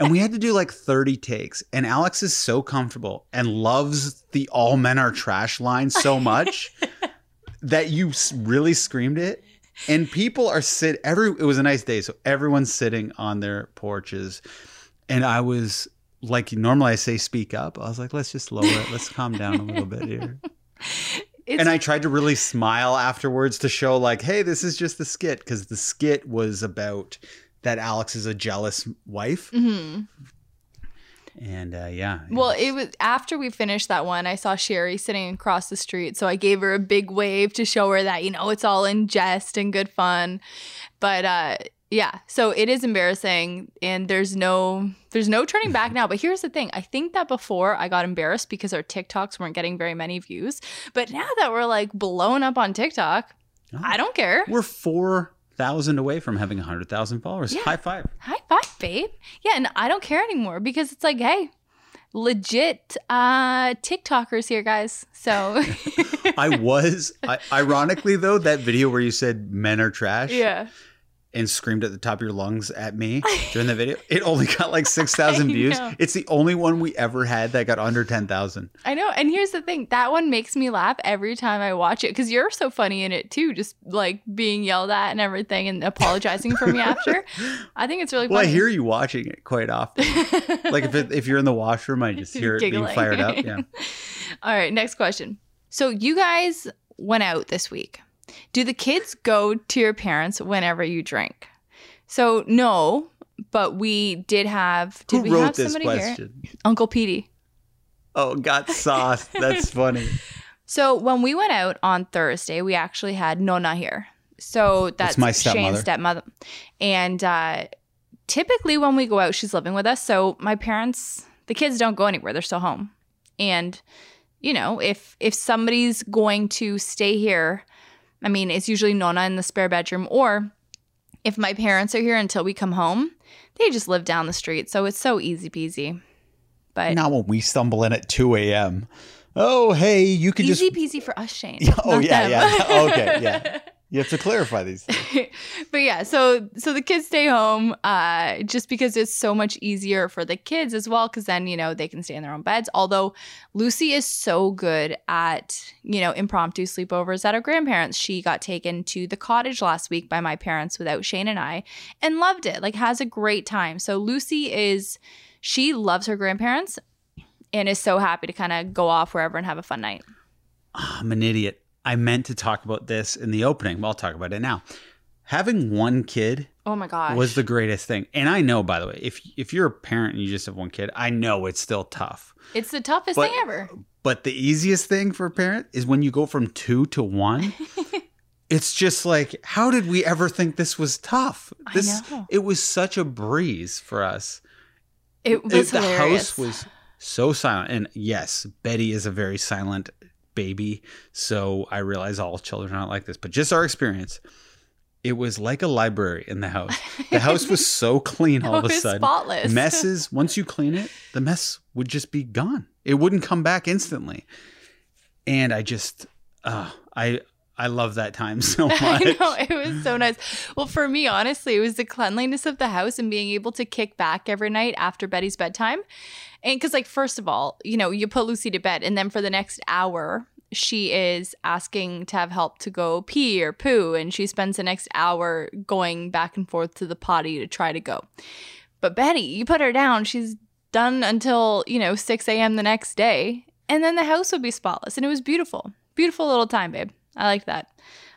Speaker 2: And we had to do like 30 takes. And Alex is so comfortable and loves the All men are trash line so much [LAUGHS] that you really screamed it. And people are sit every it was a nice day, so everyone's sitting on their porches. And I was like normally I say speak up. I was like, let's just lower it. Let's calm down a little bit here. [LAUGHS]
Speaker 1: It's,
Speaker 2: and I tried to really smile afterwards to show like, hey, this is just the skit because the skit was about that Alex is a jealous wife,
Speaker 1: Mhm.
Speaker 2: and uh, yeah.
Speaker 1: Well, it was after we finished that one, I saw Sherry sitting across the street. So I gave her a big wave to show her that, you know, it's all in jest and good fun. But uh yeah, so it is embarrassing and there's no there's no turning back now. But here's the thing. I think that before I got embarrassed because our TikToks weren't getting very many views. But now that we're like blown up on TikTok,
Speaker 2: Oh.
Speaker 1: I don't care.
Speaker 2: we're four thousand away from having hundred thousand followers.
Speaker 1: Yeah.
Speaker 2: High five.
Speaker 1: High five, babe. Yeah, and I don't care anymore because it's like, hey, legit uh TikTokers here, guys. So [LAUGHS]
Speaker 2: I was I, ironically though that video where you said men are trash
Speaker 1: yeah.
Speaker 2: And screamed at the top of your lungs at me [LAUGHS] during the video. It only got like [LAUGHS] six thousand
Speaker 1: I
Speaker 2: views.
Speaker 1: know.
Speaker 2: It's the only one we ever had that got under ten thousand.
Speaker 1: I know. And here's the thing that one makes me laugh every time I watch it because you're so funny in it too, just like being yelled at and everything and apologizing for me after. [LAUGHS] I think it's really
Speaker 2: Well, I hear you watching it quite often. like if it, if you're in the washroom, I just hear it being fired up. Yeah.
Speaker 1: All right, next question. So you guys went out this week. Do the kids go to your parents whenever you drink? So no, but we did have. Did
Speaker 2: Who
Speaker 1: we
Speaker 2: wrote
Speaker 1: have
Speaker 2: this
Speaker 1: somebody here?
Speaker 2: question?
Speaker 1: Uncle Petey.
Speaker 2: Oh, got sauce. That's [LAUGHS] funny.
Speaker 1: So when we went out on Thursday, we actually had Nona here. So that's,
Speaker 2: my
Speaker 1: Shane's
Speaker 2: stepmother.
Speaker 1: stepmother. And uh, typically when we go out, she's living with us. So my parents, the kids don't go anywhere; they're still home. And you know, if if somebody's going to stay here, I mean, it's usually Nona in the spare bedroom, or if my parents are here until we come home, they just live down the street. So it's so easy peasy. But
Speaker 2: Not when we stumble in at two a.m. Oh, hey, you could
Speaker 1: easy
Speaker 2: just.
Speaker 1: Easy peasy for us, Shane. [LAUGHS]
Speaker 2: Oh yeah,
Speaker 1: them.
Speaker 2: yeah. Okay, yeah. [LAUGHS] You have to clarify these things. [LAUGHS]
Speaker 1: but yeah, so so the kids stay home uh, just because it's so much easier for the kids as well, because then you know they can stay in their own beds. Although Lucy is so good at you know impromptu sleepovers at her grandparents. She got taken to the cottage last week by my parents without Shane and I, and loved it. Like has a great time. So Lucy is she loves her grandparents and is so happy to kind of go off wherever and have a fun night. [SIGHS]
Speaker 2: I'm an idiot. I meant to talk about this in the opening. Well, I'll talk about it now. Having one kid
Speaker 1: Oh my gosh.
Speaker 2: was the greatest thing. And I know, by the way, if if you're a parent and you just have one kid, I know it's still tough.
Speaker 1: it's the toughest
Speaker 2: But-
Speaker 1: thing ever.
Speaker 2: But the easiest thing for a parent is when you go from two to one. [LAUGHS] it's just like, how did we ever think this was tough? This it was such a breeze for us.
Speaker 1: It was
Speaker 2: It- the house was so silent. And yes, Betty is a very silent baby. So I realize all children are not like this, but just our experience. It was like a library in the house. The house was [LAUGHS] so clean all of a sudden.
Speaker 1: spotless.
Speaker 2: Messes, once you clean it, the mess would just be gone. It wouldn't come back instantly. And I just, uh, I, I love that time [LAUGHS] so [LAUGHS] much.
Speaker 1: I know it was so nice. Well, for me, honestly, it was the cleanliness of the house and being able to kick back every night after Betty's bedtime. And because, like, first of all, you know, you put Lucy to bed, and then for the next hour, she is asking to have help to go pee or poo, and she spends the next hour going back and forth to the potty to try to go. But Betty, you put her down, she's done until, you know, 6 a.m. the next day, and then the house would be spotless, and it was beautiful. Beautiful little time, babe. I like that.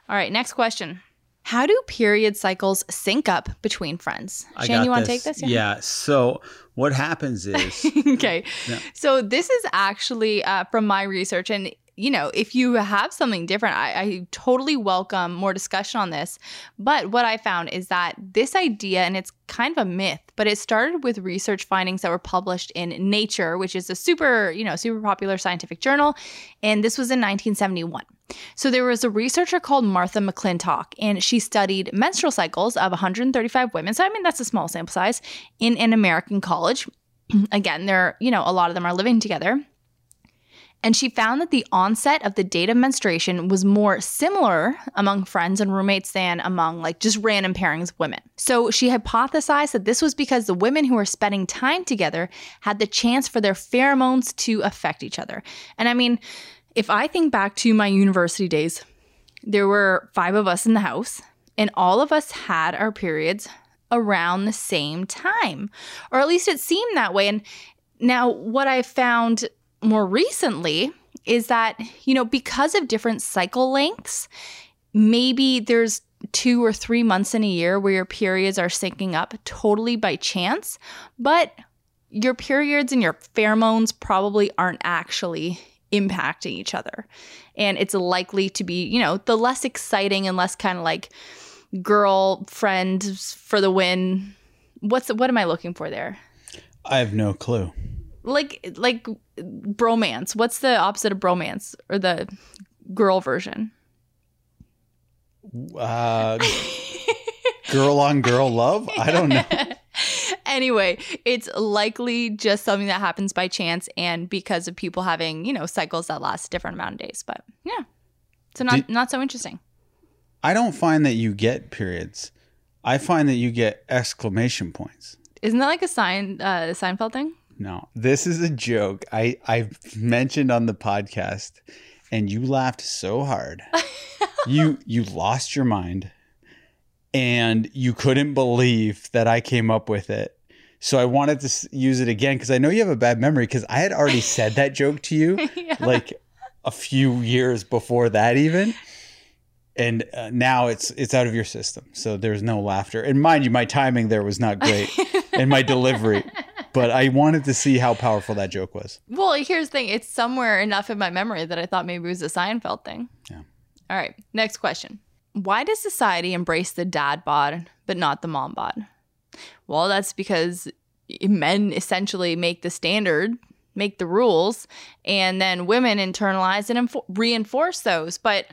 Speaker 1: All right, next question. How do period cycles sync up between friends?
Speaker 2: I
Speaker 1: Shane, you want to take this?
Speaker 2: Yeah. So what happens is [LAUGHS]
Speaker 1: okay.
Speaker 2: Yeah.
Speaker 1: So this is actually uh, from my research, and you know, if you have something different, I, I totally welcome more discussion on this. But what I found is that this idea, and it's kind of a myth, but it started with research findings that were published in Nature, which is a super, you know, super popular scientific journal, and this was in 1971. So there was a researcher called Martha McClintock, and she studied menstrual cycles of 135 women. So I mean, that's a small sample size in an American college. [CLEARS THROAT] Again, they're, you know, a lot of them are living together. And she found that the onset of the date of menstruation was more similar among friends and roommates than among like just random pairings of women. So she hypothesized that this was because the women who were spending time together had the chance for their pheromones to affect each other. And I mean, if I think back to my university days, there were five of us in the house, and all of us had our periods around the same time, or at least it seemed that way. And now, what I found more recently is that, you know, because of different cycle lengths, maybe there's two or three months in a year where your periods are syncing up totally by chance, but your periods and your pheromones probably aren't actually impacting each other. And it's likely to be, you know, the less exciting and less kind of like girlfriend for the win. What's what am I looking for there?
Speaker 2: I have no clue.
Speaker 1: Like like bromance. What's the opposite of bromance or the girl version?
Speaker 2: Uh, girl on girl love? I don't know. [LAUGHS]
Speaker 1: anyway, it's likely just something that happens by chance and because of people having, you know, cycles that last a different amount of days. But yeah. So not
Speaker 2: Did-
Speaker 1: not so interesting.
Speaker 2: I don't find that you get periods. I find that you get exclamation points.
Speaker 1: Isn't that like a sign uh Seinfeld thing?
Speaker 2: No, this is a joke. I I've mentioned on the podcast, and you laughed so hard. [LAUGHS] you you lost your mind, and you couldn't believe that I came up with it. So I wanted to use it again because I know you have a bad memory because I had already said that joke to you [LAUGHS]
Speaker 1: Yeah.
Speaker 2: like a few years before that even. And uh, now it's it's out of your system, so there's no laughter. And mind you, my timing there was not great, [LAUGHS] and my delivery but I wanted to see how powerful that joke was.
Speaker 1: Well, here's the thing. It's somewhere enough in my memory that I thought maybe it was a Seinfeld thing.
Speaker 2: Yeah.
Speaker 1: All right. Next question. Why does society embrace the dad bod but not the mom bod? Well, that's because men essentially make the standard, make the rules, and then women internalize and reinforce those. But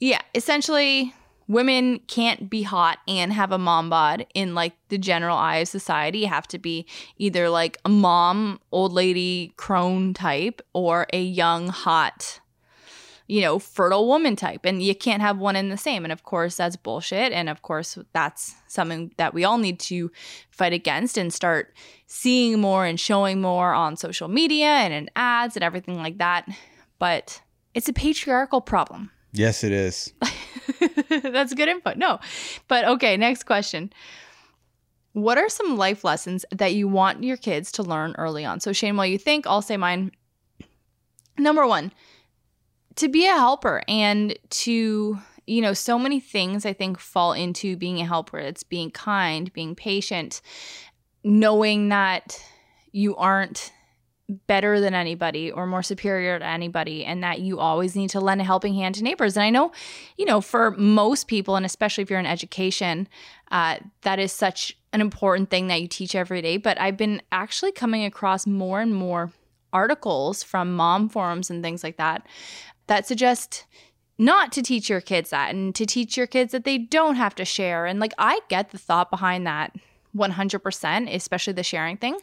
Speaker 1: yeah, essentially, women can't be hot and have a mom bod in like the general eye of society. You have to be either like a mom, old lady, crone type, or a young, hot, you know, fertile woman type, and you can't have one in the same. And of course, that's bullshit. And of course, that's something that we all need to fight against and start seeing more and showing more on social media and in ads and everything like that. But it's a patriarchal problem.
Speaker 2: Yes, it is. [LAUGHS] [LAUGHS]
Speaker 1: That's good input. No. But okay, next question. What are some life lessons that you want your kids to learn early on? So, Shane, while you think, I'll say mine. Number one, to be a helper and to, you know, so many things I think fall into being a helper. It's being kind, being patient, knowing that you aren't better than anybody or more superior to anybody and that you always need to lend a helping hand to neighbors. And i know you know for most people and especially if you're in education uh, that is such an important thing that you teach every day. But i've been actually coming across more and more articles from mom forums and things like that that suggest not to teach your kids that and to teach your kids that they don't have to share. And like i get the thought behind that 100% especially the sharing thing.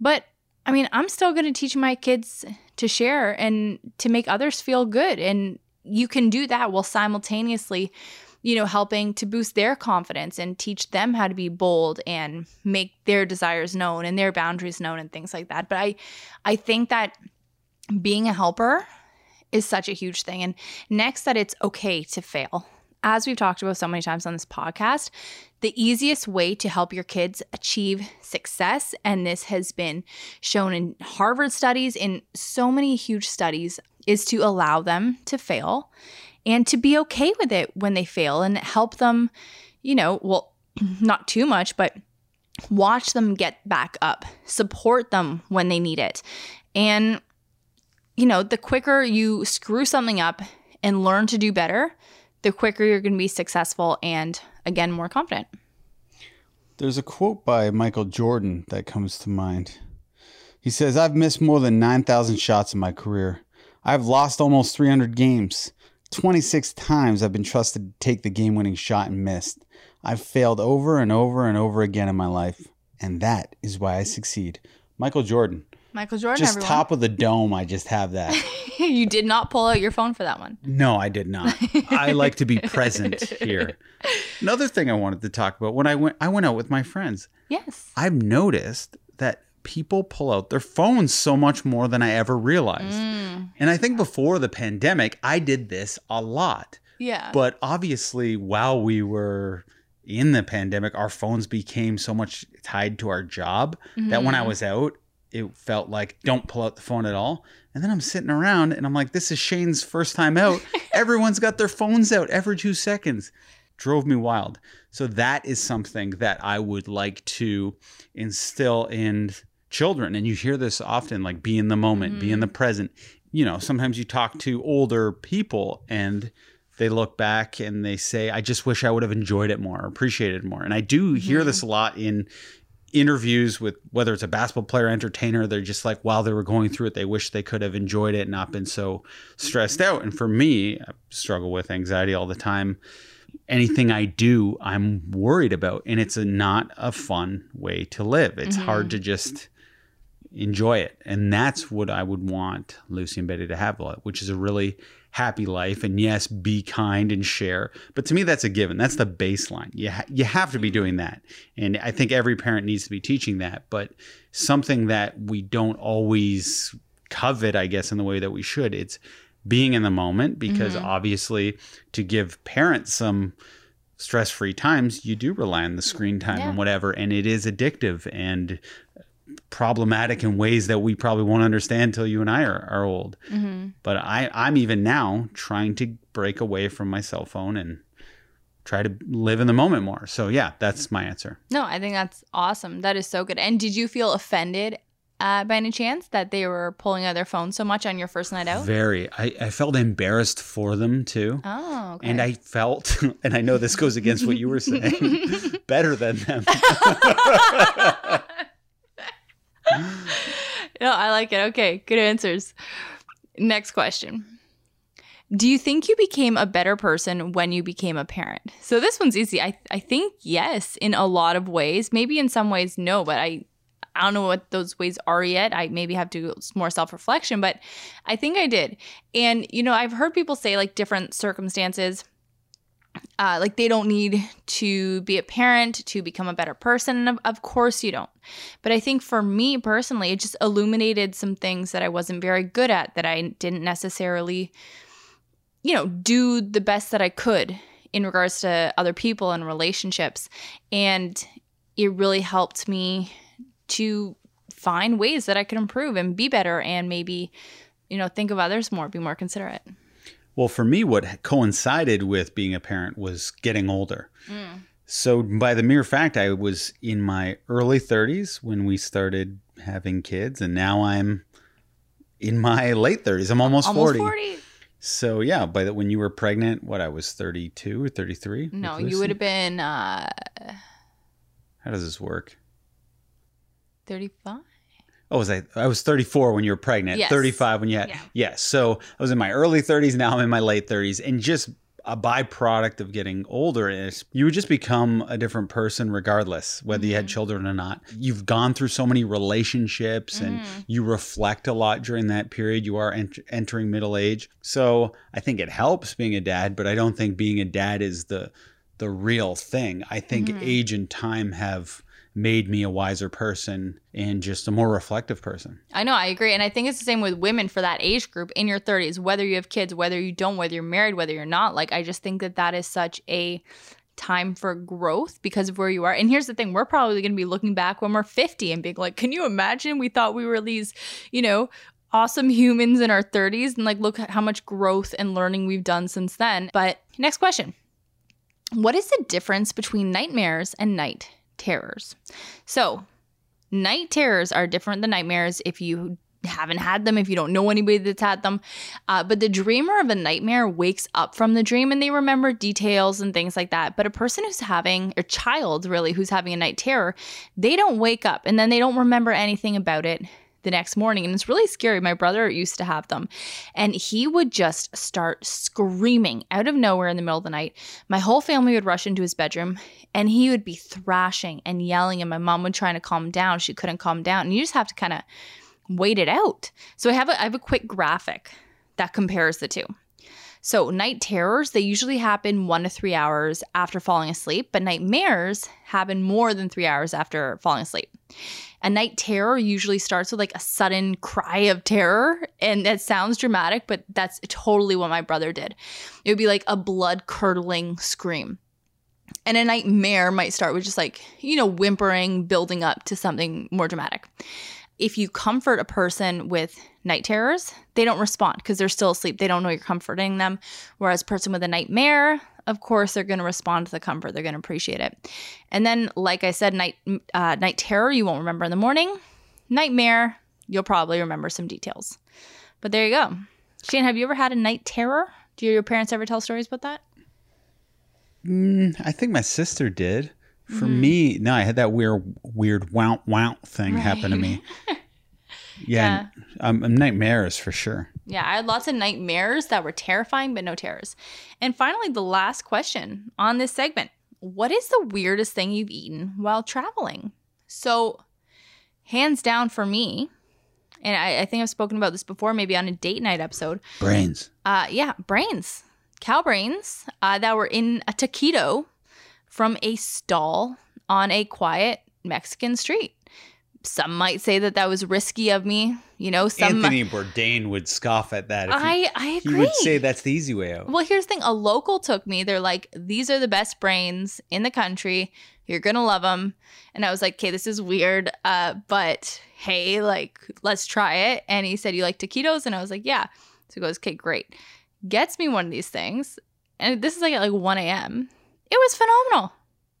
Speaker 1: But I mean, I'm still going to teach my kids to share and to make others feel good. And you can do that while simultaneously, you know, helping to boost their confidence and teach them how to be bold and make their desires known and their boundaries known and things like that. But I I think that being a helper is such a huge thing. And next that it's okay to fail as we've talked about so many times on this podcast, the easiest way to help your kids achieve success, and this has been shown in Harvard studies, in so many huge studies, is to allow them to fail and to be okay with it when they fail and help them, you know, well, [CLEARS THROAT] not too much, but watch them get back up, support them when they need it. And, you know, the quicker you screw something up and learn to do better, the quicker you're going to be successful and, again, more confident.
Speaker 2: There's a quote by Michael Jordan that comes to mind. He says, I've missed more than 9,000 shots in my career. I've lost almost 300 games. 26 times I've been trusted to take the game winning shot and missed. I've failed over and over and over again in my life. And that is why I succeed. Michael Jordan.
Speaker 1: Michael Jordan,
Speaker 2: Just
Speaker 1: everyone.
Speaker 2: top of the dome, I just have that. [LAUGHS]
Speaker 1: you did not pull out your phone for that one.
Speaker 2: No, I did not. I [LAUGHS] like to be present here. Another thing I wanted to talk about when I went I went out with my friends.
Speaker 1: Yes.
Speaker 2: I've noticed that people pull out their phones so much more than I ever realized.
Speaker 1: Mm,
Speaker 2: And I think before the pandemic, I did this a lot.
Speaker 1: yeah.
Speaker 2: But obviously, while we were in the pandemic, our phones became so much tied to our job that when I
Speaker 1: Mhm.
Speaker 2: was out, it felt like don't pull out the phone at all. And then I'm sitting around and I'm like, this is Shane's first time out. [LAUGHS] Everyone's got their phones out every two seconds. Drove me wild. So that is something that I would like to instill in children. And you hear this often like be in the moment, be in mm-hmm. the present. You know, sometimes you talk to older people and they look back and they say, I just wish I would have enjoyed it more, appreciated it more. And I do hear mm-hmm. this a lot in interviews with whether it's a basketball player, entertainer, they're just like, while they were going through it, they wish they could have enjoyed it and not been so stressed out. And for me, I struggle with anxiety all the time. Anything I do, I'm worried about. And it's a, not a fun way to live. It's hard mm-hmm. to just enjoy it. And that's what I would want Lucy and Betty to have, which is a really happy life. And yes, be kind and share. But to me, that's a given. That's the baseline. You, ha- you have to be doing that. And I think every parent needs to be teaching that. But something that we don't always covet, I guess, in the way that we should, it's being in the moment because mm-hmm. obviously to give parents some stress free times, you do rely on the screen time
Speaker 1: Yeah.
Speaker 2: and whatever. And it is addictive and problematic in ways that we probably won't understand till you and I are, are old.
Speaker 1: Mhm.
Speaker 2: But I, I'm even now trying to break away from my cell phone and try to live in the moment more. So yeah, that's my answer.
Speaker 1: No, I think that's awesome. That is so good. And did you feel offended uh, by any chance that they were pulling out their phone so much on your first night out?
Speaker 2: Very. I, I felt embarrassed for them too.
Speaker 1: Oh, okay.
Speaker 2: And I felt, [LAUGHS] and I know this goes against what you were saying, [LAUGHS] [LAUGHS] better than them. [LAUGHS]
Speaker 1: no, I like it. Okay, good answers. Next question. Do you think you became a better person when you became a parent? So this one's easy. I I think yes in a lot of ways. Maybe in some ways no, but I I don't know what those ways are yet. I maybe have to do more self reflection, but I think I did. And, you know, I've heard people say like different circumstances, uh, like they don't need to be a parent to become a better person. Of, of course, you don't. But I think for me personally, it just illuminated some things that I wasn't very good at, that I didn't necessarily, you know, do the best that I could in regards to other people and relationships. And it really helped me to find ways that I could improve and be better and maybe, you know, think of others more, be more considerate.
Speaker 2: Well, for me, what coincided with being a parent was getting older. Mm. So, by the mere fact, I was in my early 30s when we started having kids, and now I'm in my late 30s. I'm almost,
Speaker 1: almost
Speaker 2: 40.
Speaker 1: 40.
Speaker 2: So, yeah, by the when you were pregnant, what I was 32 or 33?
Speaker 1: No, you would have been. Uh,
Speaker 2: How does this work?
Speaker 1: 35?
Speaker 2: Oh, was I? I was 34 when you were pregnant.
Speaker 1: Yes.
Speaker 2: 35 when you had.
Speaker 1: Yeah.
Speaker 2: Yes. So I was in my early 30s. Now I'm in my late 30s, and just a byproduct of getting older is you would just become a different person regardless whether you had mm-hmm. children or not. You've gone through so many relationships and mm-hmm. you reflect a lot during that period. You are ent- entering middle age. So I think it helps being a dad, but I don't think being a dad is the the real thing. I think mm-hmm. age and time have made me a wiser person and just a more reflective person.
Speaker 1: I know, I agree. And I think it's the same with women for that age group in your 30s, whether you have kids, whether you don't, whether you're married, whether you're not. Like, I just think that that is such a time for growth because of where you are. And here's the thing we're probably going to be looking back when we're 50 and being like, can you imagine? We thought we were these, you know, awesome humans in our 30s. And like, look how much growth and learning we've done since then. But next question What is the difference between nightmares and night terrors? So, night terrors are different than nightmares if you haven't had them, if you don't know anybody that's had them. Uh, but the dreamer of a nightmare wakes up from the dream and they remember details and things like that. But a person who's having, a child really, who's having a night terror, they don't wake up and then they don't remember anything about it the next morning. And it's really scary. My brother used to have them, and he would just start screaming out of nowhere in the middle of the night. My whole family would rush into his bedroom, and he would be thrashing and yelling. And my mom would try to calm him down. She couldn't calm him down. And you just have to kind of wait it out. So I have a, I have a quick graphic that compares the two. So, night terrors, they usually happen one to three hours after falling asleep, but nightmares happen more than three hours after falling asleep. A night terror usually starts with like a sudden cry of terror, and that sounds dramatic, but that's totally what my brother did. It would be like a blood curdling scream. And a nightmare might start with just like, you know, whimpering, building up to something more dramatic if you comfort a person with night terrors, they don't respond because they're still asleep. They don't know you're comforting them. Whereas person with a nightmare, of course, they're going to respond to the comfort. They're going to appreciate it. And then, like I said, night uh, night terror, you won't remember in the morning. Nightmare, you'll probably remember some details. But there you go. Shane, have you ever had a night terror? Do your parents ever tell stories about that?
Speaker 2: Mm, I think my sister did. For me, no, I had that weird, weird wow wow thing happen to me. [LAUGHS] Yeah, um, nightmares for sure.
Speaker 1: Yeah, I had lots of nightmares that were terrifying, but no terrors. And finally, the last question on this segment What is the weirdest thing you've eaten while traveling? So, hands down for me, and I, I think I've spoken about this before, maybe on a date night episode.
Speaker 2: Brains.
Speaker 1: Uh, yeah, brains, cow brains uh, that were in a taquito from a stall on a quiet Mexican street. Some might say that that was risky of me. You know, some
Speaker 2: Anthony Bourdain would scoff at that. If he,
Speaker 1: I I
Speaker 2: he
Speaker 1: agree.
Speaker 2: would say that's the easy way out.
Speaker 1: Well, here's the thing: a local took me. They're like, "These are the best brains in the country. You're gonna love them." And I was like, "Okay, this is weird, uh, but hey, like, let's try it." And he said, "You like taquitos?" And I was like, "Yeah." So he goes, "Okay, great." Gets me one of these things, and this is like at like 1 a.m. It was phenomenal.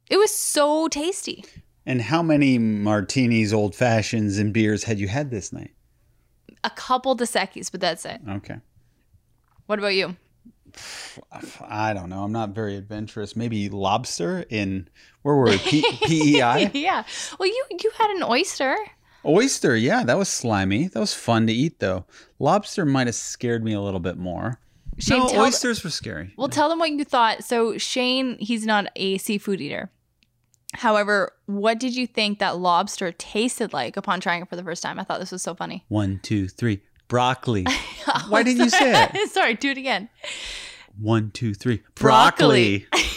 Speaker 1: It was so tasty.
Speaker 2: And how many martinis, old fashions, and beers had you had this night?
Speaker 1: A couple Equis, but that's it.
Speaker 2: Okay.
Speaker 1: What about you? [SIGHS]
Speaker 2: I don't know. I'm not very adventurous. Maybe lobster in where were we? P- [LAUGHS] PEI?
Speaker 1: yeah. Well, you you had an oyster.
Speaker 2: Oyster, yeah, that was slimy. That was fun to eat though. Lobster might have scared me a little bit more.
Speaker 1: Shane,
Speaker 2: no, oysters were scary.
Speaker 1: Well, tell them what you thought. So Shane, he's not a seafood eater. However, what did you think that lobster tasted like upon trying it for the first time? I thought this was so funny.
Speaker 2: One, two, three. Broccoli. [LAUGHS] Why didn't you say it? [LAUGHS]
Speaker 1: Sorry, do it again.
Speaker 2: One, two, three.
Speaker 1: Broccoli.
Speaker 2: Broccoli. [LAUGHS]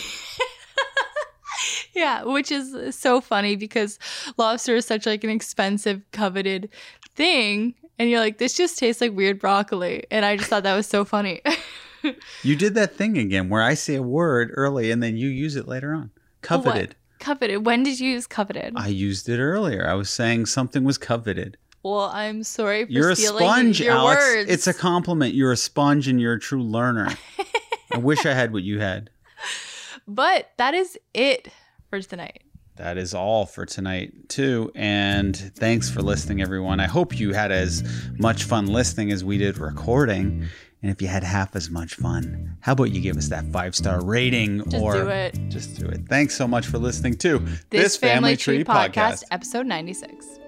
Speaker 1: Yeah, which is so funny because lobster is such like an expensive, coveted thing, and you're like, this just tastes like weird broccoli, and I just thought that was so funny. [LAUGHS]
Speaker 2: You did that thing again where I say a word early and then you use it later on. Coveted.
Speaker 1: coveted. When did you use coveted?
Speaker 2: I used it earlier. I was saying something was coveted.
Speaker 1: well, I'm sorry for
Speaker 2: You're a sponge,
Speaker 1: your
Speaker 2: Alex.
Speaker 1: words.
Speaker 2: It's a compliment. You're a sponge and you're a true learner. [LAUGHS] I wish I had what you had.
Speaker 1: but that is it for tonight.
Speaker 2: That is all for tonight, too. And thanks for listening, everyone. I hope you had as much fun listening as we did recording. And if you had half as much fun, how about you give us that five star rating
Speaker 1: Just
Speaker 2: or
Speaker 1: do it.
Speaker 2: just do it. Thanks so much for listening to
Speaker 1: This, Family Tree podcast, episode 96.